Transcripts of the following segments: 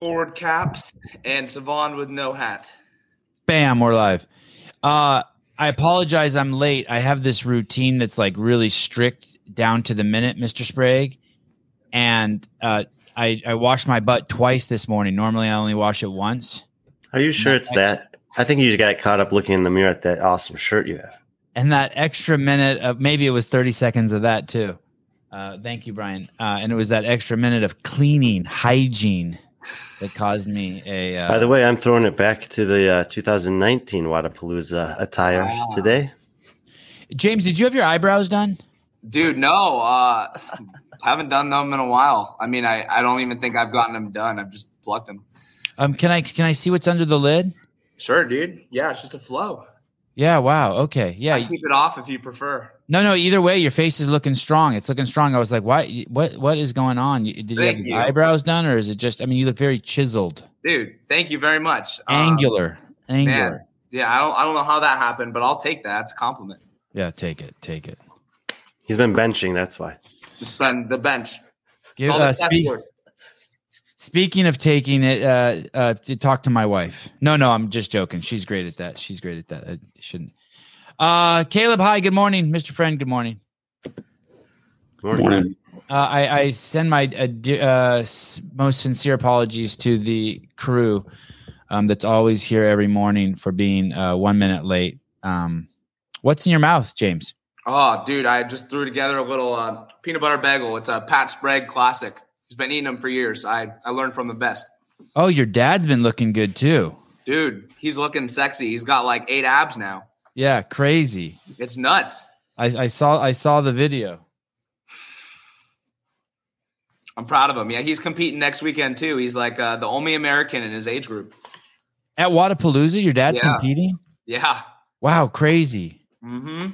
forward caps, and Sevan with no hat. Bam, we're live. Uh, I apologize. I'm late. I have this routine that's like really strict down to the minute, Mr. Sprague. And uh, I, I washed my butt twice this morning. Normally, I only wash it once. Are you sure it's that? I think you got caught up looking in the mirror at that awesome shirt you have. And that extra minute of maybe it was 30 seconds of that too. Uh, thank you, Brian. Uh, and it was that extra minute of cleaning, hygiene that caused me a. Uh, By the way, I'm throwing it back to the uh, 2019 Wodapalooza attire Wow. today. James, did you have your eyebrows done? Dude, no, uh, haven't done them in a while. I mean, I, I don't even think I've gotten them done. I've just plucked them. Um, can I can I see what's under the lid? Sure, dude. Yeah, it's just a flow. Yeah. Wow. Okay. Yeah. I keep it off if you prefer. No, no. Either way, your face is looking strong. It's looking strong. I was like, "What? What? What is going on? Did you have Thank his you. eyebrows done, or is it just? I mean, you look very chiseled, Dude, thank you very much. Um, angular, angular. man. Yeah, I don't I don't know how that happened, but I'll take that. It's a compliment. Yeah, take it, take it. He's been benching, that's why. It's been the bench. Give, All uh, test speak, speaking of taking it, uh, uh, to talk to my wife. No, no, I'm just joking. She's great at that. She's great at that. I shouldn't. Uh, Caleb, hi. Good morning, Mr. Friend. Good morning. Morning. Morning. Uh, I, I send my uh, uh, most sincere apologies to the crew um, that's always here every morning for being uh, one minute late. Um, what's in your mouth, James? Oh, dude, I just threw together a little uh, peanut butter bagel. It's a Pat Sprague classic. He's been eating them for years. I, I learned from the best. Oh, your dad's been looking good too. Dude, he's looking sexy. He's got like eight abs now. Yeah, crazy. It's nuts. I, I saw I saw the video. I'm proud of him. Yeah, he's competing next weekend too. He's like uh, the only American in his age group. At Wodapalooza, your dad's Yeah. competing. Yeah. Wow, crazy. hmm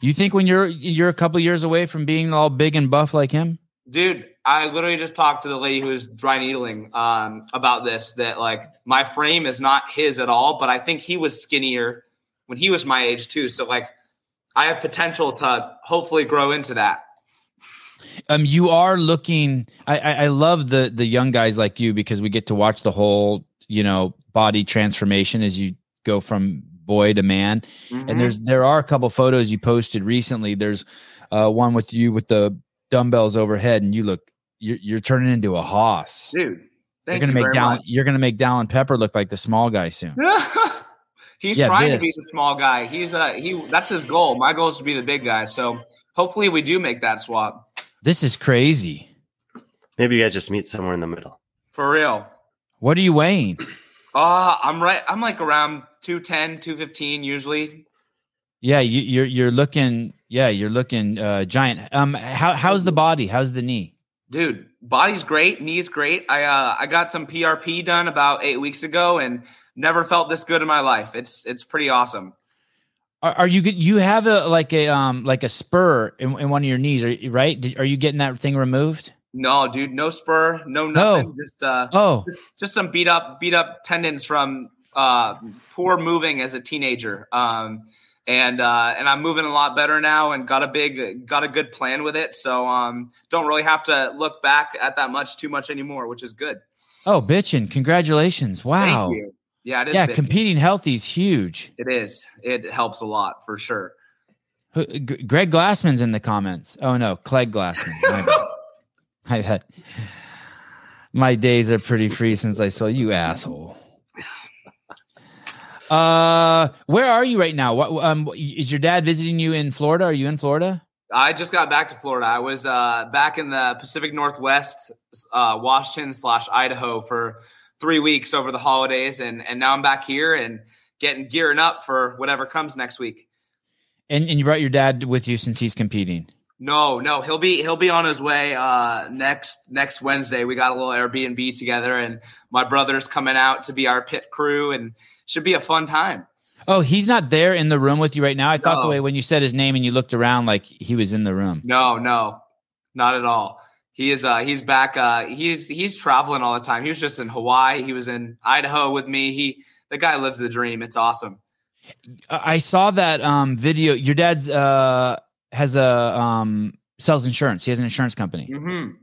You think when you're you're a couple years away from being all big and buff like him? Dude, I literally just talked to the lady who was dry needling um, about this. That like my frame is not his at all, but I think he was skinnier when he was my age too. So like, I have potential to hopefully grow into that. Um, you are looking. I, I I love the the young guys like you because we get to watch the whole you know body transformation as you go from boy to man. Mhm. And there's there are a couple photos you posted recently. There's uh, one with you with the dumbbells overhead, and you look you're, you're turning into a hoss. dude. You're gonna you make Dallin, much. you're gonna make Dallin Pepper look like the small guy soon. He's Yeah, trying to be the small guy. He's uh he that's his goal. My goal is to be the big guy. So hopefully we do make that swap. This is crazy. Maybe you guys just meet somewhere in the middle. For real. What are you weighing? Uh I'm right I'm like around 210, 215 usually. Yeah, you, you're you're looking. Yeah, you're looking uh, giant. Um, how how's the body? How's the knee? Dude, body's great, knees great. I uh I got some PRP done about 8 weeks ago and never felt this good in my life. It's it's pretty awesome. Are, are you you have a like a um like a spur in, in one of your knees? Are you, right? Did- Are you getting that thing removed? No, dude, no spur, no nothing. No. Just uh Oh, just, just some beat up beat up tendons from uh poor moving as a teenager um and uh and i'm moving a lot better now and got a big got a good plan with it so um don't really have to look back at that much too much anymore which is good oh, bitchin'! Congratulations! Wow. thank you yeah it is Yeah, big. competing healthy is huge. it is it helps a lot for sure Greg Glassman's in the comments. Oh no, Clegg Glassman. My bad. My days are pretty free since I saw you, asshole. Uh, where are you right now? What um is your dad visiting you in Florida? Are you in Florida? i just got back to florida i was uh back in the pacific northwest uh washington slash idaho for three weeks over the holidays and and now i'm back here and getting gearing up for whatever comes next week And and you brought your dad with you since he's competing. No, no, he'll be he'll be on his way uh next next Wednesday. We got a little Airbnb together and my brother's coming out to be our pit crew and should be a fun time. Oh, he's not there in the room with you right now. I thought the way when you said his name and you looked around like he was in the room. No, no. Not at all. He is uh he's back uh he's he's traveling all the time. He was just in Hawaii, he was in Idaho with me. He the guy lives the dream. It's awesome. I saw that um video. Your dad's uh has a um sells insurance. He has an insurance company. Mhm.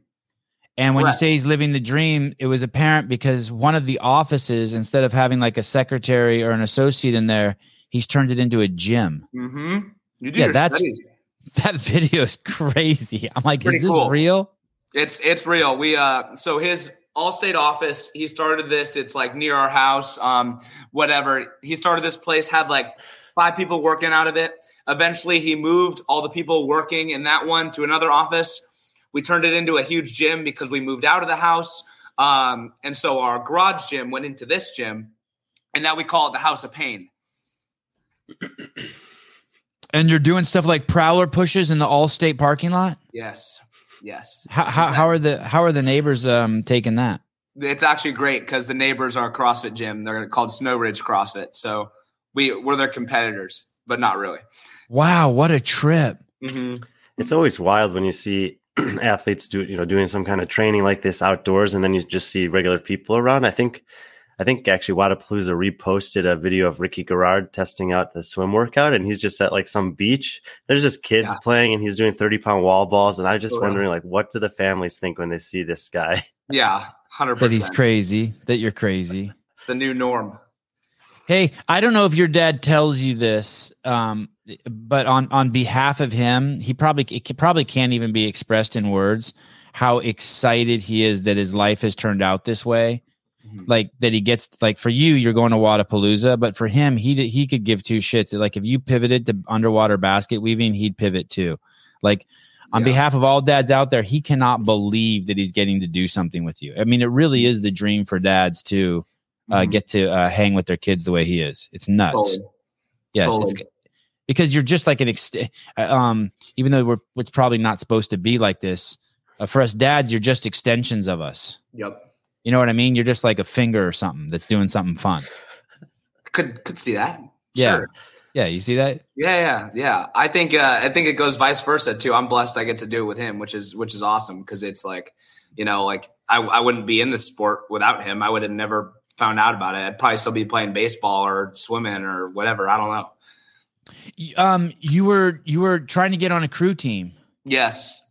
And when Correct. you say he's living the dream, it was apparent because one of the offices, instead of having like a secretary or an associate in there, he's turned it into a gym. Mm-hmm. You do Yeah, your that's- studies. That video is crazy. I'm like, Pretty is this cool. real? It's it's real. We uh so his Allstate office, he started this. It's like near our house. Um, whatever. He started this place, had like five people working out of it. Eventually he moved all the people working in that one to another office. We turned it into a huge gym because we moved out of the house. Um, and so our garage gym went into this gym, and now we call it the House of Pain. And you're doing stuff like prowler pushes in the Allstate parking lot. Yes. Yes. How how, how are the how are the neighbors um taking that? It's actually great because the neighbors are a CrossFit gym. They're called Snow Ridge CrossFit. So we we're their competitors, but not really. Wow, what a trip! Mm-hmm. It's always wild when you see athletes do you know doing some kind of training like this outdoors, and then you just see regular people around. I think, I think actually Wodapalooza reposted a video of Ricky Garrard testing out the swim workout, and he's just at like some beach. There's just kids Yeah. playing, and he's doing thirty pound wall balls, and I'm just Oh, wondering like, what do the families think when they see this guy? Yeah, hundred That he's crazy. That you're crazy. It's the new norm. Hey, I don't know if your dad tells you this, um, but on on behalf of him, he probably it probably can't even be expressed in words how excited he is that his life has turned out this way. Mhm. Like that he gets like for you, you're going to Wodapalooza, but for him, he he could give two shits. Like if you pivoted to underwater basket weaving, he'd pivot too. Like on Yeah. behalf of all dads out there, he cannot believe that he's getting to do something with you. I mean, it really is the dream for dads to uh, Mhm. get to uh, hang with their kids the way he is. It's nuts. Totally. Yeah, Totally. it's, because you're just like an ex- uh, um even though we're it's probably not supposed to be like this. Uh, for us dads, you're just extensions of us. Yep. You know what I mean? You're just like a finger or something that's doing something fun. Could could see that. Yeah. Sure. Yeah, you see that? Yeah, yeah, yeah. I think uh, I think it goes vice versa too. I'm blessed I get to do it with him, which is which is awesome because it's like, you know, like I, I wouldn't be in this sport without him. I would have never found out about it. I'd probably still be playing baseball or swimming or whatever. I don't know. Um, you were you were trying to get on a crew team, Yes.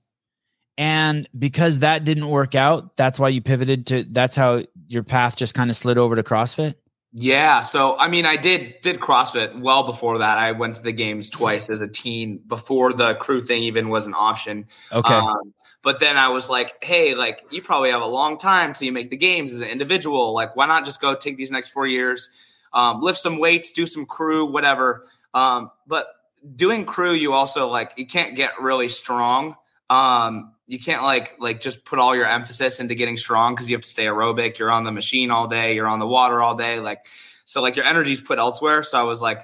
And because that didn't work out, that's why you pivoted to. That's how your path just kind of slid over to CrossFit. Yeah, so I mean, I did did CrossFit well before that. I went to the games twice as a teen before the crew thing even was an option. Okay. Um, but then I was like, hey, like you probably have a long time till you make the games as an individual. Like, why not just go take these next four years, um, lift some weights, do some crew, whatever. Um, but doing crew, you also like you can't get really strong. Um, you can't like like just put all your emphasis into getting strong because you have to stay aerobic. You're on the machine all day. You're on the water all day. Like so, like your energy's put elsewhere. So I was like,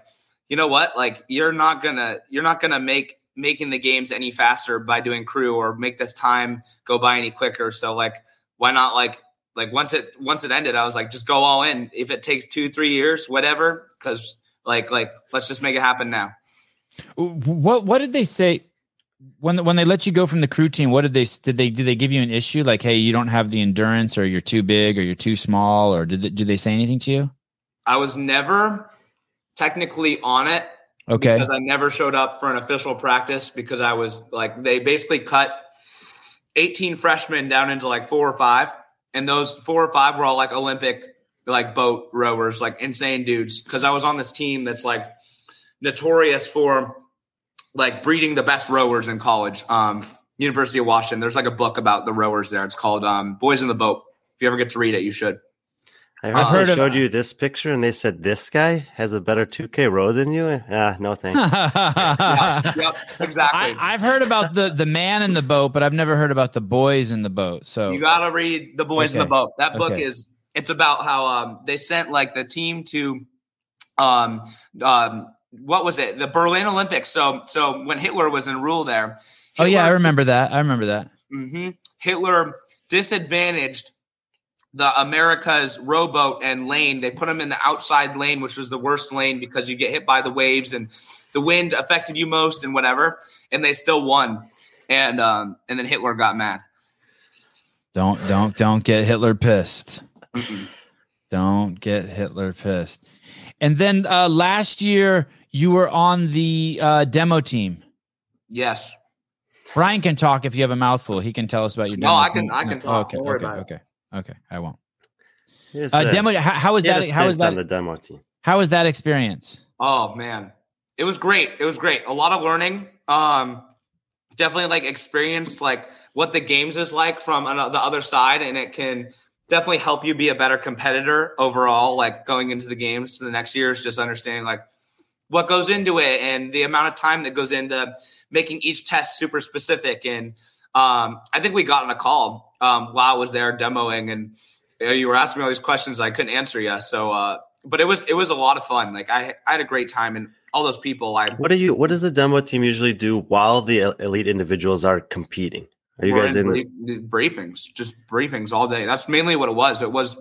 you know what? Like you're not gonna you're not gonna make making the games any faster by doing crew or make this time go by any quicker. So like, why not like like once it once it ended, I was like, just go all in. If it takes two three years, whatever, because like like let's just make it happen now. What what did they say when when they let you go from the crew team? What did they did they did they give you an issue like hey you don't have the endurance or you're too big or you're too small or did they, did they say anything to you? I was never technically on it Okay. because I never showed up for an official practice because I was like they basically cut 18 freshmen down into like four or five, and those four or five were all like Olympic like boat rowers, like insane dudes. Because I was on this team that's like notorious for like breeding the best rowers in college. Um, University of Washington. There's like a book about the rowers there. It's called um, Boys in the Boat. If you ever get to read it, you should. I heard I've they heard of- showed you this picture, and they said this guy has a better 2K row than you. Ah, no thanks. Yeah, yep, exactly. I, I've heard about the the man in the boat, but I've never heard about the boys in the boat. So You gotta read the boys in the boat. That book Okay. is it's about how um they sent like the team to um um what was it the Berlin Olympics. So so when Hitler was in rule there. oh yeah, I remember that. I remember that. Mhm. Hitler disadvantaged the America's rowboat and lane. They put them in the outside lane, which was the worst lane because you get hit by the waves and the wind affected you most and whatever. And they still won. And um and then Hitler got mad. Don't don't don't get Hitler pissed. Mm-mm. Don't get Hitler pissed. And then uh, last year you were on the uh, demo team. Yes. Brian can talk if you have a mouthful. He can tell us about your No, demo. I can- team. I can No, talk. Okay, Don't worry okay, about it. okay, okay. I won't. Yes, Uh, demo. How, how was that? a How was stint on that? the demo team? How was that experience? Oh man, it was great. It was great. A lot of learning. Um, definitely like experienced like what the games is like from ano- the other side, and it can definitely help you be a better competitor overall. Like going into the games to the next year is just understanding like what goes into it and the amount of time that goes into making each test super specific. And um, I think we got on a call um, while I was there demoing, and uh, you were asking me all these questions I couldn't answer you. So, uh, but it was it was a lot of fun. Like I, I had a great time, and all those people I What do you? What does the demo team usually do while the elite individuals are competing? Are you guys in? brief- briefings, just briefings all day. That's mainly what it was. It was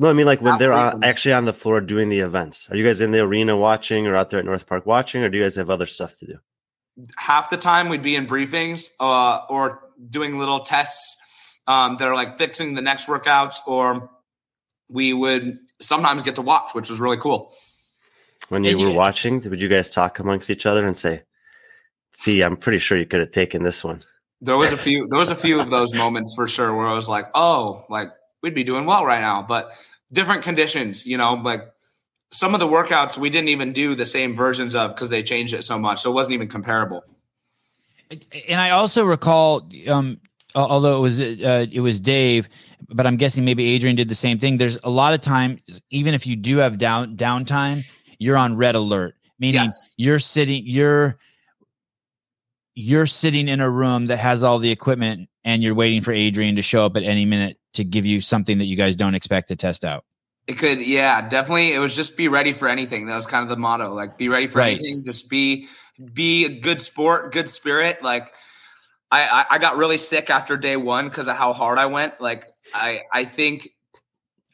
no, I mean like when they're on, actually on the floor doing the events. Are you guys in the arena watching, or out there at North Park watching, or do you guys have other stuff to do? half the time we'd be in briefings uh, or doing little tests um, that are like fixing the next workouts, or we would sometimes get to watch, which was really cool. When you And were you- watching, would you guys talk amongst each other and say, "See, I'm pretty sure you could have taken this one." There was a few. There was a few of those moments for sure where I was like, "Oh, like we'd be doing well right now," but different conditions. You know, like some of the workouts we didn't even do the same versions of because they changed it so much, so it wasn't even comparable. And I also recall, um, although it was uh, it was Dave, but I'm guessing maybe Adrian did the same thing. There's a lot of time, even if you do have down downtime, you're on red alert, meaning Yes. you're sitting you're you're sitting in a room that has all the equipment, and you're waiting for Adrian to show up at any minute to give you something that you guys don't expect to test out. It could, yeah, definitely. It was just be ready for anything. That was kind of the motto. Like, be ready for Right. anything. Just be, be a good sport, good spirit. Like, I, I, I got really sick after day one because of how hard I went. Like, I, I think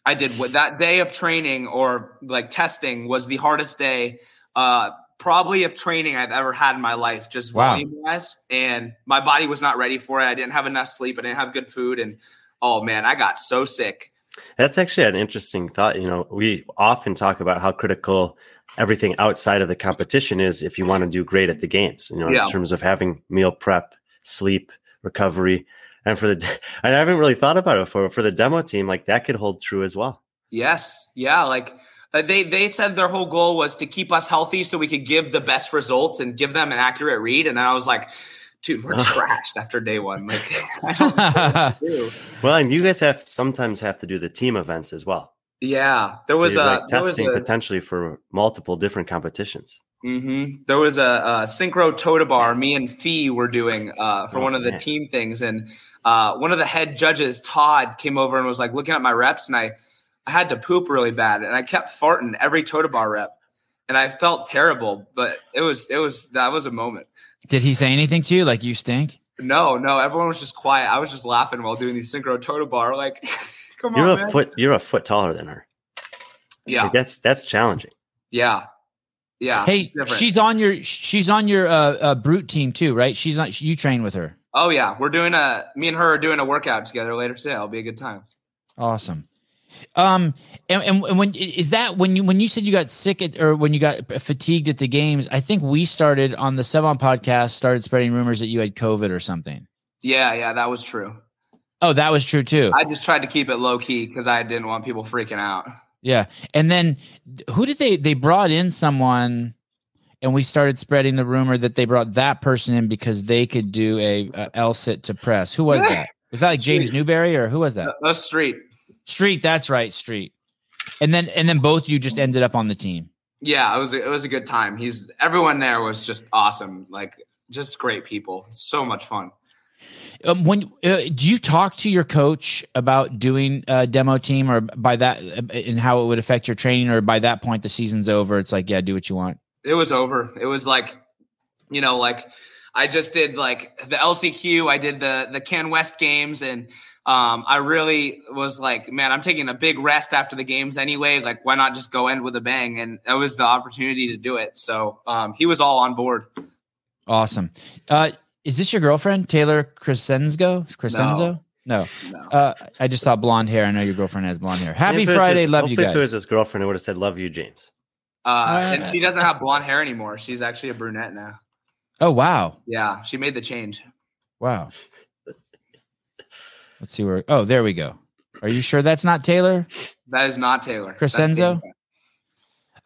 I did what that day of training or like testing was the hardest day, uh, probably of training I've ever had in my life, just Wow. volume wise. And my body was not ready for it. I didn't have enough sleep. I didn't have good food, and oh man, I got so sick. That's actually an interesting thought. You know, we often talk about how critical everything outside of the competition is if you want to do great at the games, you know, Yeah. in terms of having meal prep, sleep, recovery. And for the, I haven't really thought about it before. For the demo team, like that could hold true as well. Yes, yeah, like they they said their whole goal was to keep us healthy so we could give the best results and give them an accurate read. And I was like, dude, we're trashed after day one. Like, I don't know what to do. Well, and you guys have sometimes have to do the team events as well. yeah, there was so a like there was testing a potentially for multiple different competitions. hmm there was a, a synchro toes-to-bar me and Fee were doing uh, for Oh, one of the man. team things, and uh, one of the head judges, Todd, came over and was like looking at my reps, and I I had to poop really bad, and I kept farting every toes-to-bar rep. And I felt terrible, but it was it was that was a moment. Did he say anything to you like you stink? No, no, everyone was just quiet. I was just laughing while doing these synchro toes-to-bar. Like, come You're on, a man. foot. You're a foot taller than her. Yeah, Like, that's that's challenging. yeah, yeah. hey, she's on your she's on your uh, uh brute team too, right? She's on you train with her. Oh yeah, we're doing a. Me and her are doing a workout together later today. It'll be a good time. Awesome. Um, and, and when is that when you when you said you got sick at or when you got fatigued at the games? I think we started on the Sevan podcast started spreading rumors that you had COVID or something. Yeah, yeah, that was true. Oh, that was true too. I just tried to keep it low key because I didn't want people freaking out. Yeah, and then who did they they brought in someone, and we started spreading the rumor that they brought that person in because they could do a, a L sit to press. Who was that? Was that like James Newberry or who was that? That was street. Street. That's right, Street. And then and then both you just ended up on the team. Yeah, it was it was a good time. He's everyone there was just awesome. Like just great people. So much fun. Um, when uh, do you talk to your coach about doing a demo team, or by that, uh, and how it would affect your training, or by that point the season's over? It's like, yeah, do what you want. it was over. It was like, you know, like I just did like the LCQ, I did the the CanWest games, and um, I really was like, man, I'm taking a big rest after the games anyway. Like, why not just go end with a bang? And that was the opportunity to do it. So um, he was all on board. Awesome. Uh, is this your girlfriend, Taylor Crescenzo? Crescenzo? No. No. Uh, I just saw blonde hair. I know your girlfriend has blonde hair. Happy If it was Friday. his- Love you hopefully If it was his girlfriend, it would have said "Love you, James." Uh, and she doesn't have blonde hair anymore. She's actually a brunette now. Oh, wow. Yeah, she made the change. Wow. Let's see where. Oh, there we go. Are you sure that's not Taylor? That is not Taylor. Crescenzo?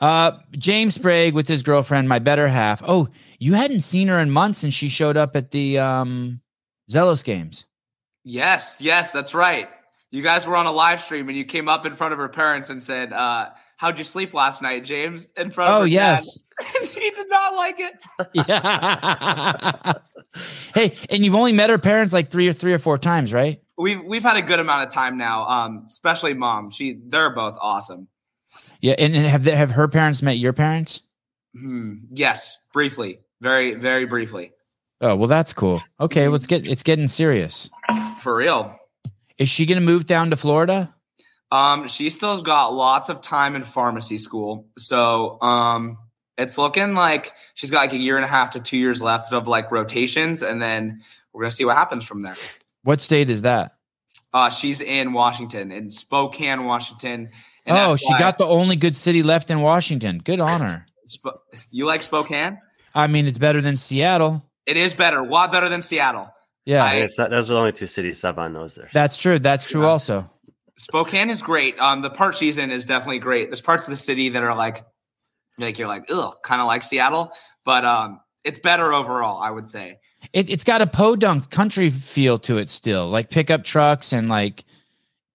Uh, James Sprague with his girlfriend, my better half. Oh, you hadn't seen her in months, and she showed up at the um Zealous games. Yes, yes, that's right. You guys were on a live stream and you came up in front of her parents and said, uh, "How'd you sleep last night, James?" In front of Oh her yes, she did not like it. yeah. hey, and you've only met her parents like three or three or four times, right? We've we've had a good amount of time now. Um, especially mom. She they're both awesome. Yeah, and, and have they, have her parents met your parents? Hmm. Yes, briefly, very very briefly, Oh well, that's cool. Okay, well, it's get it's getting serious. for real. Is she gonna move down to Florida? Um, she still's got lots of time in pharmacy school, so um, it's looking like she's got like a year and a half to two years left of like rotations, and then we're gonna see what happens from there. What state is that? Uh, she's in Washington, in Spokane, Washington. oh, she why- got the only good city left in Washington. Good on her. Sp- you like Spokane? I mean, it's better than Seattle. It is better, a lot better than Seattle. Yeah, I- Yeah, it's not, those are the only two cities Sevan knows there. that's true. That's true. Yeah. Also, Spokane is great. Um, the part she's in is definitely great. There's parts of the city that are like, like you're like, ugh, kind of like Seattle, but um, it's better overall, I would say. it, it's got a podunk country feel to it still, like pickup trucks and like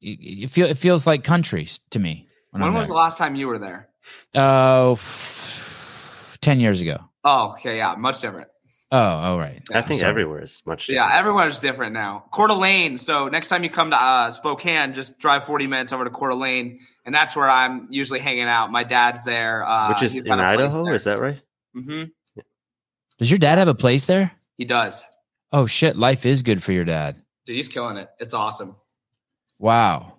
it, it feel it feels like countries to me. When I'm was the last time you were there? Oh, f- 10 years ago. Oh, okay, yeah, much different. Oh, all right. I think sorry. everywhere is much. Yeah, everyone's different now. Coeur d'Alene. So next time you come to uh, Spokane, just drive 40 minutes over to Coeur d'Alene, and that's where I'm usually hanging out. My dad's there. Uh, which is in got a place Idaho. there. Is that right? Mm-hmm. Does your dad have a place there? He does. Oh shit, life is good for your dad. Dude, he's killing it. It's awesome. Wow.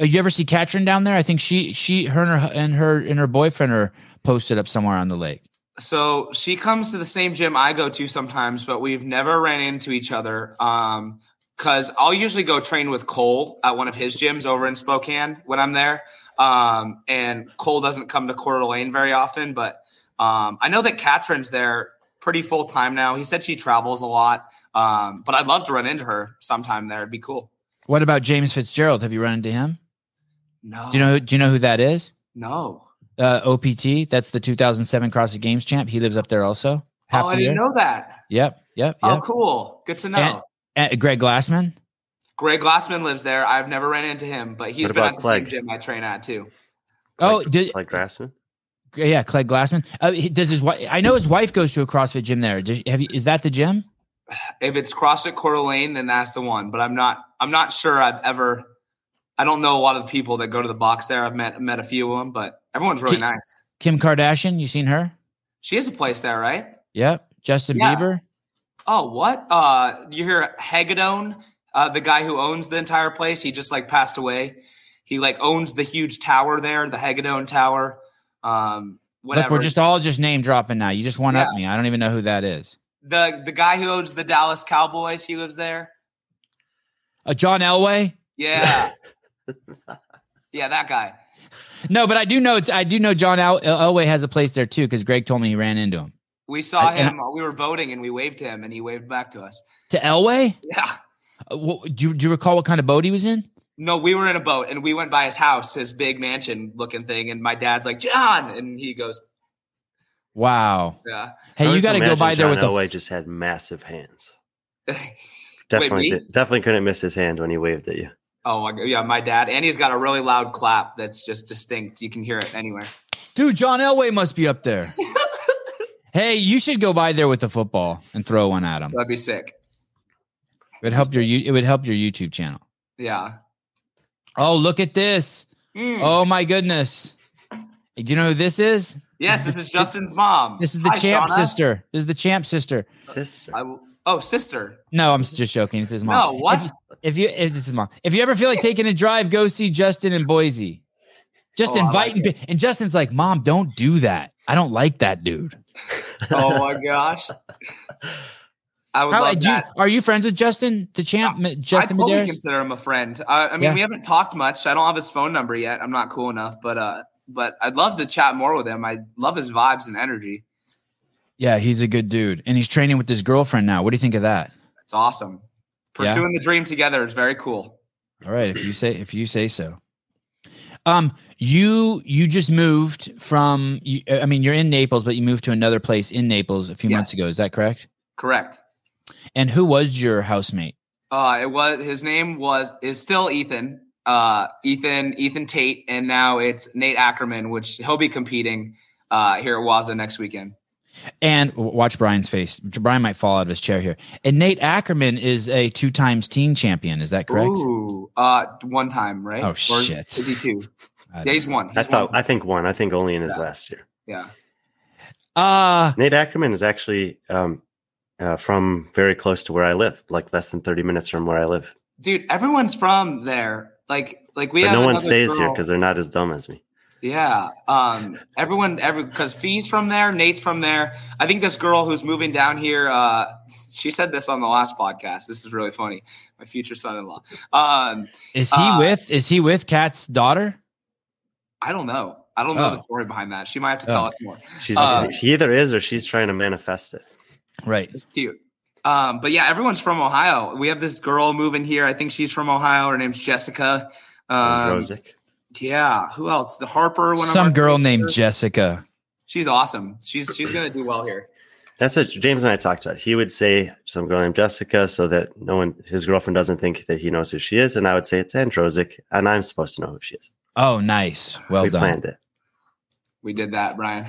Uh, You ever see Katrin down there? I think she she her and her and her and her boyfriend are posted up somewhere on the lake. So she comes to the same gym I go to sometimes, but we've never ran into each other. Um, cause I'll usually go train with Cole at one of his gyms over in Spokane when I'm there. Um, and Cole doesn't come to Coeur d'Alene very often, but um, I know that Katrin's there pretty full time now. He said she travels a lot. Um, but I'd love to run into her sometime there. It'd be cool. What about James Fitzgerald? Have you run into him? No, Do you know do you know who that is? no. Uh, OPT. That's the 2007 CrossFit Games champ. He lives up there also. Half oh, the I didn't year. know that. Yep, yep, Oh, cool. Good to know. And- Uh, Greg Glassman. Greg Glassman lives there. I've never ran into him, but he's What been about at the same gym I train at too. Oh, Like, did, like Glassman? yeah, Clegg Glassman. Uh, he- does his wife? I know his wife goes to a CrossFit gym there. Does, have you, is that the gym? If it's CrossFit Coeur d'Alene, then that's the one. But I'm not. I'm not sure. I've ever. I don't know a lot of the people that go to the box there. I've met met a few of them, but everyone's really Ki- nice. Kim Kardashian. You seen her? She has a place there, right? Yep. Justin Yeah. Bieber. Oh, what? Uh, you hear Hagadone, uh, the guy who owns the entire place? He just like passed away. He like owns the huge tower there, the Hagadone Tower. Um, whatever. Look, we're just all just name dropping now. You just one up me. I don't even know who that is. the the guy who owns the Dallas Cowboys. He lives there. Uh, John Elway. Yeah. yeah, that guy. No, but I do know it's I do know John El- Elway has a place there too because Greg told me he ran into him. We saw I- and him. we were voting, and we waved to him, and he waved back to us. To Elway? Yeah. Uh, what, do, you, do you recall what kind of boat he was in? No, we were in a boat, and we went by his house, his big mansion looking thing, and my dad's like John, and he goes, Wow. "Yeah." Hey, you got to go imagine by there John with the. Elway just had massive hands. Definitely, me? did- definitely couldn't miss his hand when he waved at you. Oh my god, yeah, my dad, and he's got a really loud clap that's just distinct. You can hear it anywhere. Dude, John Elway must be up there. hey, you should go by there with the football and throw one at him. That'd be sick. It would help your it would help your YouTube channel. Yeah. Oh, look at this. Mm. Oh my goodness. Do you know who this is? yes, this is Justin's mom. This is the Hi, champ Shauna. sister. This is the champ sister. Sister. I will- oh, sister. No, I'm just joking. It's his mom. No, what? If, if you if this is mom, if you ever feel like taking a drive, go see Justin in Boise. Just Oh, I like inviting, and Justin's like, "Mom, don't do that. I don't like that dude." oh my gosh. I would How love do you, that. are you friends with Justin, the champ, M- Justin I totally Medeiros? consider him a friend. I, I mean, Yeah. we haven't talked much. I don't have his phone number yet. I'm not cool enough, but uh, but I'd love to chat more with him. I love his vibes and energy. Yeah, he's a good dude, and he's training with his girlfriend now. What do you think of that? It's awesome. Pursuing the dream together is very cool. All right, if you say if you say so. Um, you you just moved from. You, I mean, you're in Naples, but you moved to another place in Naples a few months ago. Is that correct? Correct. And who was your housemate? Uh, it was his name was is still Ethan. Uh, Ethan Ethan Tate, and now it's Nate Ackerman, which he'll be competing uh, here at Waza next weekend. And watch Brian's face. Brian might fall out of his chair here. And Nate Ackerman is a two times teen champion. Is that correct? Ooh, uh, one time, right? Oh, Or shit. Is he two? I Yeah, he's one. He's I thought one. I think one. I think only in his Yeah. last year. yeah. Uh Nate Ackerman is actually um, uh, from very close to where I live, like less than thirty minutes from where I live. Dude, everyone's from there. Like, like we but have no one another stays here because they're not as dumb as me. Yeah. Um, everyone, every because Fee's from there, Nate's from there. I think this girl who's moving down here, uh, she said this on the last podcast. This is really funny. My future son-in-law. Um, is he Uh, with is he with Kat's daughter? I don't know. I don't know Oh. the story behind that. She might have to tell Oh. us more. She's Uh, she either is or she's trying to manifest it. Right. Cute. Um, but yeah, everyone's from Ohio. We have this girl moving here. I think she's from Ohio. Her name's Jessica. Um, Androsic. Yeah. Who else? The Harper. One Some our girl named sisters. Jessica. She's awesome. She's she's gonna do well here. That's what James and I talked about. He would say some girl named Jessica so that no one, his girlfriend doesn't think that he knows who she is. And I would say it's Androsic, and I'm supposed to know who she is. Oh, nice. Well we done. planned it. We did that, Brian.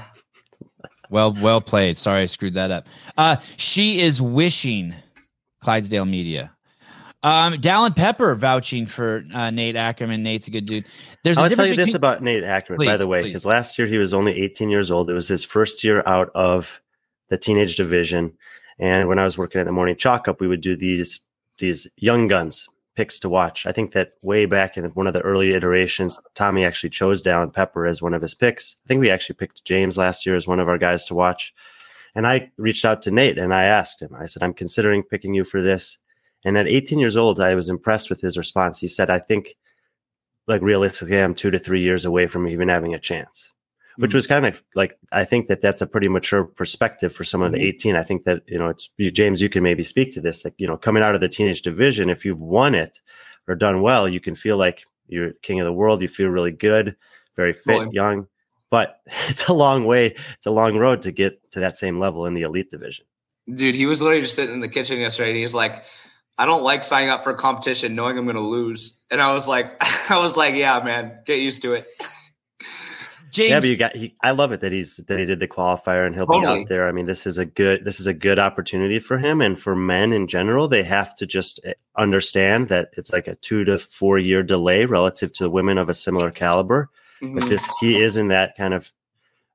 Well, well played. Sorry, I screwed that up. Uh, she is wishing Clydesdale Media. Um, Dallin Pepper vouching for uh, Nate Ackerman. Nate's a good dude. There's a I'll tell you this about Nate Ackerman, by the way, because last year he was only 18 years old. It was his first year out of the teenage division. And when I was working at the morning chalk up, we would do these these young guns picks to watch. I think that way back in one of the early iterations, Tommy actually chose Dallin Pepper as one of his picks. I think we actually picked James last year as one of our guys to watch. And I reached out to Nate and I asked him, I said, I'm considering picking you for this. And at 18 years old, I was impressed with his response. He said, I think like realistically, I'm two to three years away from even having a chance, which Mm. was kind of like, I think that that's a pretty mature perspective for someone at Mhm. 18. I think that, you know, it's James, you can maybe speak to this, like, you know, coming out of the teenage division, if you've won it or done well, you can feel like you're king of the world. You feel really good, very fit, Totally. young, but it's a long way. It's a long road to get to that same level in the elite division. Dude, he was literally just sitting in the kitchen yesterday and he's like, I don't like signing up for a competition knowing I'm gonna lose. And I was like, I was like, yeah, man, get used to it. James. yeah, but you got. He, I love it that he's that he did the qualifier and he'll be out there. I mean, this is a good this is a good opportunity for him and for men in general. They have to just eh, understand that it's like a two to four year delay relative to women of a similar caliber. But Mhm. this he is in that kind of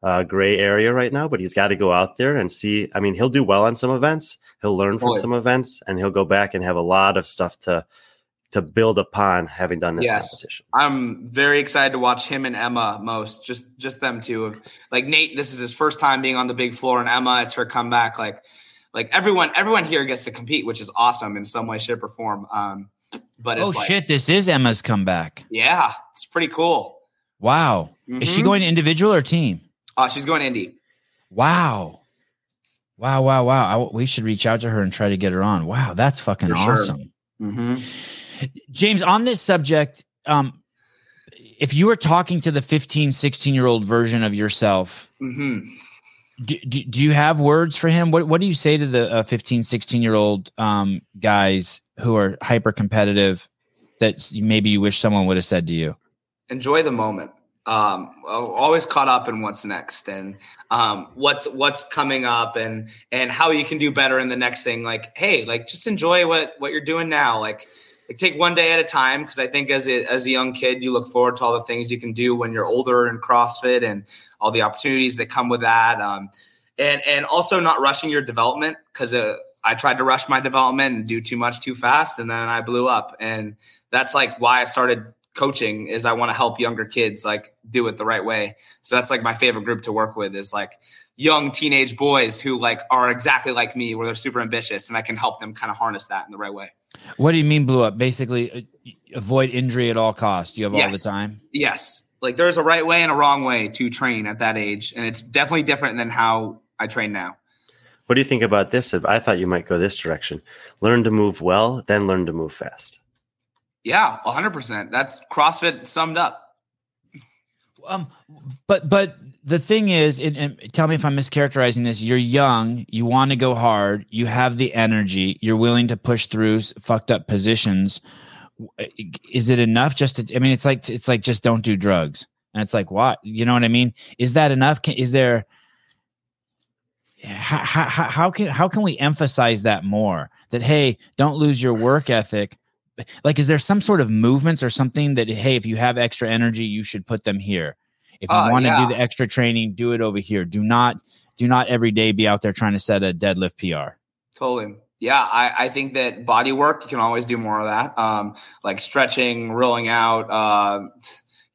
uh, gray area right now. But he's got to go out there and see. I mean, he'll do well on some events. He'll learn from Totally. some events, and he'll go back and have a lot of stuff to to build upon having done this Yes. I'm very excited to watch him and Emma most. Just just them two. Of like Nate, this is his first time being on the big floor, and Emma, it's her comeback. Like like everyone everyone here gets to compete, which is awesome in some way, shape, or form. Um, but it's oh like, shit! This is Emma's comeback. yeah, it's pretty cool. Wow. Is she Mhm. going individual or team? Uh, she's going indie. Wow. Wow, wow, wow. I, we should reach out to her and try to get her on. Wow, that's fucking sure. awesome. Mm-hmm. James, on this subject, um, if you were talking to the 15, 16 year old version of yourself, Mm-hmm. do, do, do you have words for him? What, what do you say to the uh, 15, 16 year old um, guys who are hyper competitive that maybe you wish someone would have said to you? enjoy the moment. Um, always caught up in what's next and um, what's what's coming up and and how you can do better in the next thing. Like, hey, like just enjoy what what you're doing now. Like, like take one day at a time because I think as a as a young kid, you look forward to all the things you can do when you're older in CrossFit and all the opportunities that come with that. Um, and and also not rushing your development because uh, I tried to rush my development and do too much too fast, and then I blew up. And that's like why I started coaching is I want to help younger kids like do it the right way. So that's like my favorite group to work with is like young teenage boys who like are exactly like me where they're super ambitious and I can help them kind of harness that in the right way. What do you mean blew up? Basically, uh, avoid injury at all costs. You have all the time. Yes. Like there's a right way and a wrong way to train at that age and it's definitely different than how I train now. What do you think about this? I thought you might go this direction. Learn to move well, then learn to move fast. Yeah, 100%. That's CrossFit summed up. Um, but but the thing is, and, and tell me if I'm mischaracterizing this. You're young, you want to go hard, you have the energy, you're willing to push through fucked up positions. Is it enough? Just to, I mean, it's like it's like just don't do drugs, and it's like what you know what I mean? Is that enough? Can, is there? How, how, how can how can we emphasize that more? That hey, don't lose your work ethic, like is there some sort of movements or something that hey if you have extra energy you should put them here? If you uh, want to yeah. do the extra training do it over here. Do not do not every day be out there trying to set a deadlift pr totally. Yeah i, I think that body work you can always do more of that. Um, like stretching rolling out uh,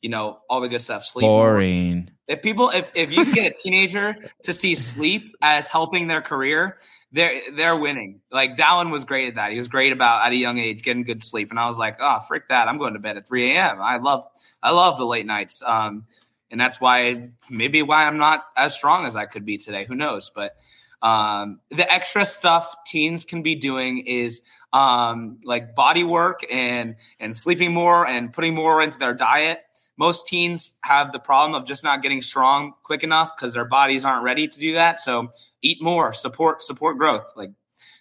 you know all the good stuff sleep boring. If people if, if you get a teenager to see sleep as helping their career they're they're winning. Like Dallin was great at that. He was great about at a young age getting good sleep, and I was like, oh, frick that! I'm going to bed at 3 a.m. I love I love the late nights, um, and that's why maybe why I'm not as strong as I could be today. Who knows? But um, the extra stuff teens can be doing is um, like body work and and sleeping more and putting more into their diet most teens have the problem of just not getting strong quick enough because their bodies aren't ready to do that. So eat more, support support growth, like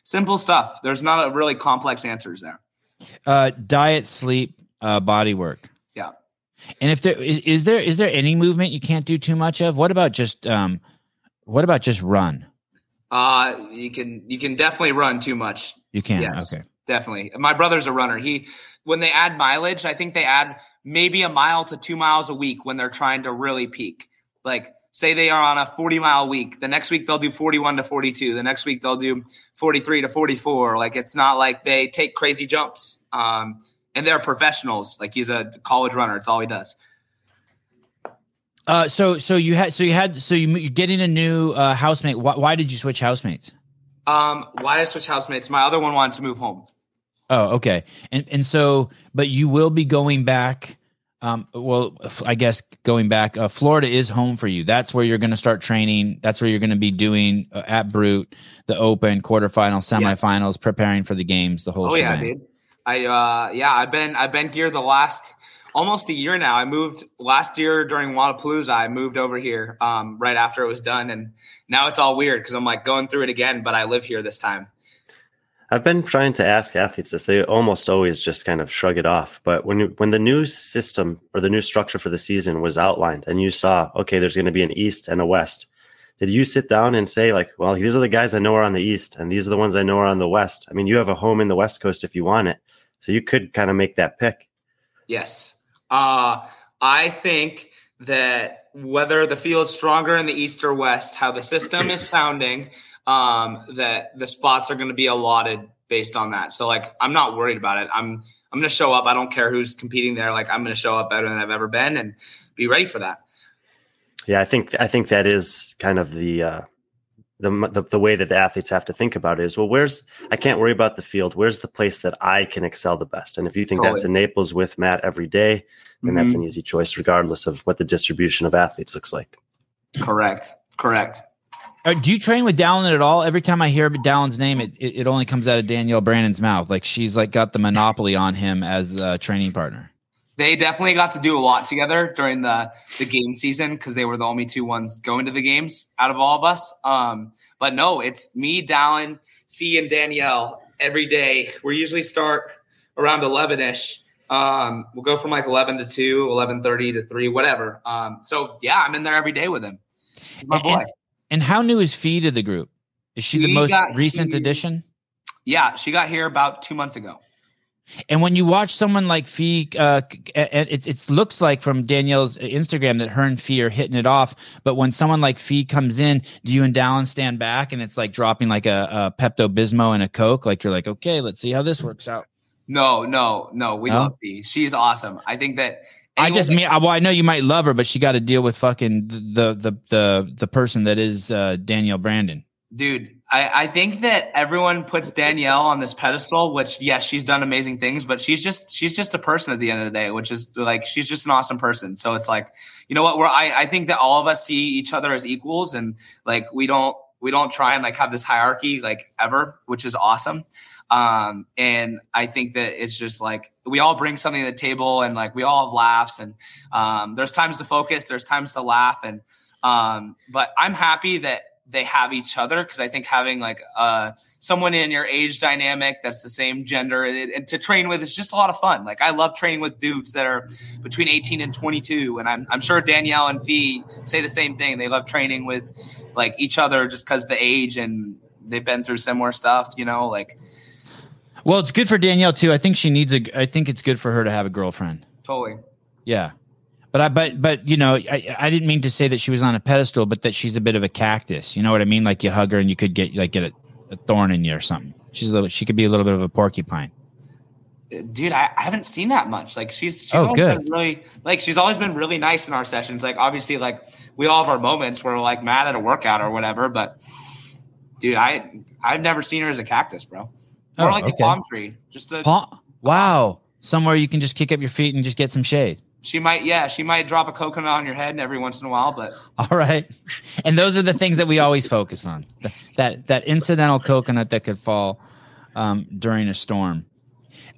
simple stuff. There's not a really complex answers there. Uh, diet, sleep, uh, body work. Yeah. And if there is, is there is there any movement you can't do too much of? What about just um, what about just run? Uh, you can you can definitely run too much. You can. Yes, okay. Definitely. My brother's a runner. He when they add mileage, I think they add maybe a mile to two miles a week when they're trying to really peak. Like, say they are on a 40 mile week. The next week they'll do 41 to 42. The next week they'll do 43 to 44. Like, it's not like they take crazy jumps. Um, and they're professionals. Like, he's a college runner. It's all he does. Uh, so so you had so you had so you, you're getting a new uh, housemate. Why, why did you switch housemates? Um, why did I switch housemates? My other one wanted to move home. Oh, okay. And and so, but you will be going back. Um, well, I guess going back, uh, Florida is home for you. That's where you're going to start training. That's where you're going to be doing uh, at Brute, the Open, quarterfinals, semifinals, yes. preparing for the games, the whole. Oh shebang. yeah, dude. I uh, yeah, I've been I've been here the last almost a year now. I moved last year during Wodapalooza. I moved over here um, right after it was done, and now it's all weird because I'm like going through it again. But I live here this time. I've been trying to ask athletes this. They almost always just kind of shrug it off. But when you, when the new system or the new structure for the season was outlined, and you saw, okay, there's going to be an East and a West, did you sit down and say, like, well, these are the guys I know are on the East, and these are the ones I know are on the West? I mean, you have a home in the West Coast if you want it, so you could kind of make that pick. Yes, uh, I think that whether the field's stronger in the East or West, how the system is sounding um, that the spots are going to be allotted based on that. So like, I'm not worried about it. I'm I'm going to show up. I don't care who's competing there. Like, I'm going to show up better than I've ever been and be ready for that. Yeah, I think I think that is kind of the uh, the, the, the way that the athletes have to think about it is well, where's I can't worry about the field. Where's the place that I can excel the best? And if you think totally. that's in Naples with Matt every day, then mm-hmm. that's an easy choice, regardless of what the distribution of athletes looks like. Correct. Correct. Uh, do you train with Dallin at all? Every time I hear Dallin's name, it, it, it only comes out of Danielle Brandon's mouth. Like she's like got the monopoly on him as a training partner. They definitely got to do a lot together during the the game season because they were the only two ones going to the games out of all of us. Um, but no, it's me, Dallin, Fee, and Danielle every day. We usually start around eleven ish. Um, we'll go from like 11 to 2, 11:30 to 3, whatever. Um, so yeah, I'm in there every day with him. My boy. And, and how new is Fee to the group? Is she, she the most recent here, addition? Yeah, she got here about two months ago. And when you watch someone like Fee, uh, it, it looks like from Danielle's Instagram that her and Fee are hitting it off. But when someone like Fee comes in, do you and Dallin stand back and it's like dropping like a, a Pepto Bismol and a Coke? Like you're like, okay, let's see how this works out. No, no, no. We no? love Fee. She's awesome. I think that I just mean, well, I know you might love her, but she got to deal with fucking the the the the person that is uh, Danielle Brandon. Dude, I, I think that everyone puts Danielle on this pedestal, which yes, she's done amazing things, but she's just she's just a person at the end of the day, which is like she's just an awesome person. So it's like, you know what, we're I, I think that all of us see each other as equals and like we don't we don't try and like have this hierarchy like ever, which is awesome. Um, and I think that it's just like we all bring something to the table and like we all have laughs and um, there's times to focus, there's times to laugh. And um, but I'm happy that they have each other because I think having like uh, someone in your age dynamic that's the same gender and, and, to train with is just a lot of fun. Like I love training with dudes that are between 18 and 22, and I'm I'm sure Danielle and Fee say the same thing. They love training with like each other just because the age and they've been through similar stuff. You know, like. Well, it's good for Danielle too. I think she needs a. I think it's good for her to have a girlfriend. Totally. Yeah. But I, but, but you know, I, I didn't mean to say that she was on a pedestal, but that she's a bit of a cactus. You know what I mean? Like you hug her and you could get like get a, a thorn in you or something. She's a little. She could be a little bit of a porcupine. Uh, dude, I, I haven't seen that much. Like she's she's Oh, always good. been really like she's always been really nice in our sessions. Like obviously, like we all have our moments where we're like mad at a workout or whatever. But dude, I I've never seen her as a cactus, bro. More Oh, like okay. a palm tree. Just a palm. wow, somewhere you can just kick up your feet and just get some shade. she might yeah she might drop a coconut on your head every once in a while, but All right, and those are the things that we always focus on. That that incidental coconut that could fall um, during a storm.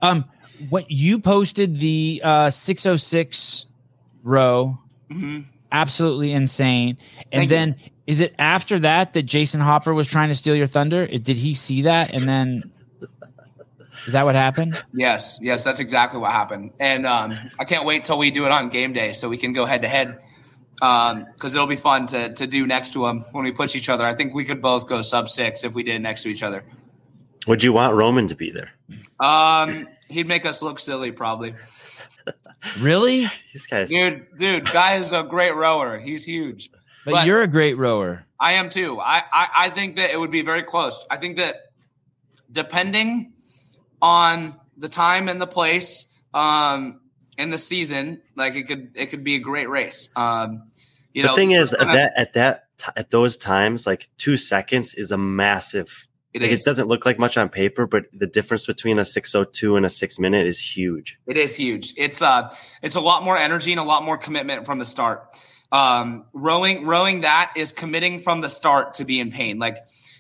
Um, what you posted the uh, 606 row, mhm. absolutely insane. And Thank you. then is it after that that Jason Hopper was trying to steal your thunder? Did he see that and then? Is that what happened? yes, yes, that's exactly what happened. And um, I can't wait till we do it on game day so we can go head to head. because it'll be fun to to do next to them when we push each other. I think we could both go sub six if we did it next to each other. Would you want Roman to be there? Um, he'd make us look silly, probably. Really? These guys. Dude, dude, guy is a great rower. He's huge. But, But- you're a great rower. I am too. I, I I think that it would be very close. I think that depending on the time and the place, um, and the season, like it could it could be a great race. Um, you the know, thing is, at kinda- that at that t- at those times, like two seconds is a massive. it like, is. it doesn't look like much on paper, but the difference between a six oh two and a six minute is huge. It is huge. It's uh it's a lot more energy and a lot more commitment from the start. Um rowing rowing that is committing from the start to be in pain. Like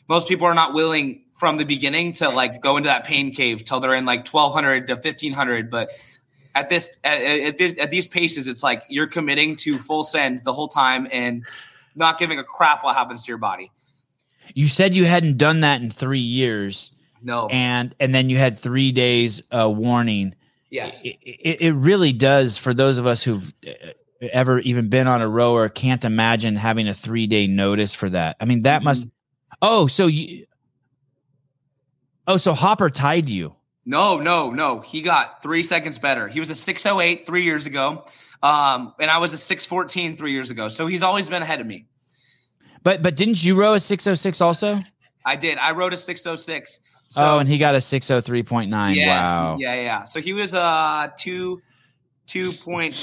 most people are not willing from the beginning to like go into that pain cave till they're in like 1200 to 1500 but at this at, at, this, at these paces it's like you're committing to full send the whole time and not giving a crap what happens to your body. You said you hadn't done that in three years, No. and and then you had three days uh, warning. yes. It, it, it really does for those of us who've uh, ever even been on a rower can't imagine having a three day notice for that. I mean, that must. Oh, so you. Oh, so Hopper tied you. No, no, no. He got three seconds better. He was a 608 three years ago. Um, and I was a 614 three years ago. So he's always been ahead of me. But but didn't you row a six oh six also? I did. I wrote a 606. So oh, and he got a six oh three point nine. yes, Wow. yeah, yeah. So he was uh two two point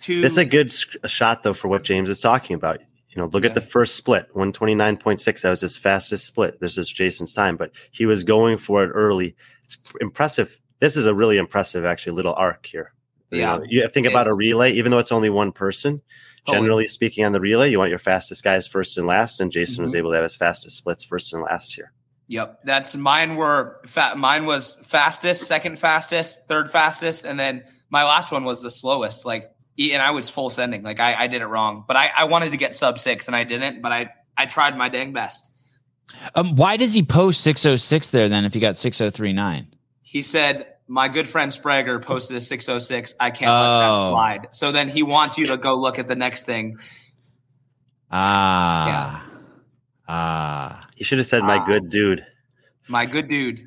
two. It's a good sc- shot though for what James is talking about. You know, look Yeah. at the first split, one twenty nine point six. That was his fastest split. This is Jason's time, but he was going for it early. It's impressive. This is a really impressive, actually, little arc here. You Yeah, know, you think about a relay, even though it's only one person. Generally speaking, on the relay, you want your fastest guys first and last, and Jason was Mhm. able to have his fastest splits first and last here. Yep, that's mine. Were fat. Mine was fastest, second fastest, third fastest, and then my last one was the slowest. Like, and I was full sending. Like, I, I did it wrong, but I, I wanted to get sub six, and I didn't. But I I tried my dang best. Um, why does he post six oh six there then if he got six oh three nine? He said, "My good friend Sprager posted a 606. I can't let that Oh. slide." So then he wants you to go look at the next thing. Ah. Ah. He should have said, "My Ah. good dude." My good dude.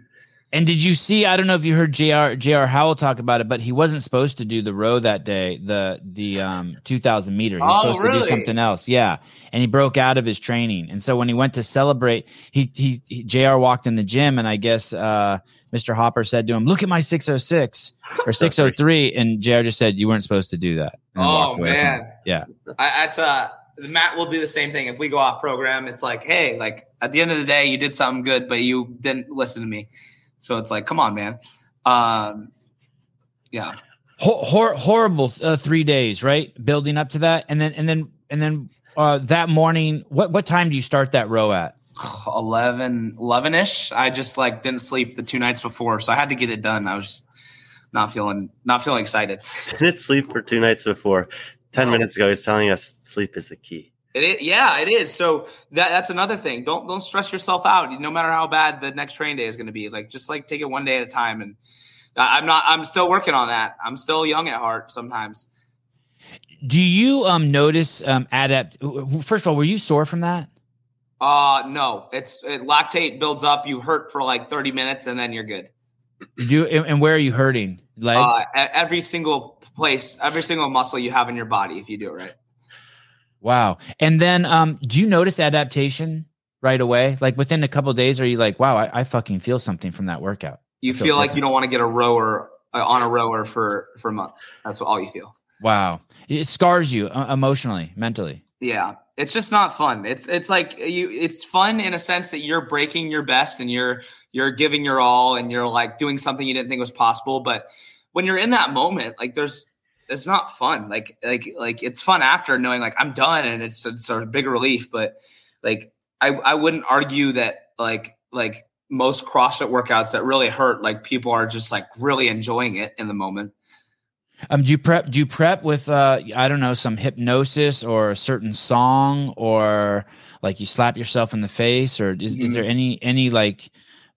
And did you see? I don't know if you heard Jr. Jr. Howell talk about it, but he wasn't supposed to do the row that day, the the um two thousand meter. He was Oh, supposed to do something else. Yeah, and he broke out of his training. And so when he went to celebrate, he he, he Jr. walked in the gym, and I guess uh, Mr. Hopper said to him, "Look at my six oh six or six oh three, and Jr. just said, "You weren't supposed to do that." Oh walked away from man. Yeah. I, that's uh Matt will do the same thing if we go off program. It's like, hey, like at the end of the day, you did something good, but you didn't listen to me. So it's like, come on, man. Um, yeah. Hor- hor- horrible uh, three days, right? Building up to that, and then and then and then uh, that morning. What what time do you start that row at? 11 11ish. I just like didn't sleep the two nights before, so I had to get it done. I was not feeling not feeling excited. Didn't sleep for two nights before. Ten No. minutes ago, he's telling us sleep is the key. It is, yeah, it is. So that that's another thing. Don't don't stress yourself out. No matter how bad the next train day is going to be, like just like take it one day at a time. And I'm not. I'm still working on that. I'm still young at heart. Sometimes. Do you um notice um adapt? First of all, were you sore from that? Uh no. It's it, lactate builds up. You hurt for like 30 minutes, and then you're good. You do, and and where are you hurting? Legs. Uh, every single place, every single muscle you have in your body, if you do it right. Wow. And then, um, do you notice adaptation right away? Like within a couple days, are you like, wow, I, I fucking feel something from that workout? You So feel like you don't want to get a rower uh, on a rower for for months. That's all you feel. Wow, it scars you uh, emotionally, mentally. Yeah, it's just not fun. It's it's like you. It's fun in a sense that you're breaking your best and you're you're giving your all and you're like doing something you didn't think was possible. But when you're in that moment, like there's it's not fun. Like like like it's fun after knowing like I'm done and it's a sort of big relief. But like I I wouldn't argue that like like most CrossFit workouts that really hurt, like people are just like really enjoying it in the moment. Um, do you prep? Do you prep with uh, I don't know, some hypnosis or a certain song, or like you slap yourself in the face, or is, is there any any like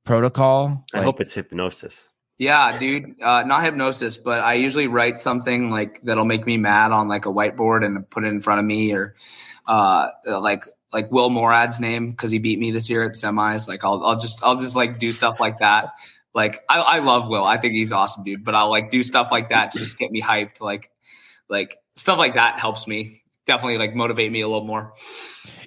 protocol? I Like- hope it's hypnosis. Yeah, dude. Uh, not hypnosis, but I usually write something like that'll make me mad on like a whiteboard and put it in front of me, or uh, like like Will Moorad's name because he beat me this year at semis. Like I'll I'll just I'll just like do stuff like that. Like I, I love Will. I think he's awesome, dude. But I'll like do stuff like that to just get me hyped. Like like stuff like that helps me definitely like motivate me a little more.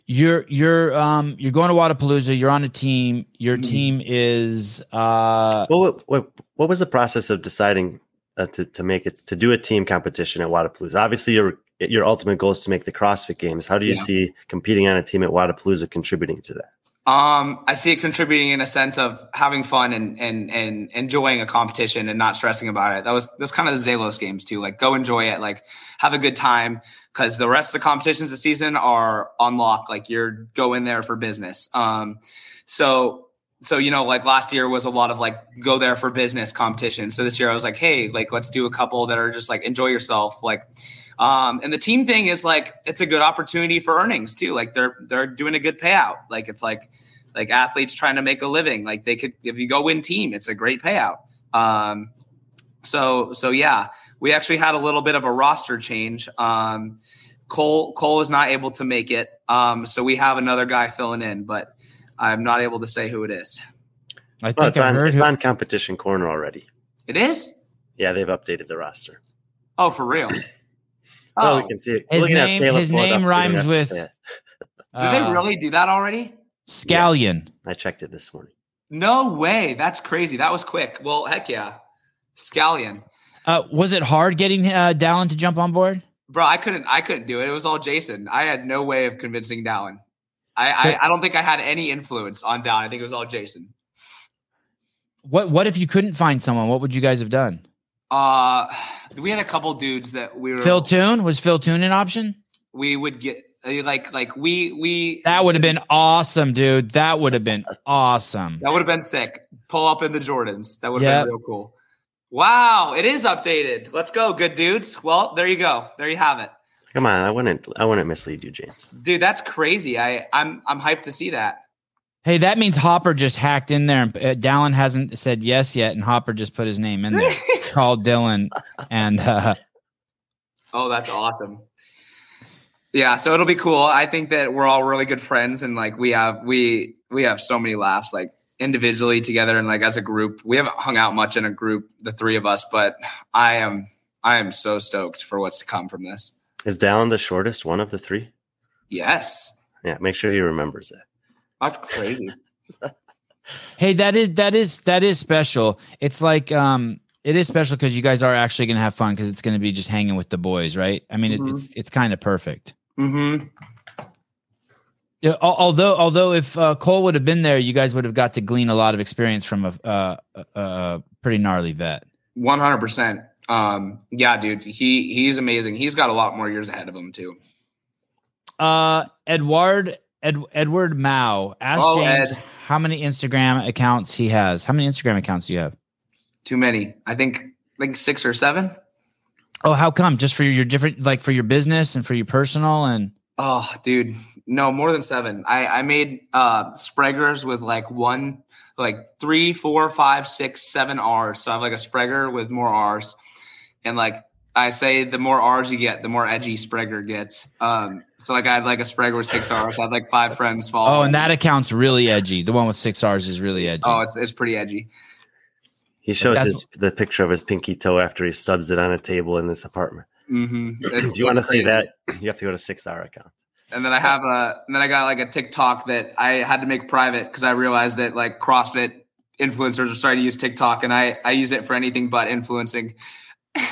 You're you're um you're going to Wodapalooza. You're on a team. Your Mhm. team is uh Well, what, what what was the process of deciding uh, to to make it to do a team competition at Wodapalooza? Obviously, your your ultimate goal is to make the CrossFit Games. How do you Yeah. see competing on a team at Wodapalooza contributing to that? Um, I see it contributing in a sense of having fun and and and enjoying a competition and not stressing about it. That was that's kind of the Zelos games too. Like go enjoy it, like have a good time because the rest of the competitions this season are on lock. Like you're go in there for business. Um, so so you know like last year was a lot of like go there for business competition. So this year I was like, hey, like let's do a couple that are just like enjoy yourself, like. Um, and the team thing is like it's a good opportunity for earnings too. Like they're they're doing a good payout. Like it's like like athletes trying to make a living. Like they could if you go win team, it's a great payout. Um, so so yeah, we actually had a little bit of a roster change. Um, Cole Cole is not able to make it, um, so we have another guy filling in, but I'm not able to say who it is. I think Well, it's I on, heard it's who, on competition corner already. It is. Yeah, they've updated the roster. Oh, for real. Well, Oh, we can see it. His Looking name- Caleb his name up, so we don't rhymes have with- say it. did they uh, really do that already? Scallion. I checked it this morning. No way. That's crazy. That was quick. Well, heck yeah. Scallion. Uh, was it hard getting uh, Dallin to jump on board? Bro, I couldn't I couldn't do it. It was all Jason. I had no way of convincing Dallin. I, So- I, I don't think I had any influence on Dallin. I think it was all Jason. What what if you couldn't find someone? What would you guys have done? Uh we had a couple dudes that we were Phil Toon was Phil Toon an option? we would get like like we we That would have been awesome, dude. That would have been awesome. that would have been sick. Pull up in the Jordans. That would have Yep. been real cool. Wow, it is updated. Let's go, good dudes. Well, there you go. There you have it. Come on, I wouldn't. I wouldn't mislead you, James. Dude, that's crazy. I I'm I'm hyped to see that. Hey, that means Hopper just hacked in there. and uh, Dallin hasn't said yes yet, and Hopper just put his name in there. Called Dylan, and uh, Oh, that's awesome. Yeah, so it'll be cool. I think that we're all really good friends and like we have we we have so many laughs like individually together and like as a group. We haven't hung out much in a group, the three of us, but I am I am so stoked for what's to come from this. Is Dallin the shortest one of the three? Yes. Yeah, make sure he remembers that. That's crazy. hey, that is that is that is special. It's like um, it is special because you guys are actually going to have fun because it's going to be just hanging with the boys, right? I mean, Mhm. it, it's it's kind of perfect. mm-hmm. Yeah, although although if uh, Cole would have been there, you guys would have got to glean a lot of experience from a, uh, a, a pretty gnarly vet. One hundred percent. Um, yeah, dude, he he's amazing. He's got a lot more years ahead of him too. Uh, Edward Ed, Edward Mao. Ask Oh, James Ed. how many Instagram accounts he has. How many Instagram accounts do you have? Too many. I think I think six or seven. Oh, how come? Just for your different, like for your business and for your personal and. Oh, dude, no more than seven. I I made uh Spraggers with like one, like three, four, five, six, seven R's. So I have like a Spragger with more R's, and like I say, the more R's you get, the more edgy Sprager gets. Um, so like I had like a Sprager with six R's. I had like five friends follow. Oh, and that account's really edgy. The one with six R's is really edgy. Oh, it's it's pretty edgy. He shows That's- his the picture of his pinky toe after he subs it on a table in this apartment. Mm-hmm. If you want to see that, you have to go to six hour account. And then I have a, and then I got like a TikTok that I had to make private because I realized that like CrossFit influencers are starting to use TikTok, and I I use it for anything but influencing.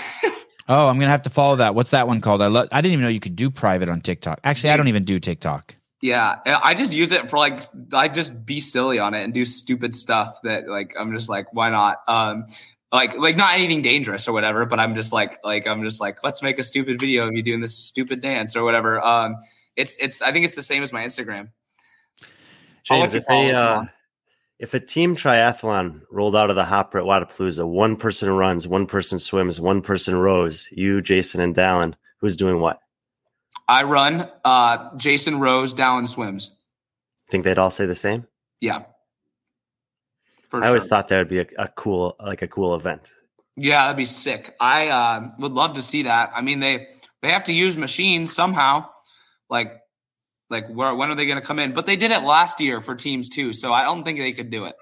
Oh, I'm gonna have to follow that. What's that one called? I love. I didn't even know you could do private on TikTok. Actually, I don't even do TikTok. Yeah, I just use it for like I just be silly on it and do stupid stuff that like I'm just like why not? Um, like like not anything dangerous or whatever, but I'm just like like I'm just like let's make a stupid video of you doing this stupid dance or whatever. Um, it's it's I think it's the same as my Instagram. James, if a uh, if a team triathlon rolled out of the hopper at Wodapalooza, one person runs, one person swims, one person rows, you, Jason, and Dallin, who's doing what? I run. Uh, Jason rows, down swims. Think they'd all say the same? Yeah. I always thought that would be a, a cool, like a cool event. Yeah, that'd be sick. I uh, would love to see that. I mean, they they have to use machines somehow. Like, like where when are they going to come in? But they did it last year for teams too, so I don't think they could do it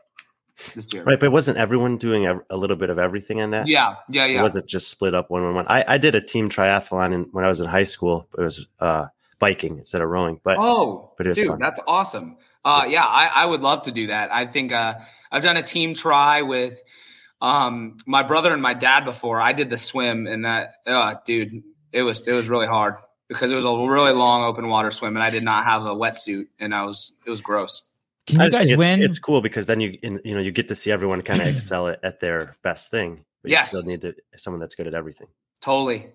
this year. Right, but wasn't everyone doing a, a little bit of everything in that? Yeah, yeah, It yeah. wasn't just split up one one one. I, I did a team triathlon in, when I was in high school. It was uh, biking instead of rowing. But Oh, but it was dude, fun. that's awesome. Uh, yeah, I, I would love to do that. I think uh, I've done a team try with um, my brother and my dad before. I did the swim, and that, uh, dude, it was it was really hard because it was a really long open water swim, and I did not have a wetsuit, and I was it was gross. Can you guys think win? It's, it's cool because then you in, you know you get to see everyone kind of excel at, at their best thing. But Yes. you still need to, someone that's good at everything. Totally.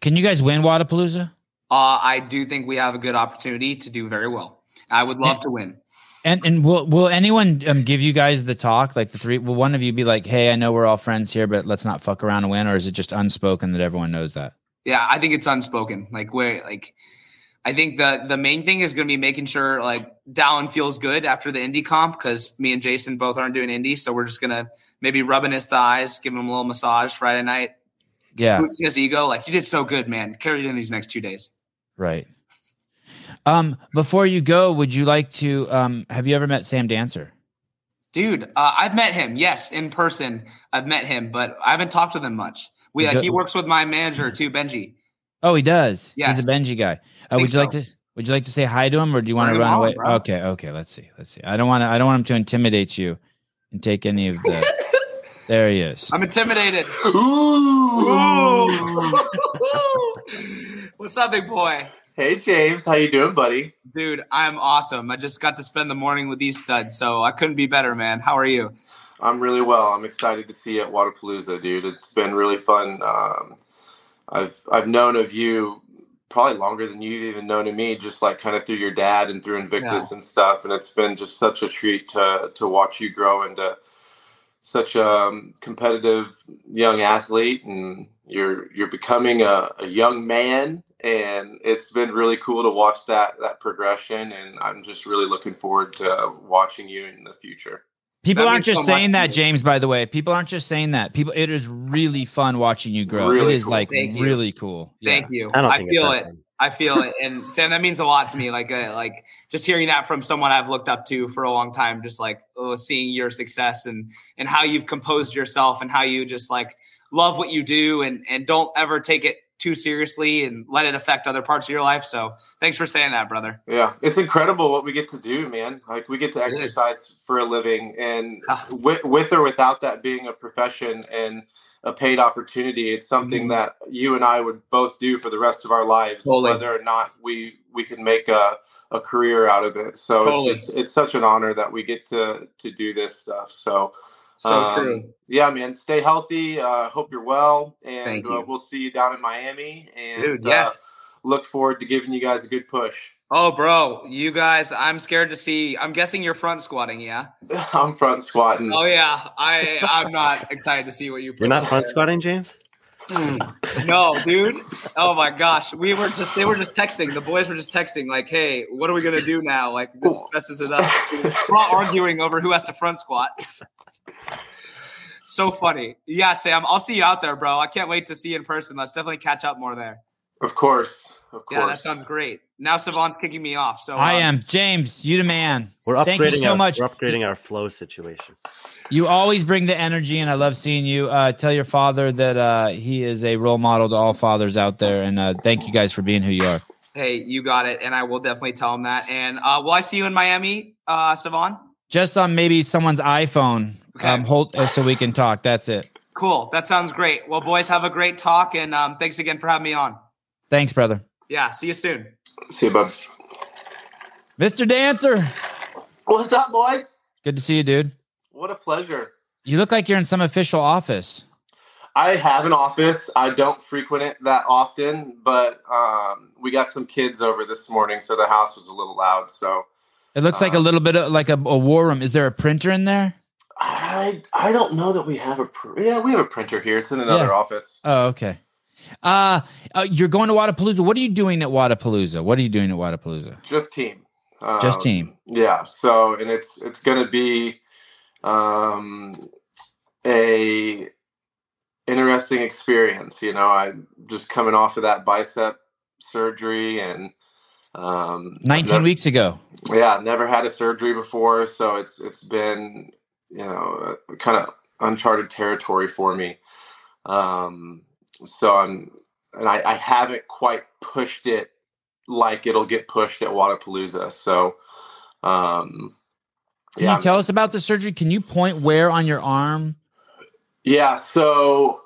Can you guys win Wodapalooza? Uh, I do think we have a good opportunity to do very well. I would love to win. And and will will anyone um, give you guys the talk? Like the three? Will one of you be like, "Hey, I know we're all friends here, but let's not fuck around and win," or is it just unspoken that everyone knows that? Yeah, I think it's unspoken. Like where like I think the the main thing is going to be making sure like Dallin feels good after the indie comp because me and Jason both aren't doing indie, so we're just gonna maybe rubbing his thighs, giving him a little massage Friday night, Yeah, boosting his ego. Like you did so good, man. Carry it in these next two days. right. Um, before you go, would you like to? Um, have you ever met Sam Dancer? Dude, uh, I've met him. Yes, in person, I've met him, but I haven't talked with him much. We uh, he works with my manager too, Benji. Oh, he does. Yes. He's a Benji guy. Uh, would you like to? Would you like to say hi to him, or do you want to run on, away? bro. Okay, okay. Let's see. Let's see. I don't want to. I don't want him to intimidate you and take any of the. there he is. I'm intimidated. Ooh. What's up, big boy? Hey James, how you doing, buddy? Dude, I'm awesome. I just got to spend the morning with these studs, so I couldn't be better, man. How are you? I'm really well. I'm excited to see you at Wodapalooza, dude. It's been really fun. Um, I've I've known of you probably longer than you've even known of me, just like kind of through your dad and through Invictus and stuff. And it's been just such a treat to to watch you grow into such a um, competitive young athlete, and you're you're becoming a, a young man. And it's been really cool to watch that that progression, and I'm just really looking forward to watching you in the future. People That aren't just so saying that. James. By the way, people aren't just saying that. People, it is really fun watching you grow. Really it is cool. like Thank you. really cool. Thank you. I don't I feel it. fun. I feel it, and Sam, that means a lot to me. Like, uh, like just hearing that from someone I've looked up to for a long time, just like oh, seeing your success and and how you've composed yourself and how you just like love what you do and and don't ever take it too seriously and let it affect other parts of your life. So, thanks for saying that, brother. Yeah, it's incredible what we get to do, man. Like we get to exercise for a living, and Ah. with, with or without that being a profession and a paid opportunity, it's something Mhm. that you and I would both do for the rest of our lives, Totally. whether or not we we can make a, a career out of it. So Totally. it's just it's such an honor that we get to to do this stuff. So So um, true. Yeah, man. Stay healthy. Uh, hope you're well, and Thank uh, we'll see you down in Miami. And Dude, uh, yes. look forward to giving you guys a good push. Oh, bro, you guys, I'm scared to see. I'm guessing you're front squatting, yeah? I'm front squatting. Oh yeah, I I'm not excited to see what you. You're not front squatting, James. no, dude. Oh my gosh, we were just they were just texting. The boys were just texting like, "Hey, what are we gonna do now?" Like this messes it up. We're all arguing over who has to front squat. so funny. Yeah, Sam, I'll see you out there, bro. I can't wait to see you in person. Let's definitely catch up more there. Of course. Of course. Yeah, that sounds great. Now Sevan's kicking me off. So I um, am James. You the man. We're upgrading Thank you so our, much. We're upgrading our flow situation. You always bring the energy, and I love seeing you. Uh, tell your father that uh, he is a role model to all fathers out there, and uh, thank you guys for being who you are. Hey, you got it, and I will definitely tell him that. And uh, will I see you in Miami, uh, Savon? Just on maybe someone's iPhone. Okay. Um, hold uh, so we can talk. That's it. Cool. That sounds great. Well, boys, have a great talk, and um, thanks again for having me on. Thanks, brother. Yeah, see you soon. See you, bud. Mr. Dancer. What's up, boys? Good to see you, dude. What a pleasure. You look like you're in some official office. I have an office. I don't frequent it that often, but um, we got some kids over this morning, so the house was a little loud. So It looks like a Uh, little bit of like a, a war room. Is there a printer in there? I I don't know that we have a pr- yeah we have a printer here. It's in another Yeah. office. Oh, okay. Uh, uh, you're going to Wodapalooza. What are you doing at Wodapalooza? What are you doing at Wodapalooza? Just team. Um, Just team. Yeah. So and it's it's going to be um, a interesting experience. You know, I'm just coming off of that bicep surgery and um, 19 never- weeks ago. yeah never had a surgery before so it's it's been you know kind of uncharted territory for me um so i'm and I, I haven't quite pushed it like it'll get pushed at Wodapalooza. So, um, Can you tell us about the surgery? Can you point where on your arm? Yeah, so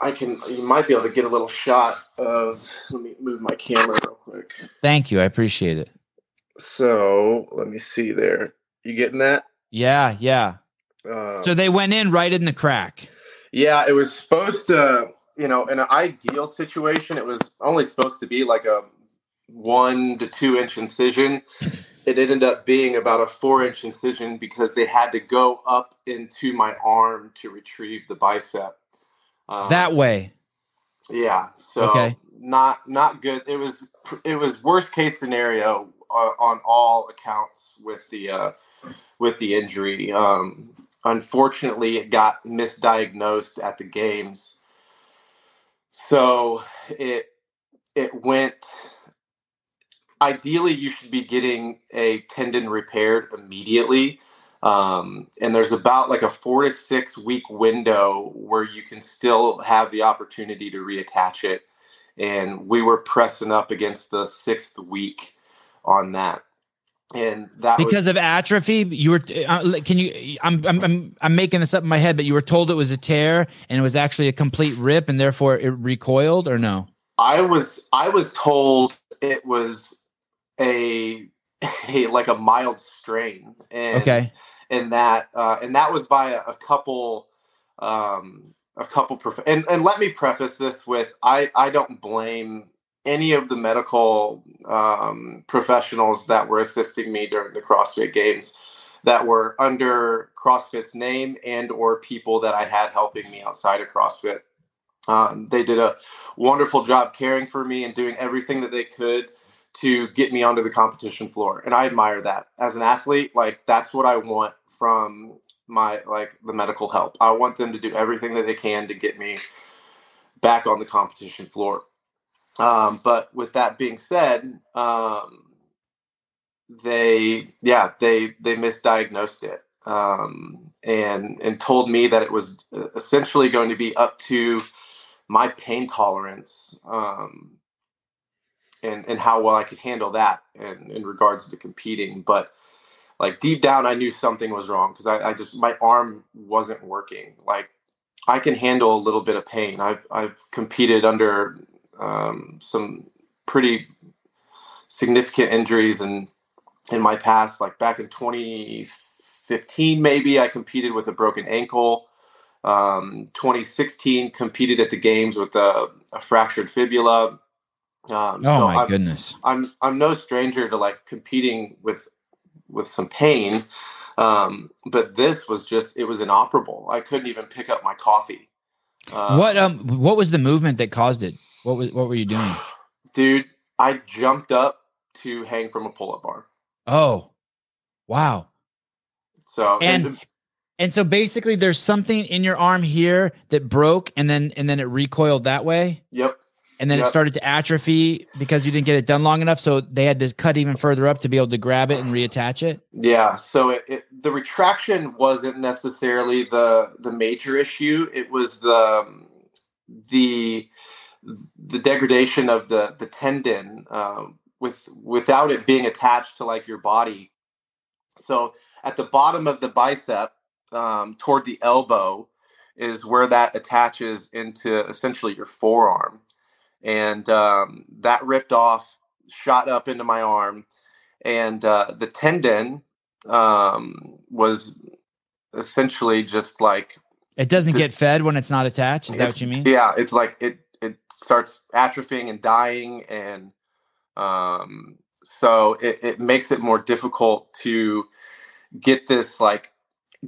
I can. You might be able to get a little shot of. Let me move my camera real quick. Thank you. I appreciate it. So let me see there. You getting that? Yeah, yeah. Uh, So they went in right in the crack. yeah, it was supposed to. You know, in an ideal situation, it was only supposed to be like a one to two inch incision. It ended up being about a four inch incision because they had to go up into my arm to retrieve the bicep. Um, That way. Yeah. So Okay. not not good. It was it was worst case scenario on all accounts with the uh, with the injury. Um, unfortunately, it got misdiagnosed at the games, so it it went. Ideally, you should be getting a tendon repaired immediately. Um, and there's about like a four to six week window where you can still have the opportunity to reattach it. And we were pressing up against the sixth week on that. And that was- Because of atrophy, you were. Uh, can you? I'm, I'm I'm I'm making this up in my head, but you were told it was a tear and it was actually a complete rip, and therefore it recoiled, or no? I was I was told it was a, a like a mild strain. And Okay. and that uh, and that was by a, a couple um, a couple prof- and and let me preface this with I I don't blame any of the medical um, professionals that were assisting me during the CrossFit games that were under CrossFit's name and or people that I had helping me outside of CrossFit. Um, they did a wonderful job caring for me and doing everything that they could to get me onto the competition floor and i admire that. As an athlete like that's what i want from my like the medical help. I want them to do everything that they can to get me back on the competition floor um, but with that being said um, they yeah they they misdiagnosed it um, and and told me that it was uh, essentially going to be up to my pain tolerance um, and and how well I could handle that in, in regards to competing. But like deep down, I knew something was wrong because I, I just my arm wasn't working. Like I can handle a little bit of pain. I've I've competed under um, some pretty significant injuries and in my past, like back in 2015, maybe I competed with a broken ankle. Um, 2016 competed at the games with a, a fractured fibula Um, oh so my I'm, goodness! I'm I'm no stranger to like competing with with some pain, um, but this was just it was inoperable. I couldn't even pick up my coffee. Uh, what um what was the movement that caused it? What was what were you doing? Dude, I jumped up to hang from a pull-up bar. Oh. Wow. So and and, and so basically there's something in your arm here that broke and then and then it recoiled that way? Yep and then yep. it started to atrophy because you didn't get it done long enough. So they had to cut even further up to be able to grab it and reattach it. Yeah. So it, it, the retraction wasn't necessarily the the major issue. It was the um, the the degradation of the the tendon um, with without it being attached to like your body. So at the bottom of the bicep, um, toward the elbow, is where that attaches into essentially your forearm and um, that ripped off, shot up into my arm, and uh, the tendon um, was essentially just like it doesn't get fed when it's not attached. Is that what you mean? Yeah, it's like it it starts atrophying and dying, and um, so it, it makes it more difficult to get this like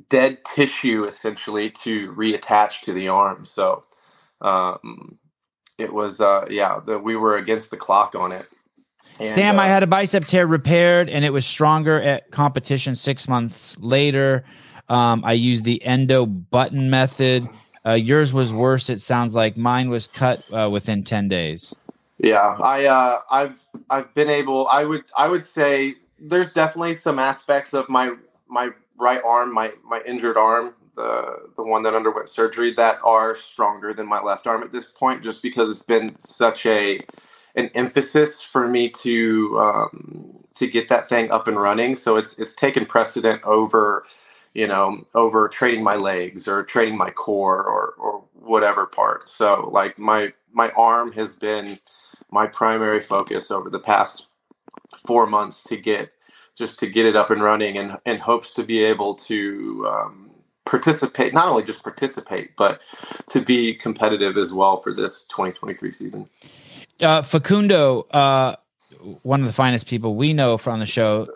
dead tissue essentially to reattach to the arm. So um, it was uh yeah that we were against the clock on it. And, sam uh, i had a bicep tear repaired and it was stronger at competition six months later. Um, i used the endo button method uh, yours was worse it sounds like mine was cut uh, within 10 days yeah i uh i've i've been able i would i would say there's definitely some aspects of my my right arm my my injured arm the the one that underwent surgery that are stronger than my left arm at this point, just because it's been such a an emphasis for me to um, to get that thing up and running. So it's it's taken precedent over, you know, over trading my legs or trading my core or or whatever part. So like my my arm has been my primary focus over the past four months to get just to get it up and running and in hopes to be able to um, participate, not only just participate, but to be competitive as well for this 2023 season. Uh, Facundo, uh, one of the finest people we know from the show,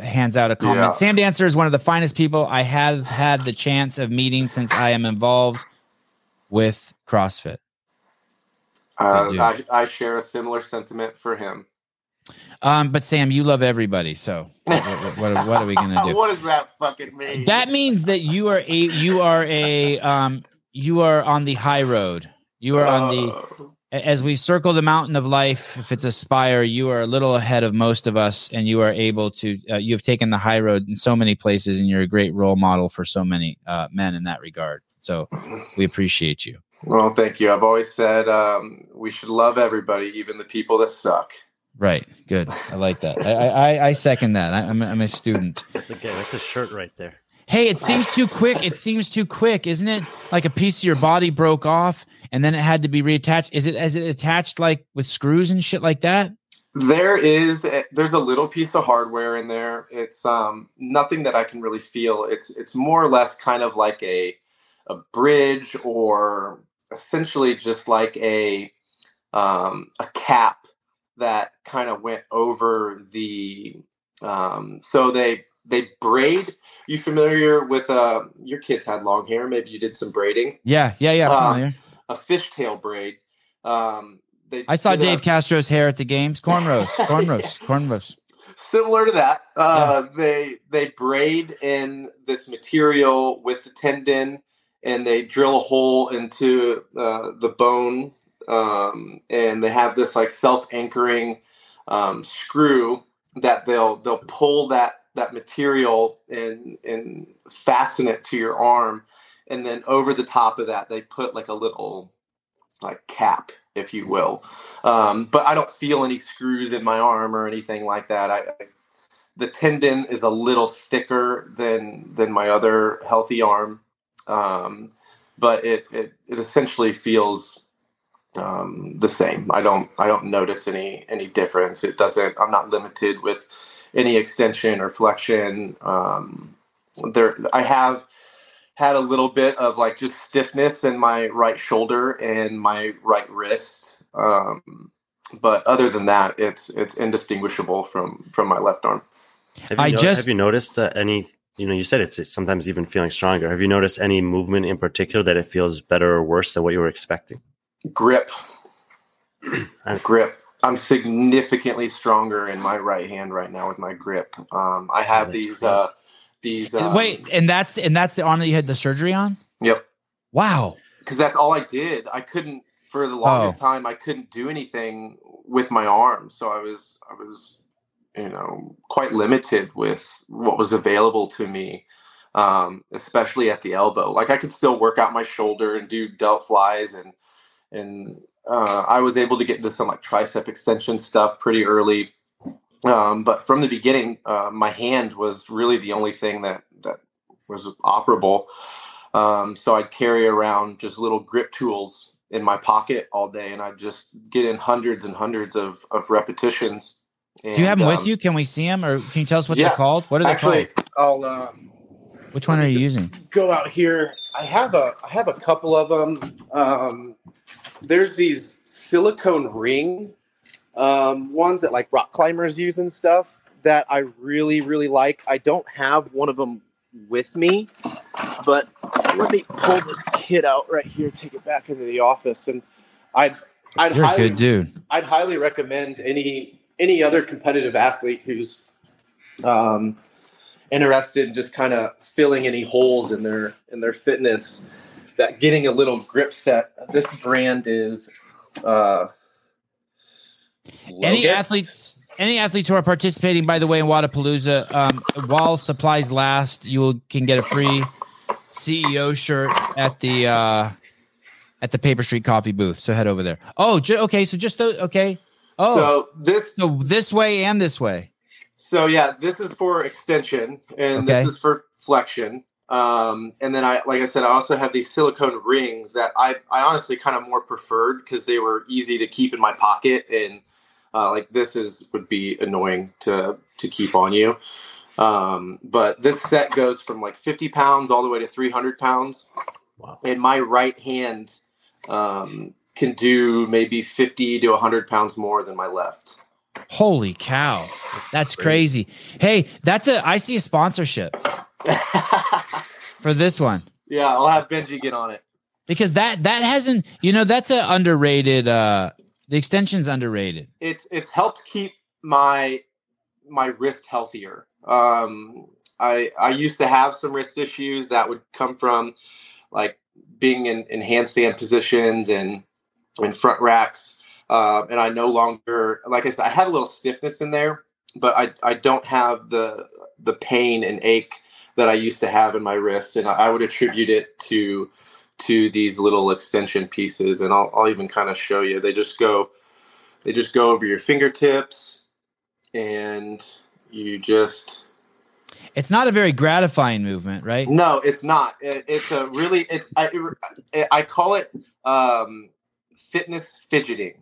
hands out a comment. Yeah. Sam Dancer is one of the finest people I have had the chance of meeting since I am involved with CrossFit. Uh, I, I share a similar sentiment for him. Um, but Sam, you love everybody, so what, what, what are we gonna do? what does that fucking mean? That means that you are a you are a um you are on the high road. You are on the oh. As we circle the mountain of life. If it's a spire, you are a little ahead of most of us, and you are able to. Uh, you have taken the high road in so many places, and you're a great role model for so many uh, men in that regard. So we appreciate you. Well, thank you. I've always said um, we should love everybody, even the people that suck. Right. Good. I like that. I, I, I second that. I, am I'm a student. That's a good. That's a shirt right there. Hey, it seems too quick. It seems too quick, isn't it? Like a piece of your body broke off and then it had to be reattached. Is it is it attached like with screws and shit like that? There is there's a little piece of hardware in there. It's um nothing that I can really feel. It's it's more or less kind of like a a bridge or essentially just like a um a cap that kind of went over the um, so they they braid. You familiar with uh your kids had long hair. Maybe you did some braiding. Yeah yeah yeah um, a fishtail braid. Um they i saw dave a, castro's hair at the games. Cornrows cornrows cornrows. Similar to that uh yeah. they they braid in this material with the tendon and they drill a hole into uh, the bone um, and they have this like self-anchoring um, screw that they'll they'll pull that that material and and fasten it to your arm and then over the top of that they put like a little like cap if you will um, but i don't feel any screws in my arm or anything like that I, I, the tendon is a little thicker than than my other healthy arm um, but it, it it essentially feels um, the same. I don't I don't notice any any difference. It doesn't. I'm not limited with any extension or flexion. Um, there, I have had a little bit of like just stiffness in my right shoulder and my right wrist. Um, but other than that, it's it's indistinguishable from from my left arm. Have you I no- just- have you noticed uh, any? You know, you said it's, it's sometimes even feeling stronger. Have you noticed any movement in particular that it feels better or worse than what you were expecting? Grip, grip. I'm significantly stronger in my right hand right now with my grip. Um, I have that's these uh, these. Um, Wait, and that's and that's the arm that you had the surgery on. Yep. Wow. because that's all I did. I couldn't for the longest Oh. time. I couldn't do anything with my arm, so I was I was you know quite limited with what was available to me, um, especially at the elbow. Like I could still work out my shoulder and do delt flies and and uh, I was able to get into some like tricep extension stuff pretty early. Um, but from the beginning, uh, my hand was really the only thing that that was operable. Um, so I'd carry around just little grip tools in my pocket all day, and I'd just get in hundreds and hundreds of, of repetitions. Do you have them And, with um, you? Can we see them, or can you tell us what yeah. they're called? What are they Actually, called? I'll um, Which one are you using? go out here. I have a I have a couple of them. There's these silicone ring um, ones that like rock climbers use and stuff that I really really like. I don't have one of them with me, but let me pull this kit out right here, take it back into the office, and I'd I'd You're highly good dude. I'd highly recommend any any other competitive athlete who's um, interested in just kind of filling any holes in their in their fitness that getting a little grip set. This brand is uh, Any athletes, any athletes who are participating, by the way, in Wodapalooza, um, while supplies last, you will, can get a free CEO shirt at the uh, at the Paper Street Coffee booth. So head over there. Oh, ju- okay. So just okay. Oh, So this so this way and this way. So yeah, this is for extension, and Okay. this is for flexion. Um, and then I, like I said, I also have these silicone rings that I, I honestly kind of more preferred because they were easy to keep in my pocket, and uh, like this is would be annoying to to keep on you. Um, but this set goes from like 50 pounds all the way to 300 pounds, Wow. and my right hand um, can do maybe 50 to 100 pounds more than my left. Holy cow, that's crazy. Hey, that's a. I see a sponsorship for this one. yeah, I'll have Benji get on it. because that that hasn't you know that's a underrated uh the extension's underrated it's it's helped keep my my wrist healthier. Um, I I used to have some wrist issues that would come from like being in, in handstand positions and in front racks, um, and I no longer like I said I have a little stiffness in there, but I I don't have the the pain and ache that I used to have in my wrists, and I, would attribute it to to these little extension pieces, and I'll I'll even kind of show you. They just go they just go over your fingertips and you just it's not a very gratifying movement right? No it's not. It, it's a really it's i i call it um fitness fidgeting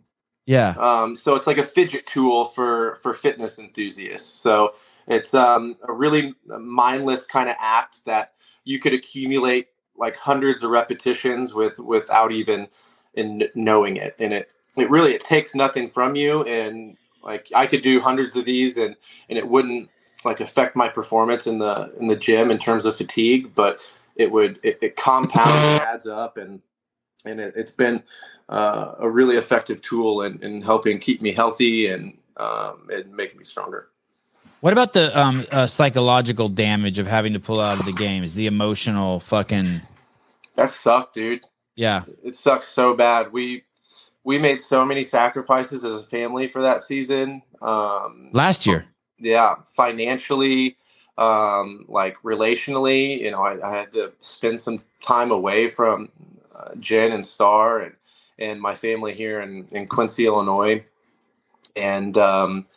yeah. Um so it's like a fidget tool for for fitness enthusiasts. So it's um a really mindless kind of act that you could accumulate like hundreds of repetitions with without even in knowing it. And it it really it takes nothing from you. And like i could do hundreds of these and and it wouldn't like affect my performance in the in the gym in terms of fatigue but it would it, it compounds adds up and and it, it's been uh, a really effective tool in, in helping keep me healthy and um, and making me stronger. What about the um uh, psychological damage of having to pull out of the games the emotional fucking that sucked dude. Yeah. It sucks so bad. We we made so many sacrifices as a family for that season um, last year. Yeah financially um like relationally you know I, I had to spend some time away from uh, jen and star and and my family here in in quincy illinois. And um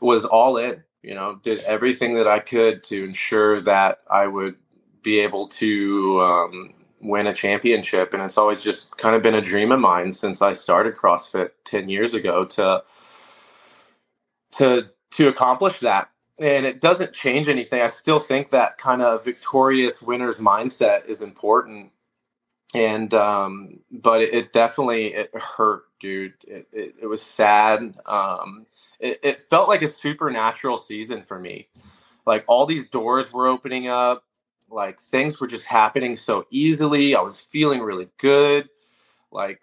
was all in you know did everything that i could to ensure that i would be able to um win a championship. And it's always just kind of been a dream of mine since i started crossfit 10 years ago to to to accomplish that. And it doesn't change anything. I still think that kind of victorious winners mindset is important and um, but it, it, definitely it hurt, dude. It, it, it was sad. Um, it, it felt like a supernatural season for me. Like all these doors were opening up, like things were just happening so easily. I was feeling really good. Like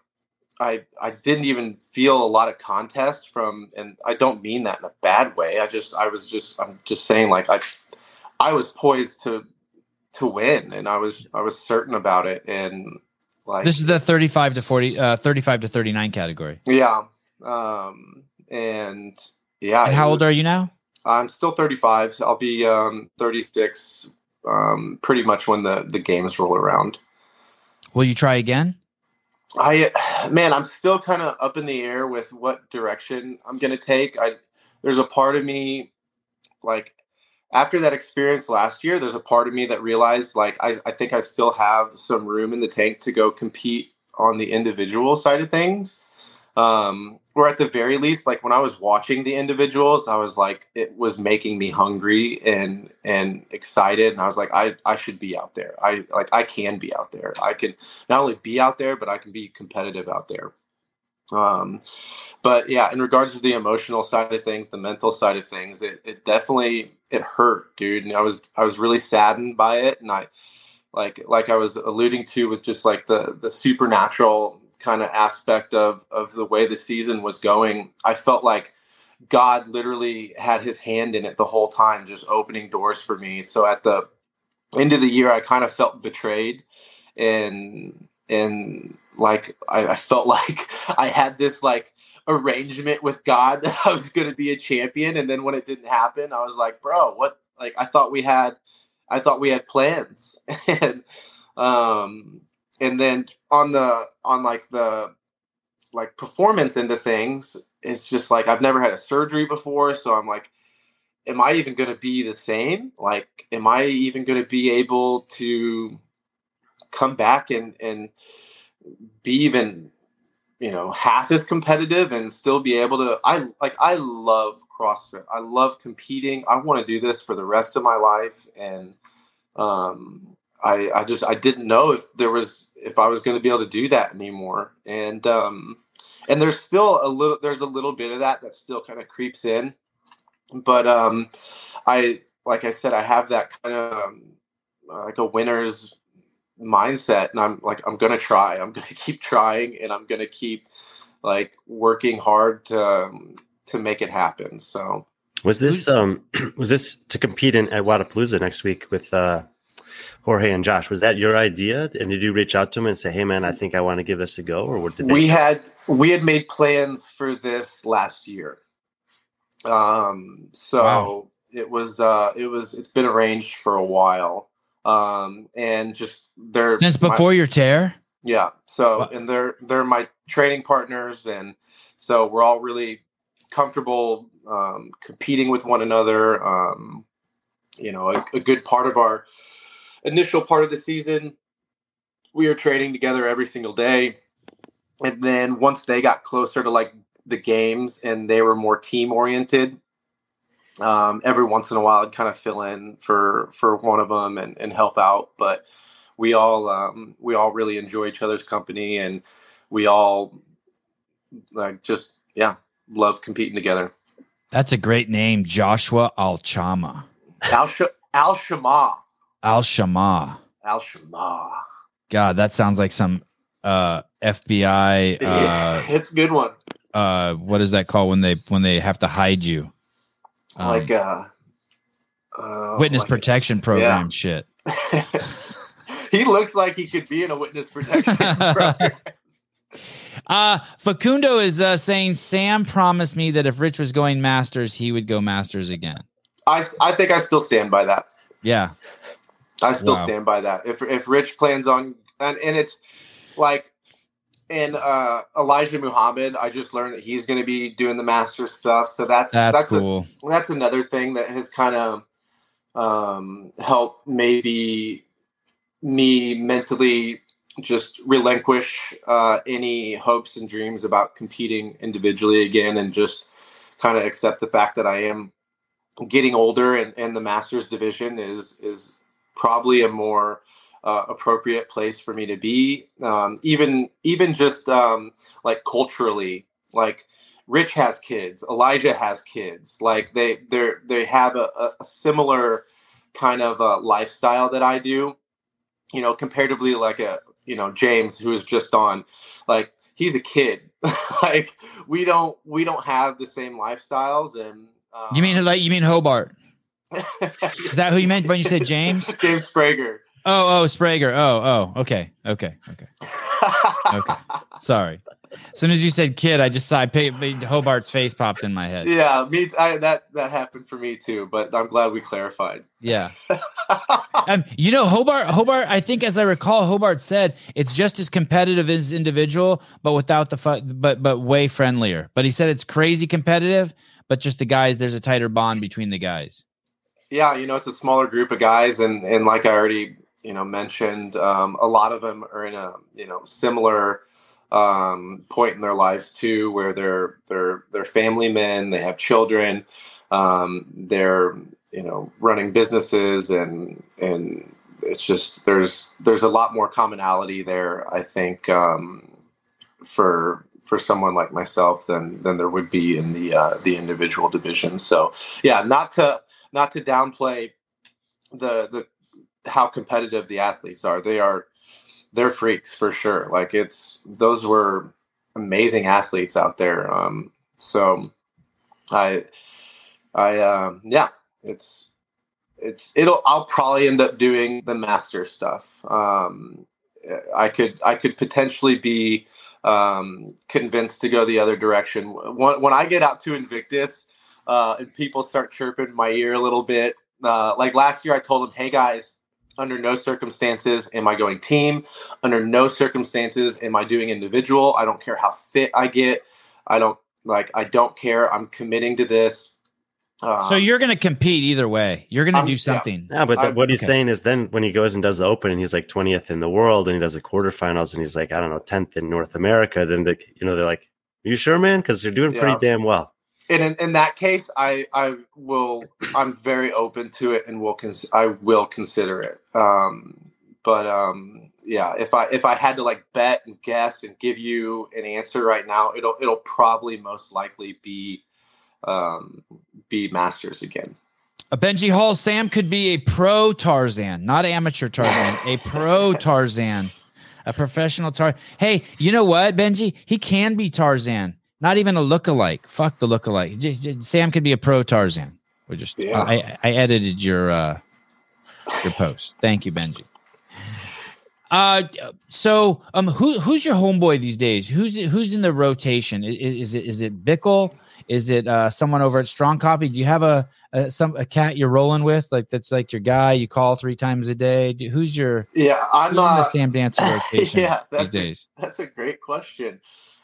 I I didn't even feel a lot of contest from, and I don't mean that in a bad way. I just I was just I'm just saying like I I was poised to to win, and I was I was certain about it, and like this is the 35 to 40 uh 35 to 39 category. Yeah um and yeah and how was, old are you now? I'm still 35 so i'll be um 36 um pretty much when the the games roll around. Will you try again? I man i'm still kind of up in the air with what direction i'm gonna take. I there's a part of me like after that experience last year, there's a part of me that realized like I, I think I still have some room in the tank to go compete on the individual side of things. Um, or at the very least, like when I was watching the individuals, I was like, it was making me hungry and and excited, and I was like, I I should be out there. I like I can be out there. I can not only be out there, but I can be competitive out there. Um, but yeah, in regards to the emotional side of things, the mental side of things, it, it definitely it hurt, dude. And I was I was really saddened by it, and I like like I was alluding to with just like the the supernatural kind of aspect of of the way the season was going. I felt like God literally had His hand in it the whole time, just opening doors for me. So at the end of the year, I kind of felt betrayed, and and like I, I felt like I had this like arrangement with God that I was going to be a champion, and then when it didn't happen, I was like, bro, what? Like I thought we had, I thought we had plans, and um, and then on the on like the like performance into things, it's just like I've never had a surgery before, so I'm like, am I even going to be the same? Like, am I even going to be able to come back and and be even you know half as competitive and still be able to i like i love crossfit. I love competing. I want to do this for the rest of my life. And um i i just i didn't know if there was if i was going to be able to do that anymore. And um and there's still a little there's a little bit of that that still kind of creeps in. But um i like i said i have that kind of um, like a winner's mindset and i'm like i'm gonna try. I'm gonna keep trying and i'm gonna keep like working hard to um, to make it happen so. Was this um was this to compete in at Wodapalooza next week with uh Jorge and Josh? Was that your idea? And did you reach out to him and say hey man I think I want to give this a go or what did we had we had made plans for this last year. Um so wow. it was uh it was it's been arranged for a while um, and just they're since before my, your tear. Yeah. So and they're they're my training partners, and so we're all really comfortable um, competing with one another. Um, you know, a, a good part of our initial part of the season, we were training together every single day, and then once they got closer to like the games and they were more team oriented um, every once in a while, I'd kind of fill in for for one of them and, and help out. But we all um, we all really enjoy each other's company, and we all like just yeah love competing together. That's a great name, Joshua Alchama. Al Al Shama. Al Shama. Al Shama. God, that sounds like some uh FBI. Uh, it's a good one. Uh, what is that called when they when they have to hide you? Um, like uh, uh witness like, protection program yeah. shit. he looks like he could be in a witness protection program. Uh, Facundo is uh, saying Sam promised me that if Rich was going Masters, he would go Masters again. I, I think I still stand by that. Yeah, I still wow. stand by that. If if Rich plans on and and it's like and uh, Elijah Muhammad, I just learned that he's going to be doing the master stuff. So that's that's, that's cool. A, that's another thing that has kind of um, helped maybe me mentally just relinquish uh, any hopes and dreams about competing individually again, and just kind of accept the fact that I am getting older, and, and the masters division is is probably a more uh, appropriate place for me to be. Um, even even just um, like culturally, like Rich has kids, Elijah has kids. Like they they they have a, a similar kind of uh, lifestyle that I do. You know, comparatively, like a you know James who is just on, like he's a kid. like we don't we don't have the same lifestyles and. Um, you mean like you mean Hobart? Is that who you meant when you said James? James Sprager. Oh, oh, Sprager. Oh, oh, okay, okay, okay, okay. Sorry. As soon as you said kid, I just saw I paid, Hobart's face popped in my head. Yeah, me. I, that that happened for me too, but I'm glad we clarified. Yeah. um, you know, Hobart. Hobart. I think, as I recall, Hobart said it's just as competitive as individual, but without the fu- but but way friendlier. But he said it's crazy competitive, but just the guys. There's a tighter bond between the guys. Yeah, you know, it's a smaller group of guys, and and like I already you know mentioned, um, a lot of them are in a you know similar um, point in their lives too, where they're they're they're family men, they have children, um, they're you know running businesses, and and it's just there's there's a lot more commonality there. I think um, for for someone like myself than than there would be in the uh, the individual division. So yeah, not to not to downplay the the how competitive the athletes are. They are they're freaks for sure. Like it's those were amazing athletes out there. Um, so I, I, um, yeah, it's, it's, it'll, I'll probably end up doing the master stuff. Um, I could, I could potentially be, um, convinced to go the other direction. When, when I get out to Invictus, uh, and people start chirping my ear a little bit, uh, like last year I told them, Hey guys, under no circumstances am I going team. Under no circumstances am I doing individual. I don't care how fit I get. I don't like. I don't care. I'm committing to this. Um, so you're going to compete either way. You're going to do something. Yeah, yeah but the, what he's okay. saying is then when he goes and does the Open and he's like 20th in the world and he does the quarterfinals and he's like I don't know 10th in North America, then the you know they're like, "You sure, man? Because you're doing pretty damn well." In, in that case, I I will I'm very open to it and will cons- I will consider it. Um, but um, yeah, if I if I had to like bet and guess and give you an answer right now, it'll it'll probably most likely be um, be Masters again. A Benji Hall, Sam could be a pro Tarzan, not amateur Tarzan, a pro Tarzan, a professional Tar. Hey, you know what, Benji? He can be Tarzan. Not even a look-alike. Fuck the look-alike. Sam could be a pro Tarzan. We just yeah. I, I edited your uh your post. Thank you, Benji. Uh, so um, who who's your homeboy these days? Who's who's in the rotation? Is, is it is it Bickle? Is it uh someone over at Strong Coffee? Do you have a, a some a cat you're rolling with? Like that's like your guy you call three times a day. who's your yeah? I'm not the Sam Dancer rotation yeah, these days. A, that's a great question.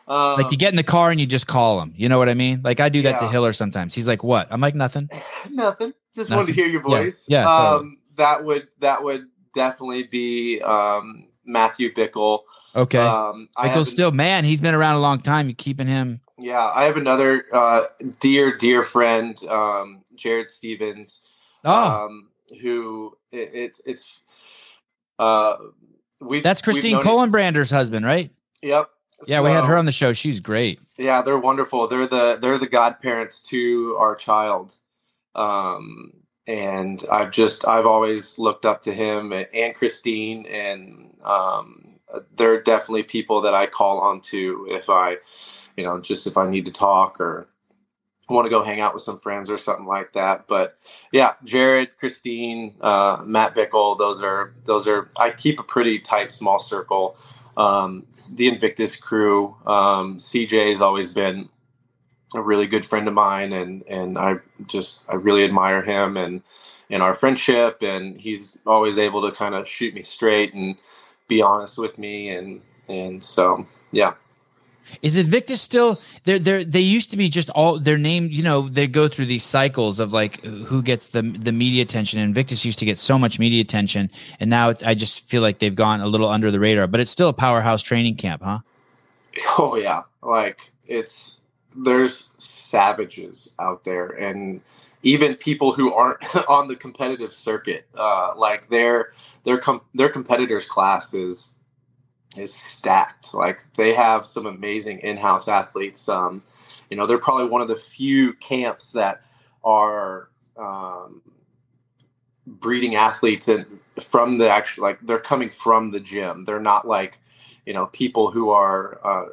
Like you get in the car and you just call him. You know what I mean? Like I do that yeah. to Hiller sometimes. He's like, "What?" I'm like, "Nothing." Nothing. Just nothing. wanted to hear your voice. Yeah. yeah totally. um, that would that would definitely be um, Matthew Bickle. Okay. Um, Bickle's still man. He's been around a long time. You keeping him? Yeah, I have another uh, dear dear friend, um, Jared Stevens. Oh. Um, who it, it's it's uh we that's Christine Kolenbrander's husband, right? Yep. Yeah, so, we had her on the show. She's great. Yeah, they're wonderful. They're the they're the godparents to our child. Um, and I've just I've always looked up to him and Christine, and um, they're definitely people that I call on to if I, you know, just if I need to talk or want to go hang out with some friends or something like that. But yeah, Jared, Christine, uh, Matt Bickle, those are those are I keep a pretty tight small circle um, the Invictus crew. Um, CJ has always been a really good friend of mine, and and I just I really admire him and and our friendship. And he's always able to kind of shoot me straight and be honest with me, and and so yeah. Is it Invictus still there? There, they used to be just all their name. You know, they go through these cycles of like who gets the the media attention. And Invictus used to get so much media attention, and now I just feel like they've gone a little under the radar. But it's still a powerhouse training camp, huh? Oh yeah, like it's there's savages out there, and even people who aren't on the competitive circuit. Uh, like their their com- their competitors class is is stacked. Like they have some amazing in-house athletes. Um, you know, they're probably one of the few camps that are um, breeding athletes and from the actual like they're coming from the gym. They're not like you know people who are uh,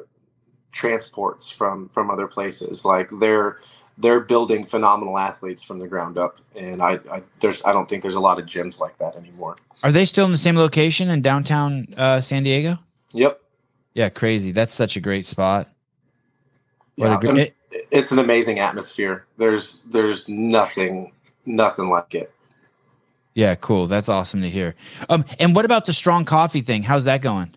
transports from from other places. Like they're they're building phenomenal athletes from the ground up, and I, I there's I don't think there's a lot of gyms like that anymore. Are they still in the same location in downtown uh, San Diego? Yep. Yeah, crazy. That's such a great spot. What Yeah, great, it- it's an amazing atmosphere. There's there's nothing nothing like it. yeah, cool. That's awesome to hear. Um, and what about the strong coffee thing? How's that going?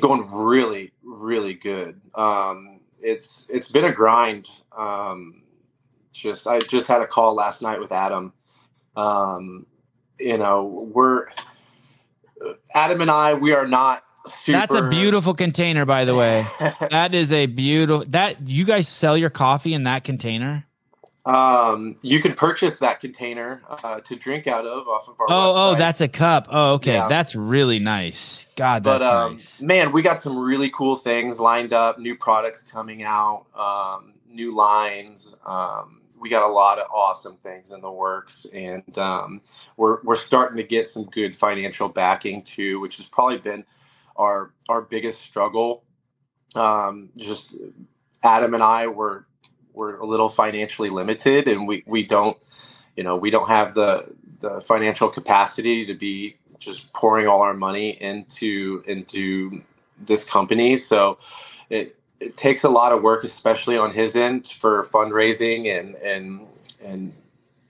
going really really good um it's it's been a grind um just i just had a call last night with adam um you know we're adam and i we are not super That's a beautiful container, by the way. That is a beautiful. That you guys sell your coffee in that container? um you can purchase that container uh to drink out of off of our Oh, oh, that's a cup. Oh, okay. Yeah. That's really nice. God, but that's um, nice. man, we got some really cool things lined up. New products coming out, um, new lines. Um, we got a lot of awesome things in the works, and um, we're we're starting to get some good financial backing too, which has probably been our our biggest struggle. Um, just Adam and I were were a little financially limited, and we we don't you know we don't have the the financial capacity to be just pouring all our money into into this company so it it takes a lot of work especially on his end for fundraising and and and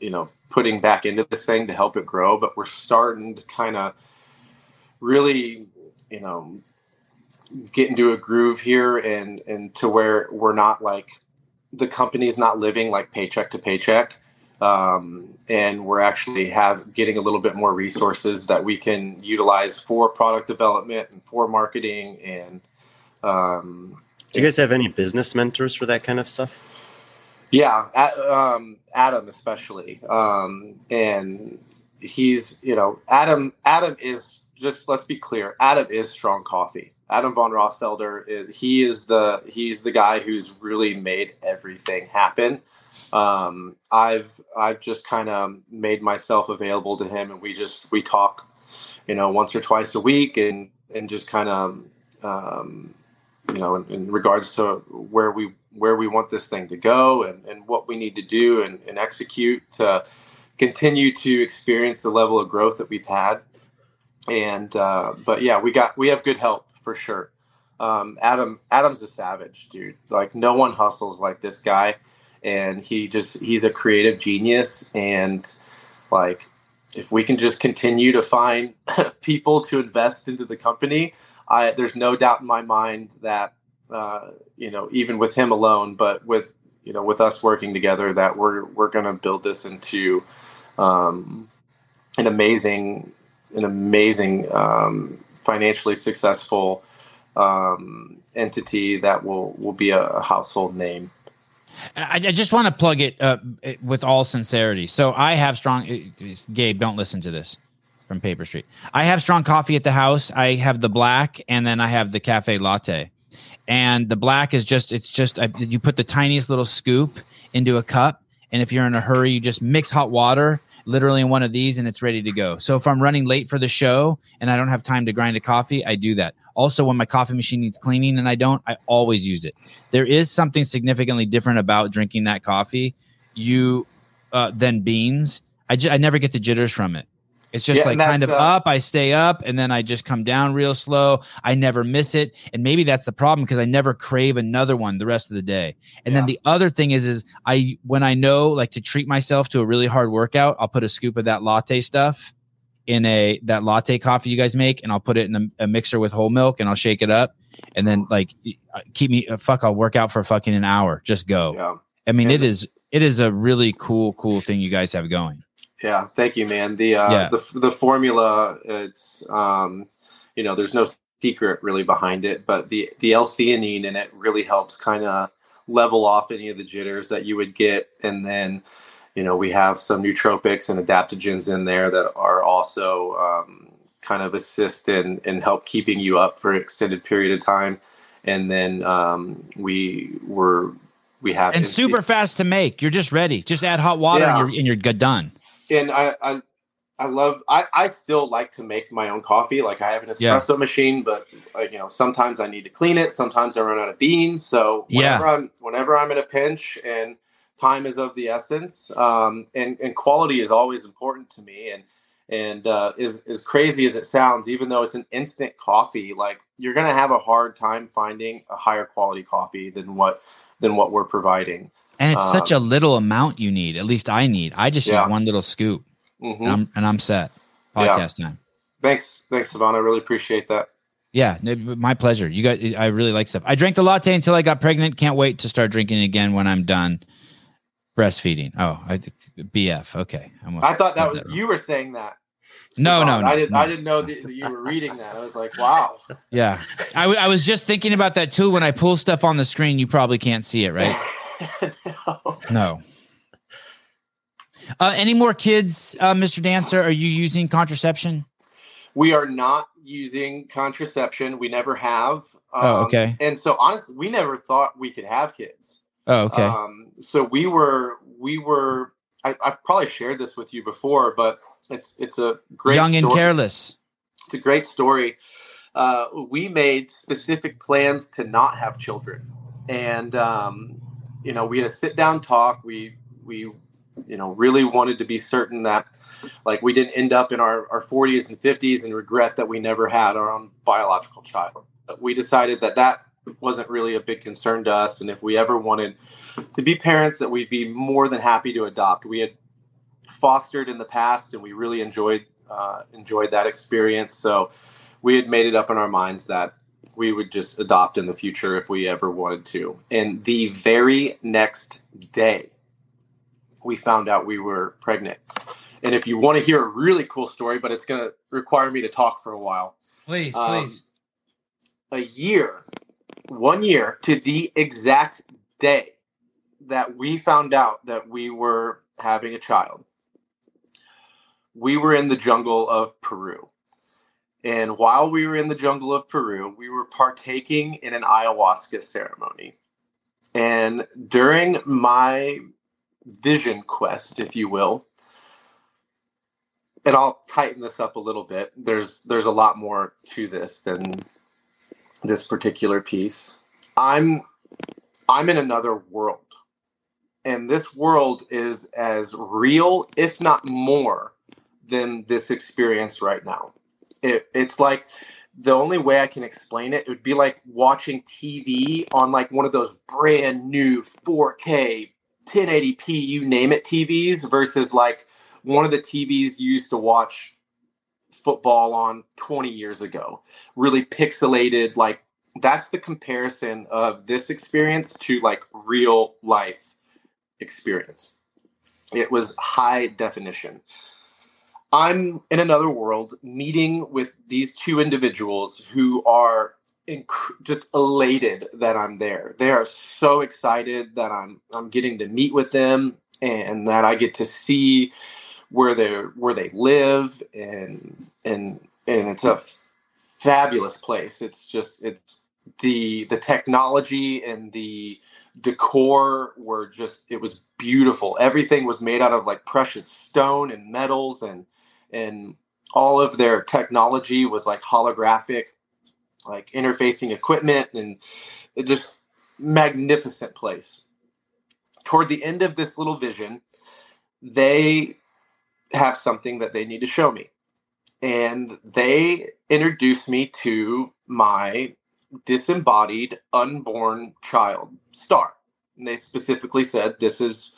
you know putting back into this thing to help it grow but we're starting to kind of really you know get into a groove here and and to where we're not like the company's not living like paycheck to paycheck um, and we're actually have getting a little bit more resources that we can utilize for product development and for marketing and um, Do you guys have any business mentors for that kind of stuff? yeah A- um, adam especially um, and he's you know adam adam is just let's be clear adam is strong coffee adam von rothfelder he is the he's the guy who's really made everything happen um, I've I've just kind of made myself available to him, and we just we talk, you know, once or twice a week, and and just kind of, um, you know, in, in regards to where we where we want this thing to go, and and what we need to do and, and execute to continue to experience the level of growth that we've had. And uh, but yeah, we got we have good help for sure. Um, Adam Adam's a savage, dude. Like no one hustles like this guy and he just he's a creative genius and like if we can just continue to find people to invest into the company i there's no doubt in my mind that uh, you know even with him alone but with you know with us working together that we're we're going to build this into um, an amazing an amazing um, financially successful um, entity that will will be a household name I, I just want to plug it uh, with all sincerity. So I have strong. uh, Gabe, don't listen to this from Paper Street. I have strong coffee at the house. I have the black, and then I have the cafe latte. And the black is just it's just you put the tiniest little scoop into a cup, and if you're in a hurry, you just mix hot water literally in one of these, and it's ready to go. So if I'm running late for the show and I don't have time to grind a coffee, I do that. Also, when my coffee machine needs cleaning and I don't, I always use it there is something significantly different about drinking that coffee you uh, than beans I, I never get the jitters from it it's just Yeah, like kind of uh, up i stay up and then i just come down real slow. I never miss it and maybe that's the problem because i never crave another one the rest of the day. And then the other thing is is i when i know like to treat myself to a really hard workout i'll put a scoop of that latte stuff in a that latte coffee you guys make and i'll put it in a, a mixer with whole milk and i'll shake it up. And then like uh, keep me uh, fuck i'll work out for fucking an hour. Just go. Yeah. I mean And- it is it is a really cool cool thing you guys have going Yeah, thank you, man. The uh, Yeah. the the formula, it's um, you know, there's no secret really behind it, but the the L-theanine in it really helps kind of level off any of the jitters that you would get, and then you know, we have some nootropics and adaptogens in there that are also um, kind of assist and, and help keeping you up for an extended period of time. And then um, we were we have and NC super fast to make. You're just ready. Just add hot water Yeah. and you're and you're good done. And I, I I love I, I still like to make my own coffee. Like I have an Yeah. espresso machine, but like, you know, sometimes I need to clean it. Sometimes I run out of beans. So Yeah. whenever I'm whenever I'm in a pinch and time is of the essence, um, and, and quality is always important to me. And and uh, as as crazy as it sounds, even though it's an instant coffee, like you're gonna have a hard time finding a higher quality coffee than what than what we're providing. And it's such a Um, little amount you need. At least I need. I just Yeah. use one little scoop Mhm. and I'm and I'm set. Yeah. Podcast time. Thanks, thanks, Savannah. I really appreciate that. Yeah, my pleasure. You got I really like stuff. I drank the latte until I got pregnant. Can't wait to start drinking again when I'm done breastfeeding. Oh, I BF. Okay. I thought that was wrong. you were saying that. No, no, Savannah. I didn't. no. I didn't know that, that you were reading that. I was like, wow. Yeah. I, w- I was just thinking about that too. When I pull stuff on the screen, you probably can't see it, right? No. No. Uh, any more kids, uh, Mr. Dancer? Are you using contraception? We are not using contraception. We never have. Um, Oh, okay. And so, honestly, we never thought we could have kids. Oh, okay. Um, so we were, we were. I, I've probably shared this with you before, but it's it's a great Young and careless. It's a great story. Uh, we made specific plans to not have children, and um, you know, we had a sit down talk. We we you know really wanted to be certain that like we didn't end up in our, our 40s and 50s and regret that we never had our own biological child. But we decided that that wasn't really a big concern to us, and if we ever wanted to be parents, that we'd be more than happy to adopt. We had fostered in the past, and we really enjoyed uh, enjoyed that experience. So we had made it up in our minds that we would just adopt in the future if we ever wanted to. And the very next day, we found out we were pregnant. And if you want to hear a really cool story, but it's going to require me to talk for a while. Please, Um, a year, one year to the exact day that we found out that we were having a child, we were in the jungle of Peru. And while we were in the jungle of Peru, we were partaking in an ayahuasca ceremony. And during my vision quest, if you will, and I'll tighten this up a little bit. There's there's a lot more to this than this particular piece. I'm I'm in another world. And this world is as real, if not more, than this experience right now. It, it's like the only way I can explain it, it would be like watching TV on like one of those brand new 4K, 1080p, you name it TVs versus like one of the TVs you used to watch football on 20 years ago. Really pixelated, like that's the comparison of this experience to like real life experience. It was high definition. I'm in another world meeting with these two individuals who are inc- just elated that I'm there. They are so excited that I'm I'm getting to meet with them and that I get to see where they where they live and and and it's a f- fabulous place. It's just it's the the technology and the decor were just it was beautiful. Everything was made out of like precious stone and metals and and all of their technology was like holographic like interfacing equipment and just magnificent place. Toward the end of this little vision, they have something that they need to show me. And they introduce me to my disembodied unborn child, Star. And they specifically said, This is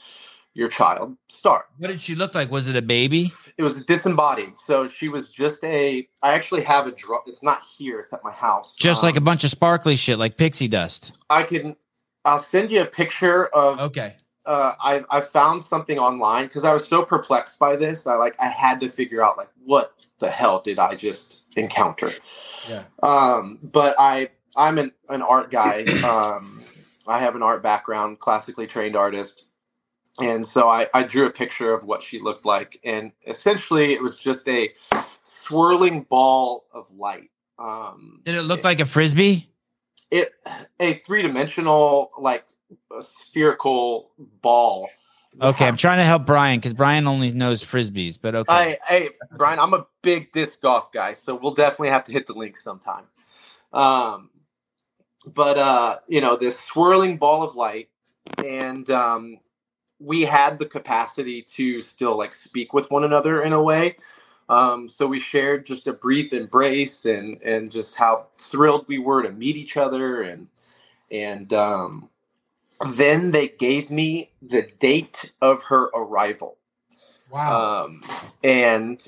your child, start. What did she look like? Was it a baby? It was disembodied. So she was just a. I actually have a draw. It's not here, it's at my house. Just like a Um, bunch of sparkly shit, like pixie dust. I can. I'll send you a picture of Okay. uh, I I found something online because I was so perplexed by this. I like I had to figure out like what the hell did I just encounter? Yeah. Um, but I I'm an, an art guy. Um, I have an art background, classically trained artist, and so I, I drew a picture of what she looked like, and essentially it was just a swirling ball of light. Um, Did it look like a frisbee? it a three dimensional like a spherical ball. Okay, I'm trying to help Brian because Brian only knows frisbees, but okay. Hey, Brian, I'm a big disc golf guy, so we'll definitely have to hit the link sometime. Um, but uh, you know, this swirling ball of light, and um, we had the capacity to still like speak with one another in a way. Um, so we shared just a brief embrace and and just how thrilled we were to meet each other and and um, then they gave me the date of her arrival. wow. Um, and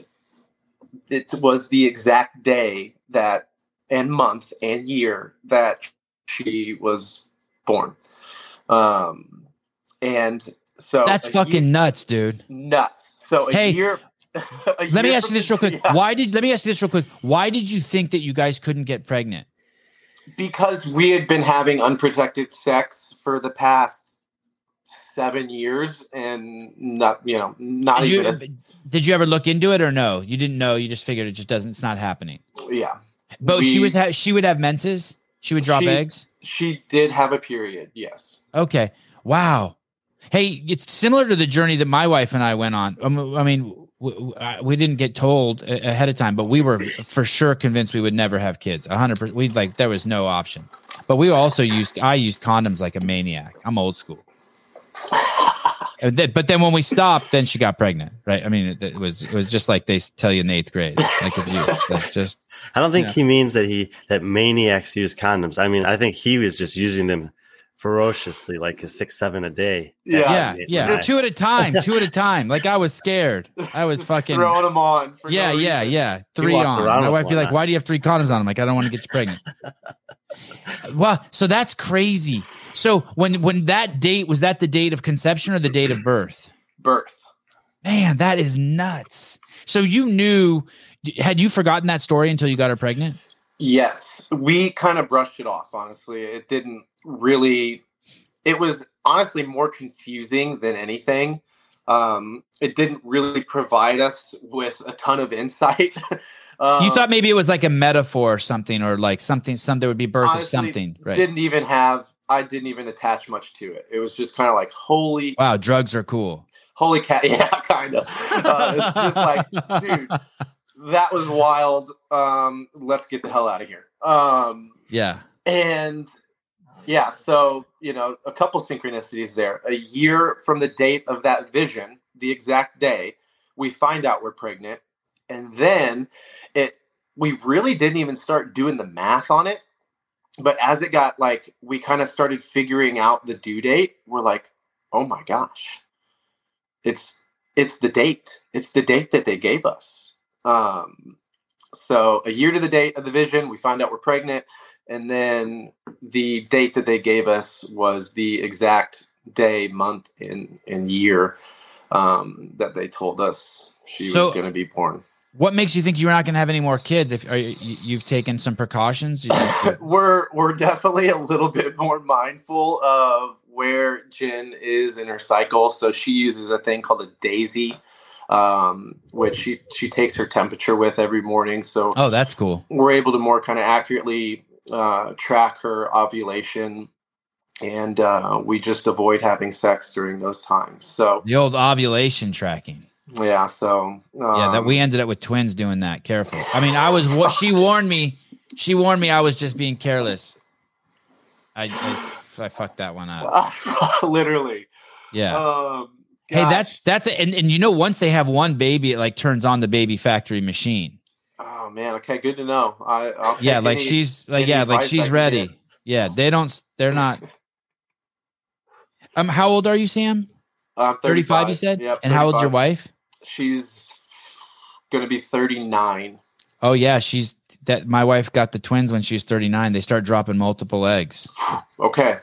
it was the exact day that and month and year that she was born. Um, and so That's fucking year- nuts, dude. nuts. So a Hey, year. Let me ask you this real quick. yeah. Why did let me ask you this real quick? Why did you think that you guys couldn't get pregnant? because we had been having unprotected sex for the past seven years and not you know not Did even you, as, did you ever look into it or no? You didn't know. You just figured it just doesn't. It's not happening. yeah But she was. Ha- she would have menses. She would drop She- eggs. she did have a period yes Okay. Wow. Hey, it's similar to the journey that my wife and I went on. Um, I mean, w- w- I- we didn't get told ahead of time, but we were for sure convinced we would never have kids. A hundred percent. We like there was no option. But we also used. I used condoms like a maniac. I'm old school. But then when we stopped, then she got pregnant, right? I mean, it, was it was just like they tell you in the eighth grade, like if you like just I don't think Yeah. he means that he that maniacs use condoms. I mean, I think he was just using them ferociously, like a six, seven a day. yeah, Yeah, yeah, right. two at a time, two at a time. Like I was scared. I was fucking throwing them on for yeah, no yeah, yeah. Three on. My wife be like, "Why do you have three condoms on?" I'm like, "I don't want to get you pregnant." well, so that's crazy. So when when that date was that the date of conception or the date of birth? birth Man, that is nuts. So you knew had you forgotten that story until you got her pregnant? Yes, we kind of brushed it off. Honestly, it didn't really. It was honestly more confusing than anything. Um, it didn't really provide us with a ton of insight. um, you thought maybe it was like a metaphor or something, or like something, some there would be birth honestly, of something, right? Didn't even have. I didn't even attach much to it. It was just kind of like holy, wow, drugs are cool. holy cat. Yeah, kind of. Uh, it's just like, dude, that was wild. Um, let's get the hell out of here. Um, Yeah. and yeah so you know a couple synchronicities there. A year from the date of that vision the exact day we find out we're pregnant and then it we really didn't even start doing the math on it but as it got like we kind of started figuring out the due date we're like oh my gosh. It's it's the date. It's the date that they gave us. Um so a year to the date of the vision we find out we're pregnant and then the date that they gave us was the exact day month and, and year um, that they told us she So- was going to be born What makes you think you're not going to have any more kids? If are you, you've taken some precautions, we're we're definitely a little bit more mindful of where Jen is in her cycle. So she uses a thing called a Daysy, um, which she she takes her temperature with every morning. So oh, that's cool. we're able to more kind of accurately uh, track her ovulation, and uh, we just avoid having sex during those times. So The old ovulation tracking. yeah, so um, Yeah, that we ended up with twins doing that. Careful. I mean, I was what she warned me. She warned me I was just being careless. I I, I fucked that one up. literally. Yeah. Um, hey, that's that's it. And and you know, once they have one baby, it like turns on the baby factory machine. Oh man. Okay, good to know. I I'll Yeah, like any- she's like yeah, like she's ready. get. Yeah, they don't. They're not. Um, how old are you, Sam? Um, Thirty-five. You said. Yep, and how old's your wife? She's gonna be thirty nine. Oh yeah, she's that. My wife got the twins when she was thirty-nine. They start dropping multiple eggs. Okay,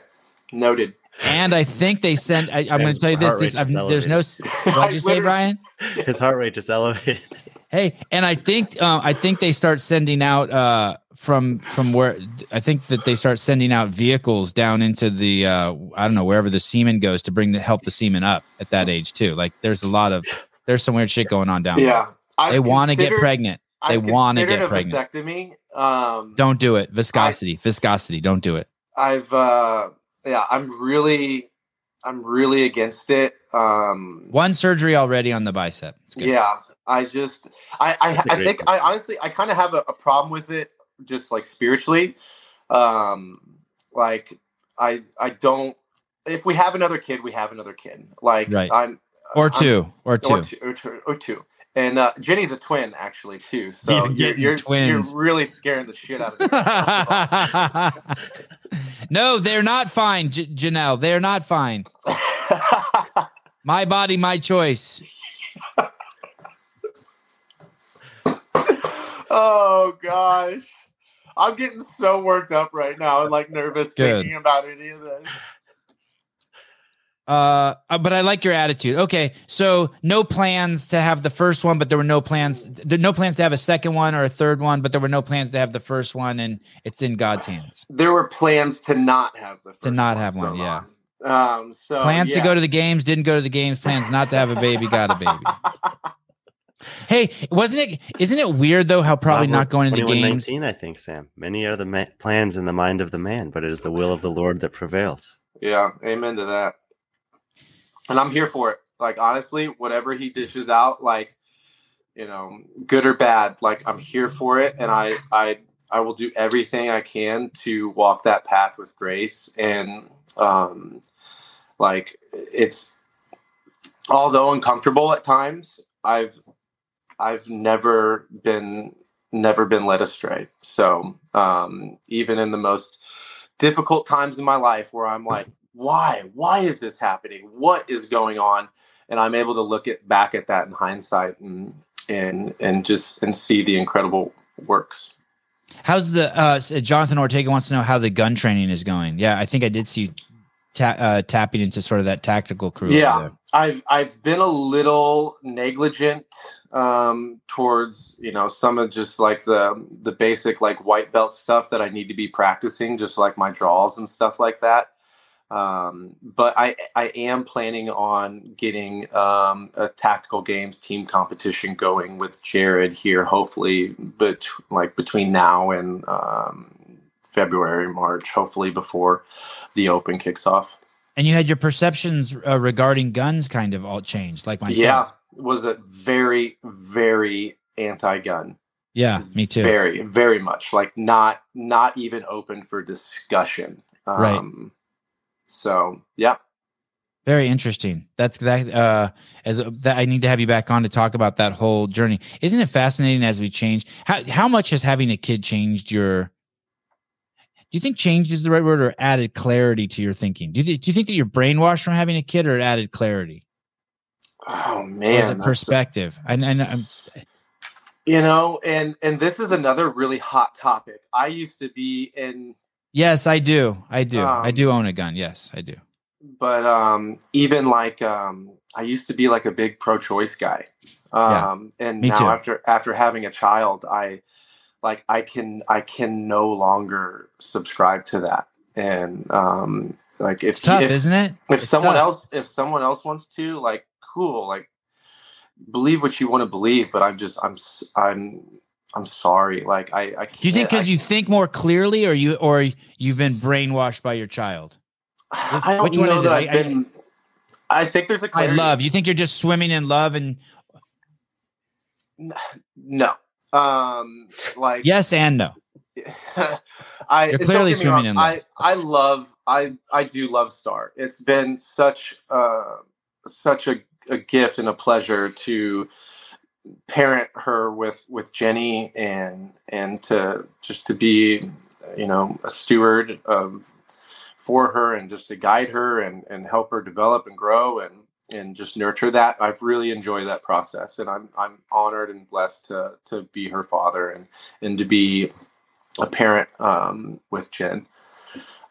noted. And I think they sent I, I'm going to tell you this. This I've, there's no. What'd you say, Brian? His heart rate just elevated. Hey, and I think uh, I think they start sending out uh, from from where I think that they start sending out vehicles down into the uh, I don't know wherever the semen goes to bring the help the semen up at that age too. Like there's a lot of there's some weird shit going on down there. Yeah, I've They want to get pregnant. They wanna get a pregnant. Vasectomy. Um, Don't do it. Viscosity. Viscosity. Don't do it. I've uh, yeah, I'm really, I'm really against it. Um, One surgery already on the bicep. Yeah, I just, I, I, I think, I honestly, I kind of have a, a problem with it, just like spiritually. Um, like, I, I don't. If we have another kid, we have another kid. Like, Right. I'm Or I'm- two. Or two. or two, or two, or two. And uh, Jenny's a twin, actually, too. So You're you're, you're really scaring the shit out of me. no, they're not fine, J- Janelle. They're not fine. My body, my choice. Oh gosh. I'm getting so worked up right now and like nervous Good. thinking about any of this. Uh, uh, but I like your attitude. Okay, so no plans to have the first one, but there were no plans. There no plans to have a second one or a third one, but there were no plans to have the first one, and it's in God's hands. There were plans to not have the first not have one, so yeah. Um so Plans to go to the games, didn't go to the games. Plans not to have a baby, got a baby. Hey, wasn't it? Isn't it weird though? How probably not going to the games. 21-19, I think, Sam. Many are the ma- plans in the mind of the man, but it is the will of the Lord that prevails. Yeah, amen to that. And I'm here for it. Like honestly, whatever he dishes out, like you know, good or bad, like I'm here for it, and I I I will do everything I can to walk that path with grace. And um, like it's although uncomfortable at times, I've I've never been never been led astray. So um, even in the most difficult times in my life where I'm like, why? Why is this happening? What is going on? And I'm able to look at back at that in hindsight and and and just and see the incredible works. How's the uh, Jonathan Ortega wants to know how the gun training is going? Yeah, I think I did see ta- uh, tapping into sort of that tactical crew. Yeah. I've I've been a little negligent um, towards you know some of just like the the basic like white belt stuff that I need to be practicing, just like my draws and stuff like that. Um, but I I am planning on getting um, a tactical games team competition going with Jared here, hopefully, but like between now and um, February March, hopefully before the Open kicks off. And you had your perceptions uh, regarding guns kind of all changed, like myself. Yeah, was a very, very anti-gun. Yeah, me too. Very, very much like not not even open for discussion. Um, Right. So yeah, Very interesting. That's that. Uh, as that, I need to have you back on to talk about that whole journey. Isn't it fascinating as we change? How how much has having a kid changed your? Do you think changed is the right word, or added clarity to your thinking? Do you do you think that you're brainwashed from having a kid, or added clarity, oh man, perspective? And and I'm, you know, and and this is another really hot topic. I used to be in yes, I do, I do, I Um, do own a gun. Yes, I do. but um even like um i used to be like a big pro-choice guy Yeah, um and me now too. after after having a child i like i can i can no longer subscribe to that and um like if It's tough, if, isn't it? if It's someone tough. else if someone else wants to like cool like believe what you want to believe but i'm just i'm i'm i'm sorry like i i can't Do you think because you think more clearly, or you or you've been brainwashed by your child? I don't which one know is it? I- I've I- been. I, think there's a I clarity. love. You think you're just swimming in love and No. Um like yes and no. I You're clearly swimming wrong, in love. I I love I I do love Star. It's been such uh such a, a gift and a pleasure to parent her with with Jenny and and to just to be you know a steward of for her and just to guide her and and help her develop and grow and and just nurture that. I've really enjoyed that process and I'm I'm honored and blessed to to be her father and and to be a parent um, with Jen.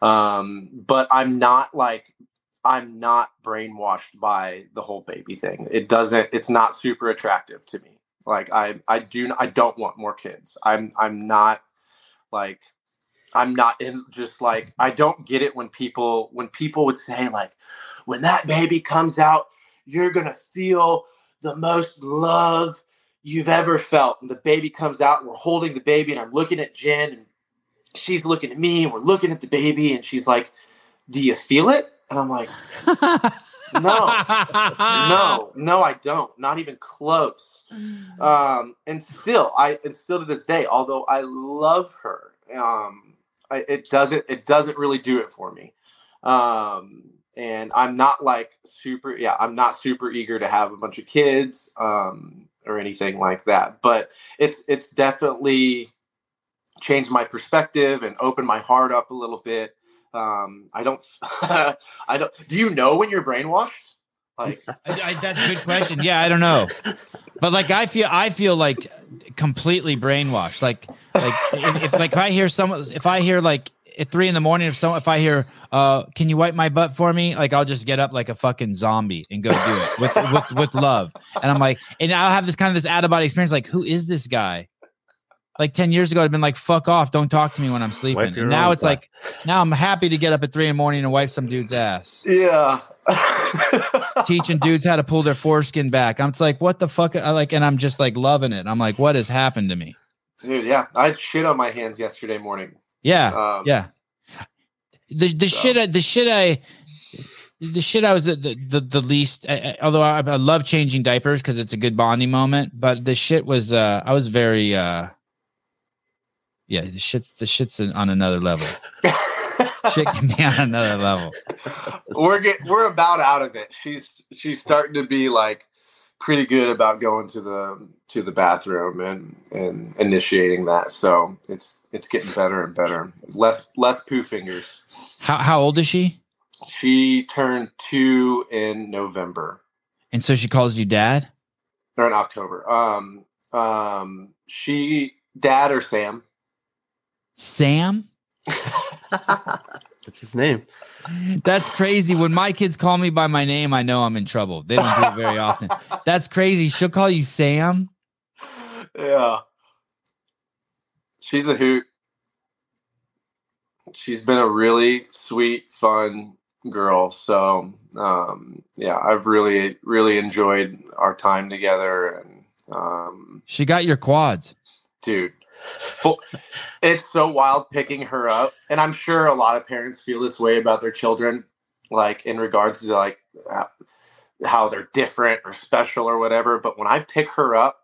Um, but I'm not like I'm not brainwashed by the whole baby thing. It doesn't. It's not super attractive to me. Like I I do I don't want more kids. I'm I'm not like I'm not in just like I don't get it when people when people would say like when that baby comes out you're going to feel the most love you've ever felt and the baby comes out and we're holding the baby and I'm looking at Jen and she's looking at me and we're looking at the baby and she's like do you feel it and I'm like no no no I don't. Not even close. Um and still I and still to this day although I love her um I, it doesn't it doesn't really do it for me. Um and i'm not like super yeah i'm not super eager to have a bunch of kids um or anything like that. But it's it's definitely changed my perspective and opened my heart up a little bit um i don't i don't do you know when you're brainwashed? Like I, I, that's a good question. Yeah i don't know. But like i feel i feel like completely brainwashed. Like like if, if like if i hear someone if i hear like at three in the morning if someone if i hear uh can you wipe my butt for me? like i'll just get up like a fucking zombie and go do it with with with love. And i'm like and i'll have this kind of this out of body experience like who is this guy like 10 years ago i'd been like fuck off don't talk to me when i'm sleeping and now it's butt. like now i'm happy to get up at three in the morning and wipe some dude's ass yeah teaching dudes how to pull their foreskin back. I'm like, what the fuck? I like, and I'm just like loving it. I'm like, what has happened to me? dude yeah i had shit on my hands yesterday morning Yeah, um yeah. The the so- shit I, the shit I the shit I was the the, the, least. I, I- although I, I love changing diapers because it's a good bonding moment, but the shit was uh I was very uh yeah the shit's the shit's on another level. shit can be on another level. we're get we're about out of it. She's she's starting to be like pretty good about going to the to the bathroom and and initiating that. So it's it's getting better and better. Less less poo fingers. How how old is she? She turned two in November And so she calls you dad. or in October. Um um she dad or Sam. Sam. That's his name. That's crazy. When my kids call me by my name, I know I'm in trouble. They don't do it very often. That's crazy. She'll call you Sam. yeah. She's a hoot. She's been a really sweet, fun girl. So, um, yeah, I've really, really enjoyed our time together. And, um, She got your quads. dude, it's so wild picking her up. And I'm sure a lot of parents feel this way about their children, like in regards to like how- how they're different or special or whatever. But when I pick her up,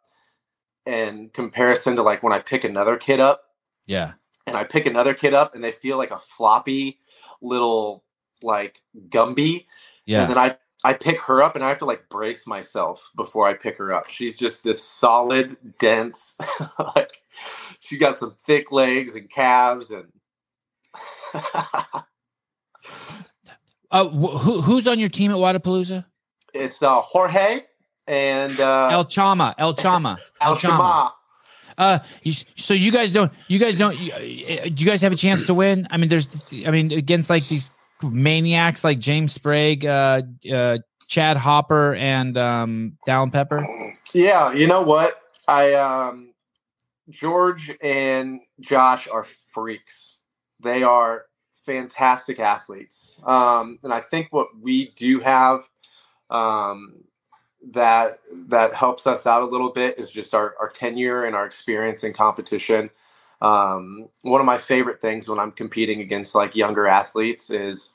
in comparison to like when I pick another kid up, Yeah. and I pick another kid up, and they feel like a floppy little like Gumby, Yeah. and then I I pick her up, and I have to like brace myself before I pick her up. She's just this solid, dense, like she got some thick legs and calves, and Uh, wh- who, who's on your team at Wodapalooza? it's uh, Jorge and uh, El Chama. El Chama. Al Shama. Uh, you, so you guys don't, you guys don't, you, uh, do you guys have a chance to win? I mean, there's, I mean, against like these maniacs like James Sprague, uh, uh, Chad Hopper, and um, Dallin Pepper. Yeah, you know what? I um George and Josh are freaks. They are fantastic athletes. Um and I think what we do have um that that helps us out a little bit is just our, our tenure and our experience in competition. Um, one of my favorite things when I'm competing against like younger athletes is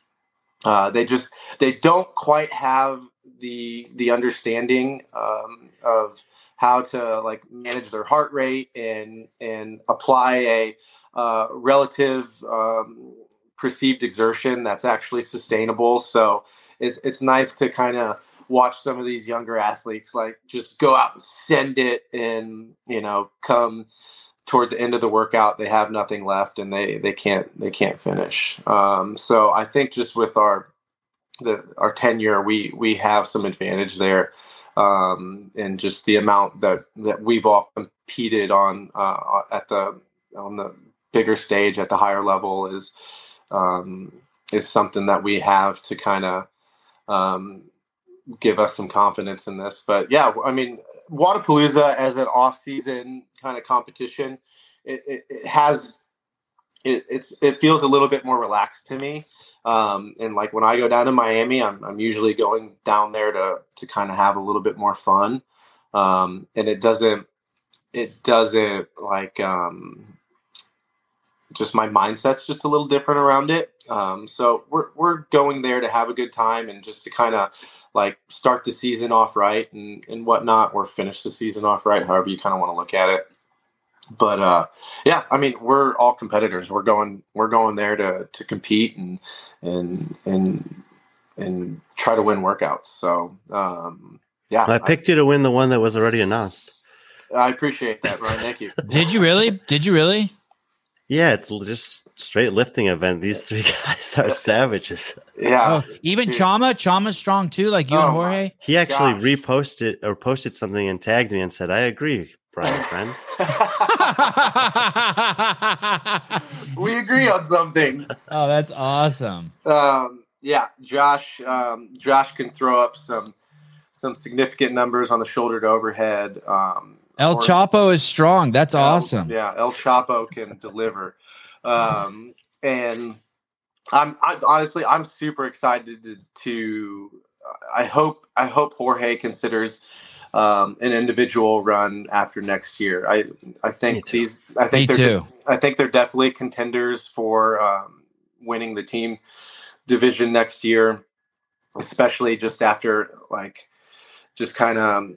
uh, they just they don't quite have the the understanding um, of how to like manage their heart rate and and apply a uh, relative um, perceived exertion that's actually sustainable. So it's it's nice to kind of watch some of these younger athletes like just go out and send it and you know come toward the end of the workout they have nothing left and they they can't they can't finish um, so i think just with our the our tenure we we have some advantage there um, and just the amount that that we've all competed on uh, at the on the bigger stage at the higher level is um, is something that we have to kind of um, give us some confidence in this. But yeah, I mean, Wodapalooza as an off-season kind of competition, it, it, it has it, it's it feels a little bit more relaxed to me. Um, and like when I go down to Miami, I'm, I'm usually going down there to to kind of have a little bit more fun. Um, and it doesn't it doesn't like um, just my mindset's just a little different around it. Um, so we're we're going there to have a good time and just to kind of like start the season off right and and whatnot, or finish the season off right, however you kind of want to look at it. But uh, yeah, I mean, we're all competitors. We're going we're going there to to compete and and and and try to win workouts. So um, yeah, I picked I, you to win the one that was already announced. I appreciate that, Ryan. Thank you. Did you really? Did you really? Yeah, it's just straight lifting event. These three guys are savages. Yeah. Oh, even Dude. Chama, Chama's strong too, like you oh, and Jorge. He actually gosh. reposted or posted something and tagged me and said, "I agree, Brian friend." we agree on something. Oh, that's awesome. Um, yeah, Josh. Um, Josh can throw up some some significant numbers on the shoulder to overhead. Um, El or, Chapo is strong. That's El, awesome. Yeah, El Chapo can deliver. Um, and I'm I, honestly I'm super excited to, to, I hope I hope Jorge considers um, an individual run after next year. I I think these I think Me they're too. I think they're definitely contenders for um, winning the team division next year, especially just after like just kind of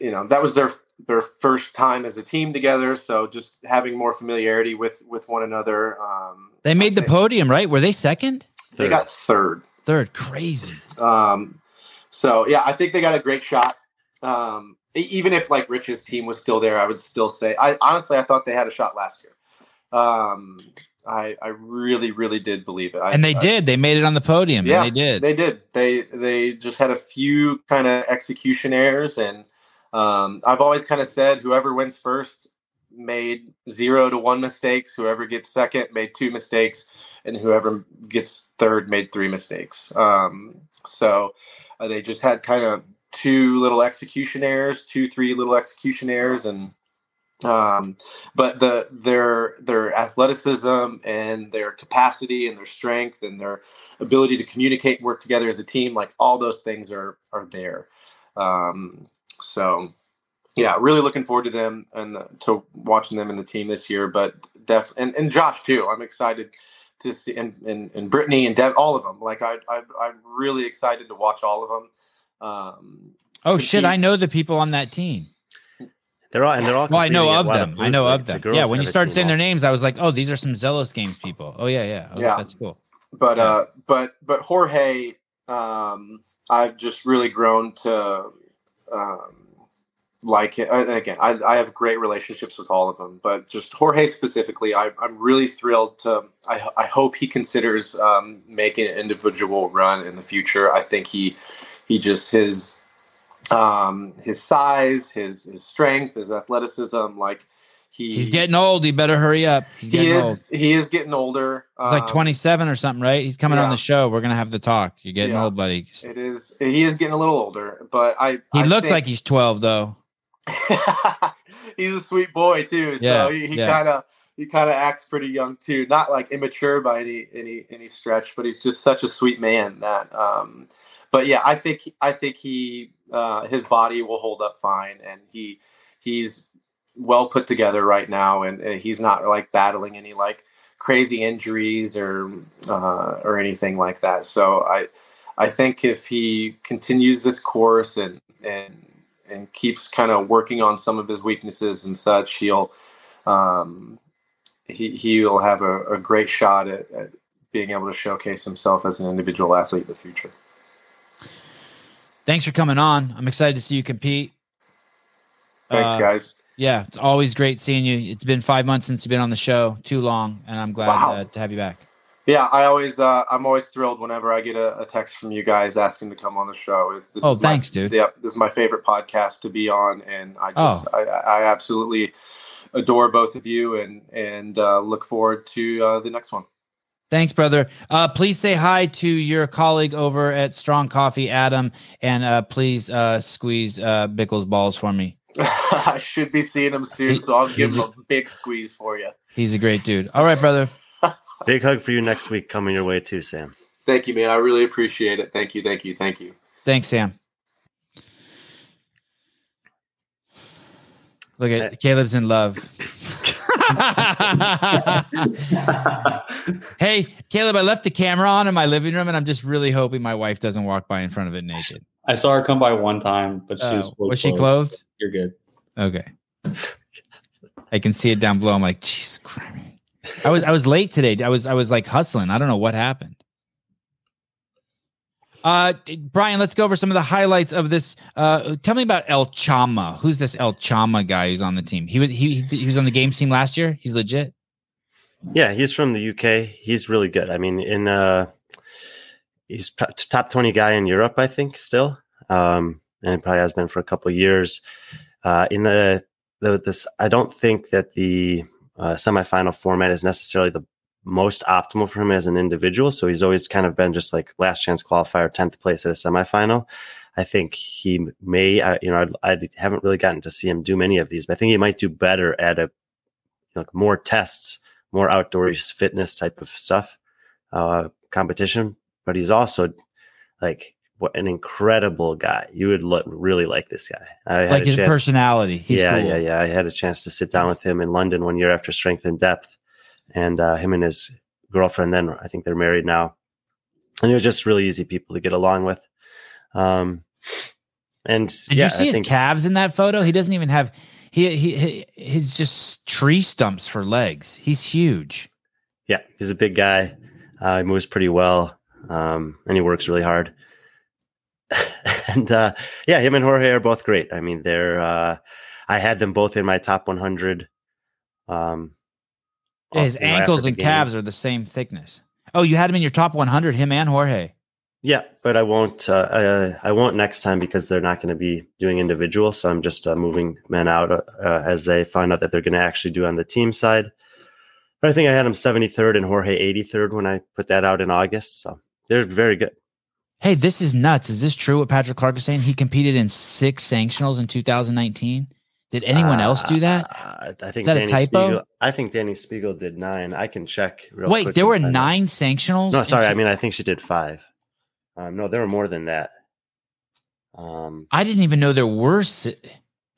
you know that was their their first time as a team together so just having more familiarity with with one another um they made the podium right? Were they second? They got third. Third. Crazy. Um so yeah i think they got a great shot um even if like rich's team was still there i would still say i honestly i thought they had a shot last year um I, I really, really did believe it. I, and they I, did. They made it on the podium. Yeah, they did. They did. They they just had a few kind of execution errors, and um, I've always kind of said whoever wins first made zero to one mistakes. Whoever gets second made two mistakes, and whoever gets third made three mistakes. Um, so uh, they just had kind of two little execution errors, two three little execution errors, and um, but the their their athleticism and their capacity and their strength and their ability to communicate and work together as a team like all those things are are there. Um, so yeah really looking forward to them and the, to watching them in the team this year but def and, and josh too i'm excited to see and and, and brittany and dev all of them like I, I i'm really excited to watch all of them um, oh shit i know the people on that team they're all and they're all. Well, I know of them. I know of them. The yeah, when you started saying their names, I was like, oh, these are some Zelos Games people. Oh yeah, yeah, oh, yeah. That's cool. But yeah. uh, but but Jorge, um, I've just really grown to um, like it. And again, I, I have great relationships with all of them, but just Jorge specifically, I, I'm really thrilled to. I, I hope he considers um, making an individual run in the future. I think he he just his um, his size, his his strength, his athleticism. Like he he's getting old. He better hurry up. He is. Old. He is getting older. He's um, like 27 or something, right? He's coming yeah. on the show. We're gonna have the talk. You're getting yeah. old, buddy. It is. He is getting a little older, but I. He I looks think, like he's 12 though. he's a sweet boy too. So yeah, he, he kind of he kind of acts pretty young too. Not like immature by any any any stretch, but he's just such a sweet man that. um But yeah, I think I think he uh, his body will hold up fine, and he he's well put together right now, and, and he's not like battling any like crazy injuries or uh, or anything like that. So I I think if he continues this course and and and keeps kind of working on some of his weaknesses and such, he'll um, he he'll have a, a great shot at, at being able to showcase himself as an individual athlete in the future thanks for coming on. I'm excited to see you compete. Thanks, uh, guys. Yeah, it's always great seeing you. It's been five months since you've been on the show. Too long, and I'm glad wow. uh, to have you back. Yeah, I always, uh, I'm always thrilled whenever I get a, a, text from you guys asking to come on the show. This oh, thanks, my, dude. Yep, this is my favorite podcast to be on, and I just, oh. I, I absolutely adore both of you, and and uh, look forward to uh, the next one. Thanks, brother. Uh, please say hi to your colleague over at Strong Coffee, Adam, and uh, please uh, squeeze uh, Bickle's balls for me. I should be seeing him soon, so I'll give him a, a big squeeze for you. He's a great dude. All right, brother. Big hug for you next week coming your way too, Sam. Thank you, man. I really appreciate it. Thank you. Thank you. Thank you. Thanks, Sam. Look at Caleb's in love. hey, Caleb, I left the camera on in my living room, and I'm just really hoping my wife doesn't walk by in front of it naked. I saw her come by one time, but she's Oh, was she clothed? You're good. Okay. I can see it down below. I'm like, Jesus Christ. I was I was late today. I was I was like hustling. I don't know what happened. Uh, Brian, let's go over some of the highlights of this. Uh, tell me about El Chama. Who's this El Chama guy who's on the team? He was he he was on the game team last year. He's legit. Yeah, he's from the UK. He's really good. I mean, in uh, he's top twenty guy in Europe, I think, still, um, and probably has been for a couple years. Uh, in the the this, I don't think that the uh, semifinal format is necessarily the most optimal for him as an individual. So he's always kind of been just like last chance qualifier, tenth place at a semifinal. I think he may, I, you know, I, I haven't really gotten to see him do many of these, but I think he might do better at a like more tests, more outdoor fitness type of stuff, uh, competition. But he's also like what an incredible guy. You would lo- really like this guy. I had Like a his chance- personality. He's yeah, cool. yeah, yeah. I had a chance to sit down with him in London one year after Strength and Depth, and uh, him and his girlfriend. Then I think they're married now, and they're just really easy people to get along with. Um, and Did yeah, you see I his think, calves in that photo? He doesn't even have he he, he he's just tree stumps for legs. He's huge. yeah, he's a big guy. Uh, he moves pretty well, um, and he works really hard. and uh, yeah, him and Jorge are both great. I mean, they're. Uh, I had them both in my top 100. Um, Yeah, his you know, after ankles the and games. calves are the same thickness. Oh, you had him in your top 100, him and Jorge. Yeah, but I won't. Uh, I, I won't next time because they're not going to be doing individual. So I'm just uh, moving men out uh, uh, as they find out that they're going to actually do on the team side. But I think I had him 73rd and Jorge 83rd when I put that out in August. So they're very good. Hey, this is nuts. Is this true what Patrick Clark is saying? He competed in six sanctionals in 2019. Did anyone else do that? Uh, I think that a typo? Speegle, I think Dani Speegle did nine. I can check. Real Wait, there were nine sanctionals? No, sorry. I mean, I think she did five. Um, no, there were more than that. Um, I didn't even know there were. si-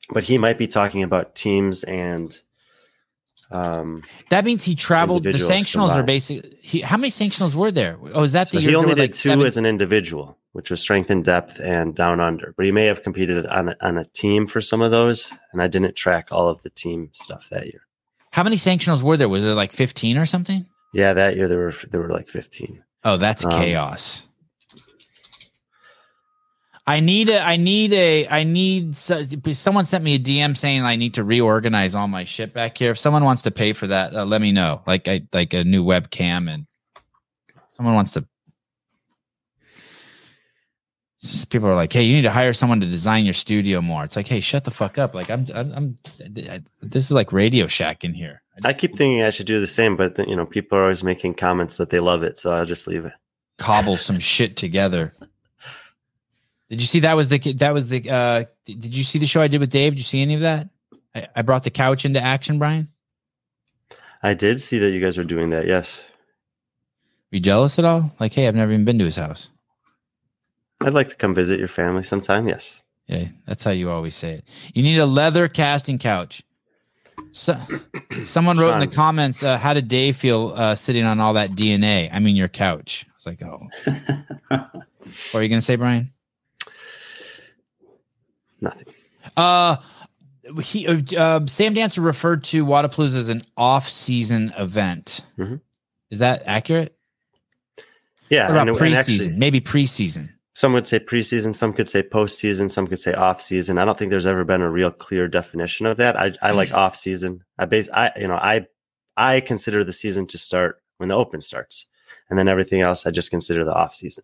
but he might be talking about teams and um, That means he traveled. The sanctionals are combined. basically. He, how many sanctionals were there? Oh, is that the year he only did like two seven- as an individual, which was strength and depth and down under. But he may have competed on a, on a team for some of those, and I didn't track all of the team stuff that year. How many sanctionals were there? Was there like 15 or something? Yeah, that year there were there were like fifteen. Oh, that's Um, chaos. I need a, I need a, I need, so, someone sent me a DM saying I need to reorganize all my shit back here. If someone wants to pay for that, uh, let me know. Like, I, like a new webcam and someone wants to. People are like, hey, you need to hire someone to design your studio more. It's like, hey, shut the fuck up. Like, I'm, I'm, I'm this is like Radio Shack in here. I keep thinking I should do the same, but you know, people are always making comments that they love it, so I'll just leave it. cobble some shit together. Did you see that was the that was the uh did you see the show I did with Dave? Did you see any of that? I, I brought the couch into action, Brian. I did see that you guys were doing that. Yes, Are you jealous at all? Like, hey, I've never even been to his house. I'd like to come visit your family sometime. Yes. Yeah, that's how you always say it. You need a leather casting couch. So, someone wrote in the comments, uh, "How did Dave feel uh, sitting on all that DNA?" I mean, your couch. I was like, "Oh." what are you gonna say, Brian? Nothing. Uh, he uh, uh, Sam Dancer referred to Wodapalooza as an off-season event. Mhm. Is that accurate? Yeah. What about and- and preseason? actually- Maybe preseason. Some would say preseason, some could say postseason, some could say off season. I don't think there's ever been a real clear definition of that. I, I like off season. I base I you know I I consider the season to start when the open starts, and then everything else I just consider the off season.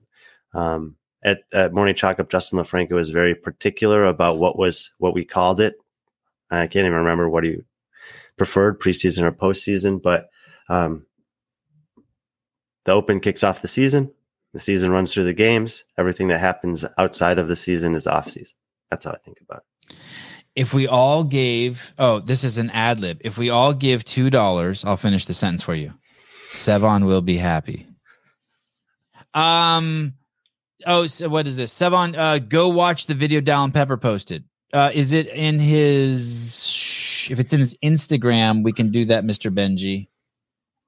Um, at, at Morning Chalk Up, Justin LoFranco was very particular about what was what we called it. I can't even remember what he preferred preseason or postseason, but um, the open kicks off the season. The season runs through the games. Everything that happens outside of the season is off season. That's how I think about it. If we all gave, oh, this is an ad lib. If we all give two dollars, I'll finish the sentence for you. Sevan will be happy. Um. Oh, so what is this? Sevan, uh, go watch the video Dallin Pepper posted. Uh, is it in his? If it's in his Instagram, we can do that, Mister Benji.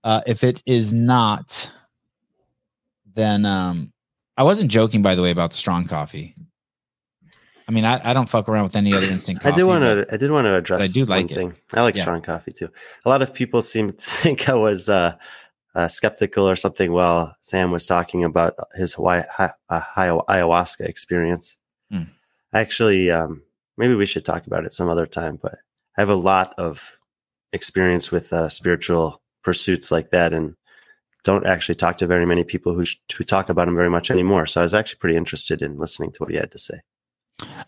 Uh, if it is not, then um, I wasn't joking, by the way, about the strong coffee. I mean, I, I don't fuck around with any other instant coffee. I did want to. I did want to address. I do like one it. thing. I like Yeah. strong coffee too. A lot of people seem to think I was uh, uh, skeptical or something while Sam was talking about his Hawaii, hi, uh, ayahuasca experience. Hmm. Actually, um, maybe we should talk about it some other time. But I have a lot of experience with uh, spiritual pursuits like that, and don't actually talk to very many people who sh- who talk about him very much anymore. So I was actually pretty interested in listening to what he had to say.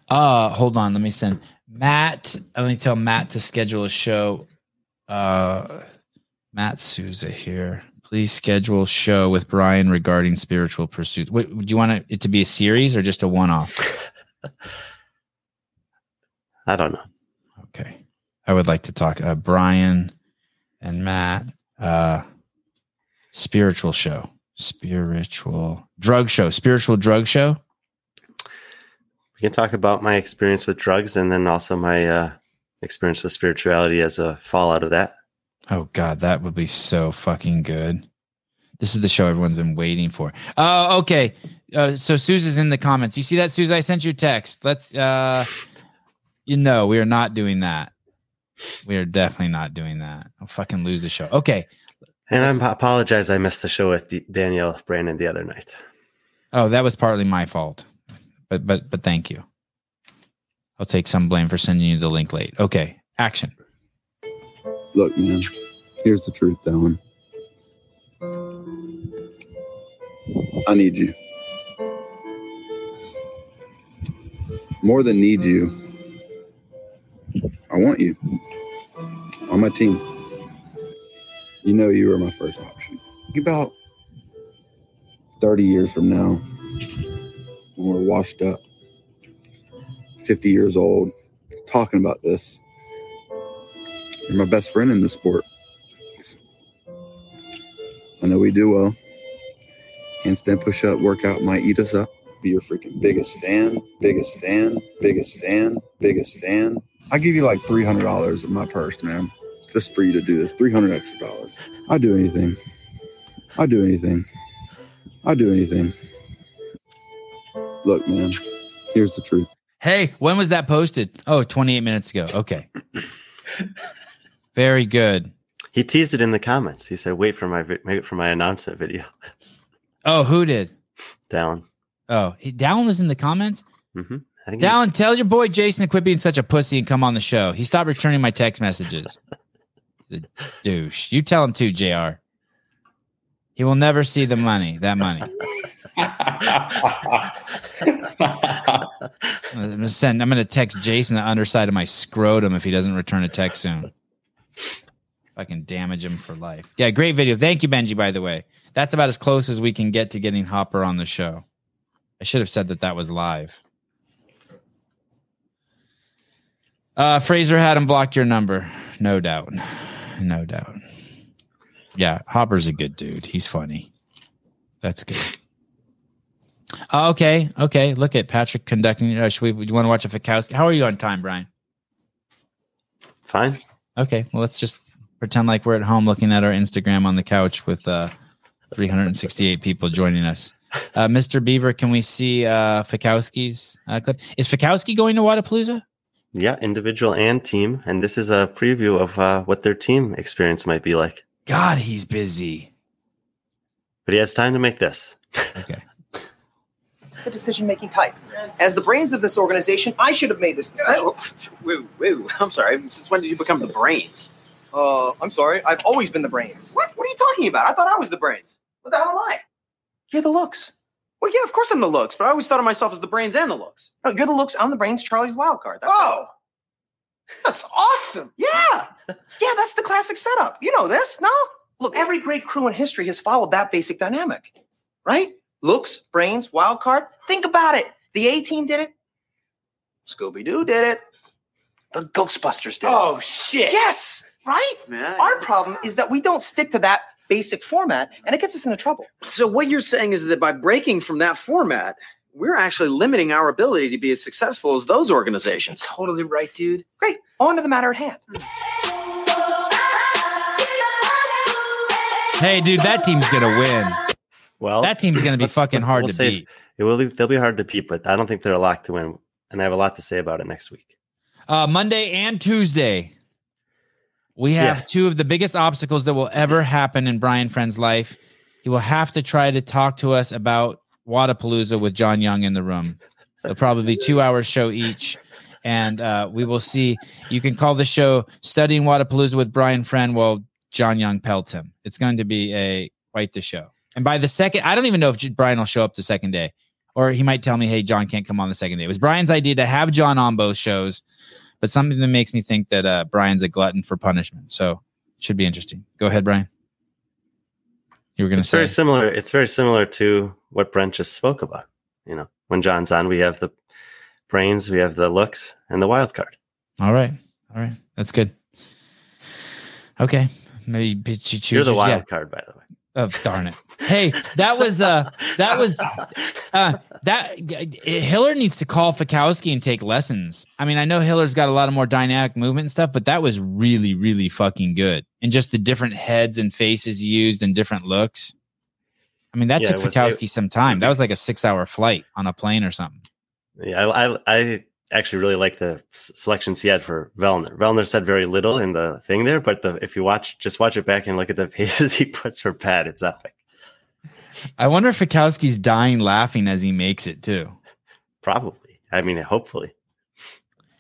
Uh, hold on. Let me send Matt. Let me tell Matt to schedule a show. Uh, Matt Souza here. Please schedule a show with Brian regarding spiritual pursuits. Wait, do you want it to be a series or just a one-off? I don't know. Okay. I would like to talk uh, Brian and Matt. Uh, spiritual show. Spiritual drug show. Spiritual drug show. we can talk about my experience with drugs and then also my uh, experience with spirituality as a fallout of that. Oh God, that would be so fucking good. This is the show everyone's been waiting for. Oh, okay. Uh, so Susan's in the comments. You see that, Susan? I sent you a text. Let's. uh You know, we are not doing that. We are definitely not doing that. I'll fucking lose the show. Okay. And I apologize, I missed the show with D- Danielle Brandon the other night. Oh, that was partly my fault, but but but thank you. I'll take some blame for sending you the link late. Okay, action. Look, man, here's the truth, Dylan. I need you. More than need you, I want you on my team. You know you were my first option. About 30 years from now, when we're washed up, 50 years old, talking about this, you're my best friend in the sport. I know we do well. Handstand push up workout might eat us up. Be your freaking biggest fan, biggest fan, biggest fan, biggest fan. I give you like $300 in my purse, man, just for you to do this. 300 extra dollars. I'd do anything. I'd do anything. I'd do anything. Look, man, here's the truth. Hey, when was that posted? Oh, 28 minutes ago. Okay. Very good. He teased it in the comments. He said, "Wait for my wait for my announcement video." Oh, who did? Dallin. Oh, he, Dallin was in the comments. Mm-hmm. I think he- Dallin, tell your boy Jason to quit being such a pussy and come on the show. He stopped returning my text messages. The douche. You tell him too, Jr. He will never see the money. That money. I'm gonna send. I'm gonna text Jason the underside of my scrotum if he doesn't return a text soon. Fucking damage him for life. Yeah, great video. Thank you, Benji. By the way, that's about as close as we can get to getting Hopper on the show. I should have said that that was live. Uh, Fraser had him block your number, no doubt, no doubt. Yeah, Hopper's a good dude. He's funny. That's good. Oh, okay, okay. Look at Patrick conducting. Uh, should we? You want to watch a Fikowski? How are you on time, Brian? Fine. Okay, well, let's just pretend like we're at home looking at our Instagram on the couch with uh, 368 people joining us. Uh, Mr. Beaver, can we see uh, Fikowski's uh, clip? Is Fikowski going to Wodapalooza? Yeah, individual and team, and this is a preview of uh, what their team experience might be like. God, he's busy. But he has time to make this. Okay. the decision making type. As the brains of this organization, I should have made this decision. Woo, woo. I'm sorry. Since when did you become the brains? Uh, I'm sorry. I've always been the brains. What? What are you talking about? I thought I was the brains. What the hell am I? You're the looks. Well, yeah, of course I'm the looks, but I always thought of myself as the brains and the looks. No, you're the looks. I'm the brains. Charlie's wild card. That's Oh, that's awesome. yeah, yeah. That's the classic setup. You know this, no? Look, every great crew in history has followed that basic dynamic, right? Looks, brains, wild card. Think about it. The A team did it. Scooby Doo did it. The Ghostbusters did it. Oh shit. yes, right. man. Our problem is that we don't stick to that basic format, and it gets us into trouble. So what you're saying is that by breaking from that format, we're actually limiting our ability to be as successful as those organizations. Totally right, dude. Great. On to the matter at hand. Hey, dude, that team's gonna win. Well, That team's gonna be fucking hard we'll to say beat. It will. be- They'll be hard to beat, but I don't think they're a lock to win. And I have a lot to say about it next week. Uh, Monday and Tuesday, we have Yeah. two of the biggest obstacles that will ever happen in Brian Friend's life. He will have to try to talk to us about Wodapalooza with John Young in the room. It'll probably be two hours show each. And uh, we will see. You can call the show Studying Wodapalooza with Brian Friend while John Young pelts him. It's going to be a quite the show. And by the second, I don't even know if Brian will show up the second day, or he might tell me, "Hey, John can't come on the second day." It was Brian's idea to have John on both shows, but something that makes me think that uh, Brian's a glutton for punishment. So should be interesting. Go ahead, Brian. You were going to It's say very similar. It's very similar to what Brent just spoke about. You know, when John's on, we have the brains, we have the looks, and the wild card. All right, all right, that's good. Okay, maybe she chooses. You're the wild yeah. card, by the way. Oh darn it! Hey, that was uh, that was uh, that Hiller needs to call Fikowski and take lessons. I mean, I know Hiller's got a lot of more dynamic movement and stuff, but that was really, really fucking good. And just the different heads and faces used and different looks. I mean, that Yeah, took Fikowski some time. That was like a six-hour flight on a plane or something. Yeah, I, I, I actually really like the s- selections he had for Vellner. Vellner said very little in the thing there, but the, if you watch, just watch it back and look at the faces he puts for Pat, it's epic. I wonder if Fikowski's dying laughing as he makes it too. Probably. I mean, hopefully.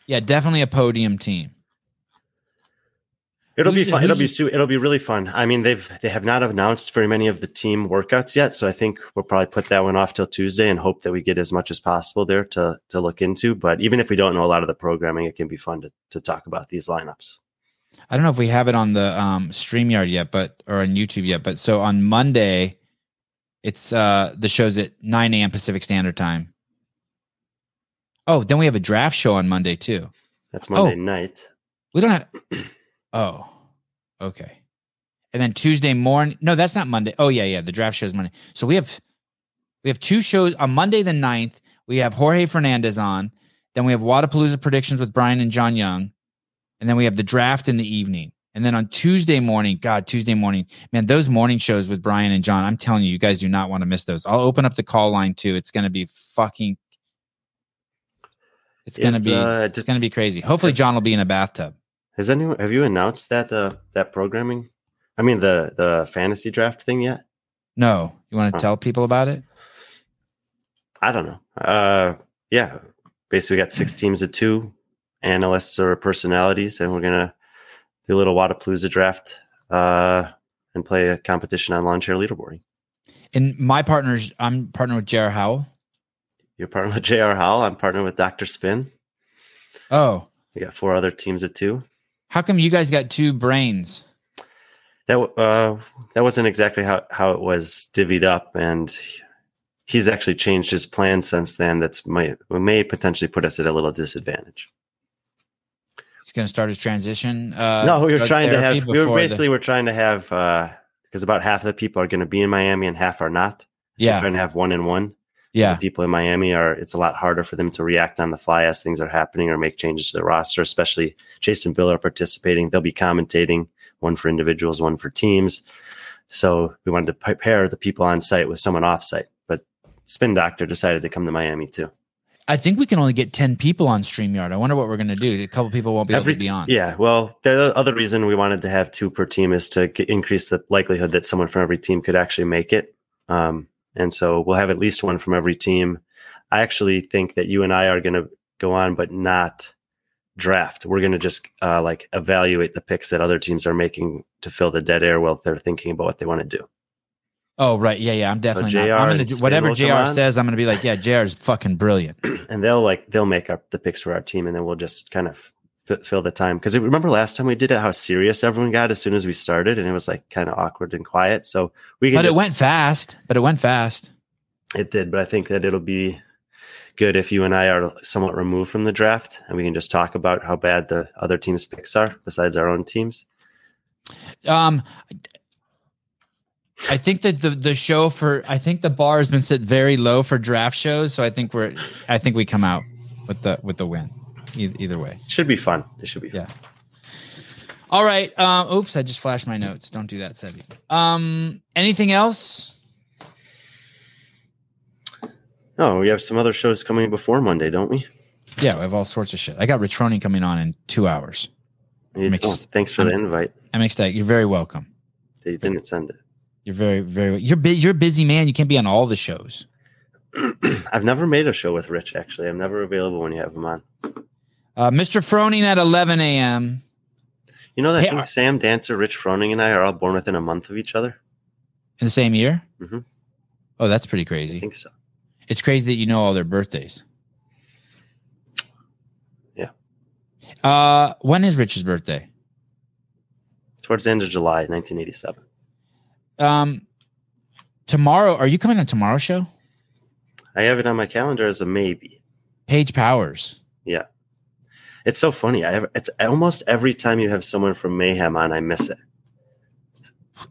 Yeah, definitely a podium team. It'll Who's be fun. It'll be su- it'll be really fun. I mean, they've they have not announced very many of the team workouts yet, so I think we'll probably put that one off till Tuesday and hope that we get as much as possible there to to look into. But even if we don't know a lot of the programming, it can be fun to to talk about these lineups. I don't know if we have it on the um StreamYard yet, but or on YouTube yet. But so on Monday, it's uh the show's at 9 a.m. Pacific Standard Time. Oh, then we have a draft show on Monday too. That's Monday Oh. night. We don't have Oh, okay. And then Tuesday morning. No, that's not Monday. Oh, yeah, yeah. The draft show is Monday. So we have we have two shows on Monday the 9th. We have Jorge Fernandez on. Then we have Wodapalooza predictions with Brian and John Young. And then we have the draft in the evening. And then on Tuesday morning, God, Tuesday morning, man, those morning shows with Brian and John, I'm telling you, you guys do not want to miss those. I'll open up the call line too. It's going to be fucking. It's going to be. uh, it's going to be crazy. Hopefully, John will be in a bathtub. Has anyone have you announced that uh that programming? I mean the the fantasy draft thing yet? No, you want to Huh. tell people about it? I don't know. Uh yeah. Basically we got six teams of two, analysts or personalities, and we're gonna do a little Wodapalooza draft uh and play a competition on lawn chair leaderboarding. And my partners, I'm partnered with Jared Howell. You're partnered with JR Howell, I'm partnered with Dr. Spin. Oh, We got four other teams of two. How come you guys got two brains? That uh that wasn't exactly how, how it was divvied up and he's actually changed his plan since then that's may may potentially put us at a little disadvantage. He's going to start his transition. Uh, no, we were trying to have we were before the- basically we're trying to have uh because about half of the people are going to be in Miami and half are not. So Yeah. trying to have one and one. Yeah. The people in Miami are it's a lot harder for them to react on the fly as things are happening or make changes to the roster, especially Jason Bill are participating. They'll be commentating, one for individuals, one for teams. So we wanted to pa- pair the people on site with someone off site. But Spin Doctor decided to come to Miami too. I think we can only get 10 people on StreamYard. I wonder what we're going to do. A couple people won't be able to be on. Yeah. Well, the other reason we wanted to have two per team is to get, increase the likelihood that someone from every team could actually make it. Um, and so we'll have at least one from every team. I actually think that you and I are going to go on, but not draft. We're going to just uh, like evaluate the picks that other teams are making to fill the dead air while they're thinking about what they want to do. Oh, right. Yeah, yeah. I'm definitely JR not. I'm gonna do whatever JR on? says. I'm going to be like, yeah, JR is fucking brilliant. and they'll like they'll make up the picks for our team, and then we'll just kind of f- fill the time. Because remember last time we did it, how serious everyone got as soon as we started, and it was like kind of awkward and quiet. So we can. But just, it went fast. But it went fast. It did, but I think that it'll be good if you and I are somewhat removed from the draft, and we can just talk about how bad the other teams' picks are, besides our own teams. Um, I think that the the show for I think the bar has been set very low for draft shows, so I think we're I think we come out with the with the win. E- either way. Should be fun. It should be fun. Yeah. All right. Um, oops, I just flashed my notes. Don't do that, Sebi. Um, anything else? Oh, we have some other shows coming before Monday, don't we? Yeah, we have all sorts of shit. I got Rich Froning coming on in two hours. Ex- thanks for the I'm- invite. I'm ecstatic. You're very welcome. They didn't send it. You're very, very. You're bu- you're a busy man. You can't be on all the shows. I've never made a show with Rich. Actually, I'm never available when you have him on. Uh, Mr. Froning at 11 a.m. You know that Hey, are- Sam Dancer, Rich Froning, and I are all born within a month of each other. in the same year. Mhm. Oh, that's pretty crazy. I think so. It's crazy that you know all their birthdays. Yeah. Uh, when is Rich's birthday? Towards the end of July, 1987. Um, tomorrow. Are you coming on tomorrow's show? I have it on my calendar as a maybe. Paige Powers. Yeah. It's so funny. I have it's almost every time you have someone from Mayhem on, I miss it.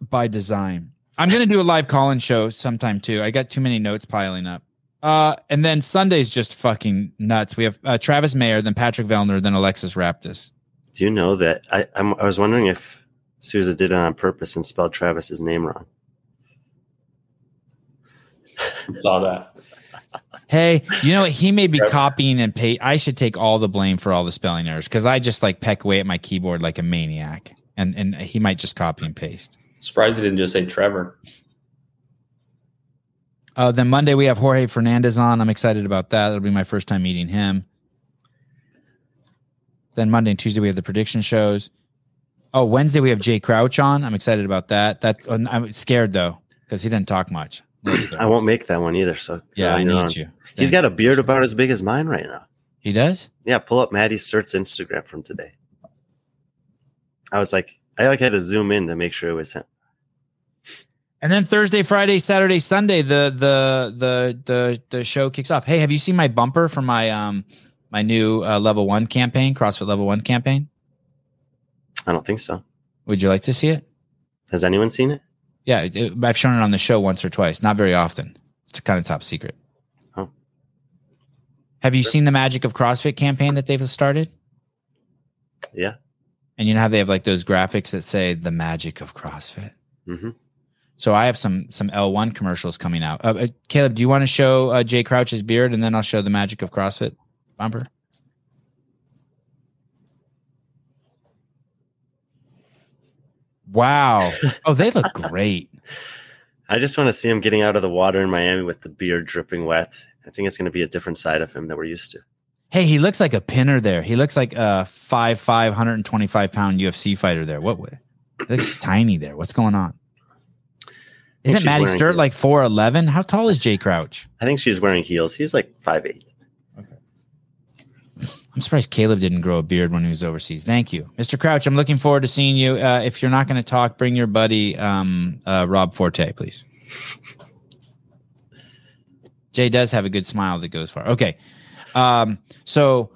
by design. I'm gonna do a live call-in show sometime too. I got too many notes piling up. Uh, and then Sunday's just fucking nuts. We have uh, Travis Mayer, then Patrick Vellner, then Alexis Raptis. Do you know that I I'm, I was wondering if Sousa did it on purpose and spelled Travis's name wrong. Saw that. Hey, you know what? He may be copying and paste. I should take all the blame for all the spelling errors because I just like peck away at my keyboard like a maniac, and and he might just copy and paste. Surprised he didn't just say Trevor. Uh, then Monday we have Jorge Fernandez on. I'm excited about that. It'll be my first time meeting him. Then Monday and Tuesday we have the prediction shows. Oh, Wednesday we have Jay Crouch on. I'm excited about that. That I'm scared though because he didn't talk much. A little scared. I won't make that one either. So yeah, I on need own. you. He's got a beard about as big as mine right now. He does. Yeah, pull up Maddie Sturt's Instagram from today. I was like, I like had to zoom in to make sure it was him. And then Thursday, Friday, Saturday, Sunday, the the the the the show kicks off. Hey, have you seen my bumper for my um my new uh, level one campaign, CrossFit level one campaign? I don't think so. Would you like to see it? Has anyone seen it? Yeah, it- it- I've shown it on the show once or twice. Not very often. It's kind of top secret. Oh. Have you seen the Magic of CrossFit campaign that they've started? Yeah. And you know how they have like those graphics that say the magic of CrossFit. hmm So I have some some L1 commercials coming out. Uh, uh, Caleb, do you want to show uh, Jay Crouch's beard, and then I'll show the magic of CrossFit bumper? Wow! Oh, they look great. I just want to see him getting out of the water in Miami with the beard dripping wet. I think it's going to be a different side of him that we're used to. Hey, he looks like a pinner there. He looks like a 5'5", 125 pound UFC fighter there. What? way? He looks tiny there. What's going on? Isn't Maddie wearing Sturt heels. like four eleven? How tall is Jay Crouch? I think she's wearing heels. He's like five eight. I'm surprised Caleb didn't grow a beard when he was overseas. Thank you, Mr. Crouch. I'm looking forward to seeing you. Uh, if you're not going to talk, bring your buddy um, uh, Rob Forte, please. Jay does have a good smile that goes far. Okay, um, so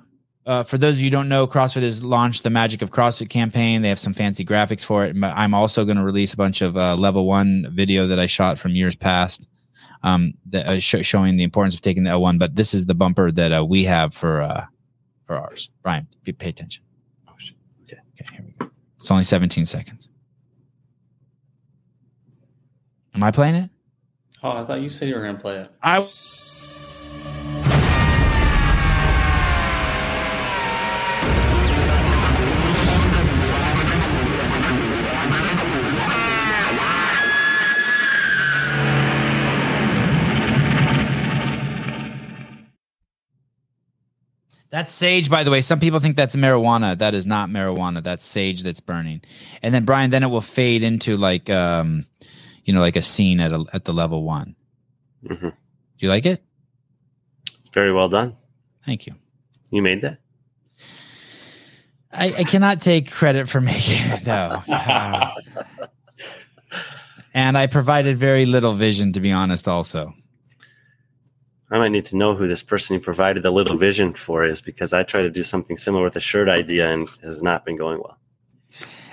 uh, for those of you who don't know, CrossFit has launched the Magic of CrossFit campaign. They have some fancy graphics for it. But I'm also going to release a bunch of uh, level one video that I shot from years past, um, that uh, sh- showing the importance of taking the L1. But this is the bumper that uh, we have for uh, for ours. Brian, pay, pay attention. Oh, shit. Okay. Okay, here we go. It's only 17 seconds. Am I playing it? Oh, I thought you said you were going to play it. I. That's sage, by the way. Some people think that's marijuana. That is not marijuana. That's sage that's burning. And then Brian, then it will fade into like, um, you know, like a scene at a, at the level one. hmm Do you like it? Very well done. Thank you. You made that. I, I cannot take credit for making it though. Uh, and I provided very little vision, to be honest. Also, I might need to know who this person you provided the little vision for is because I tried to do something similar with the shirt idea and has not been going well.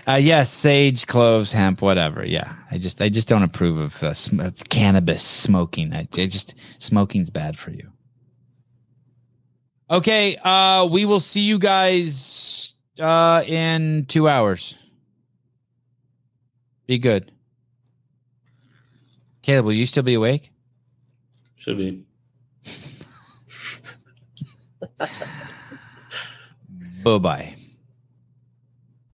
Uh, yes, sage, cloves, hemp, whatever. Yeah, I just I just don't approve of, uh, sm- of cannabis smoking. I, I just smoking's bad for you. Okay, uh, we will see you guys uh, in two hours. Be good. Caleb, will you still be awake? Should be. Bye bye.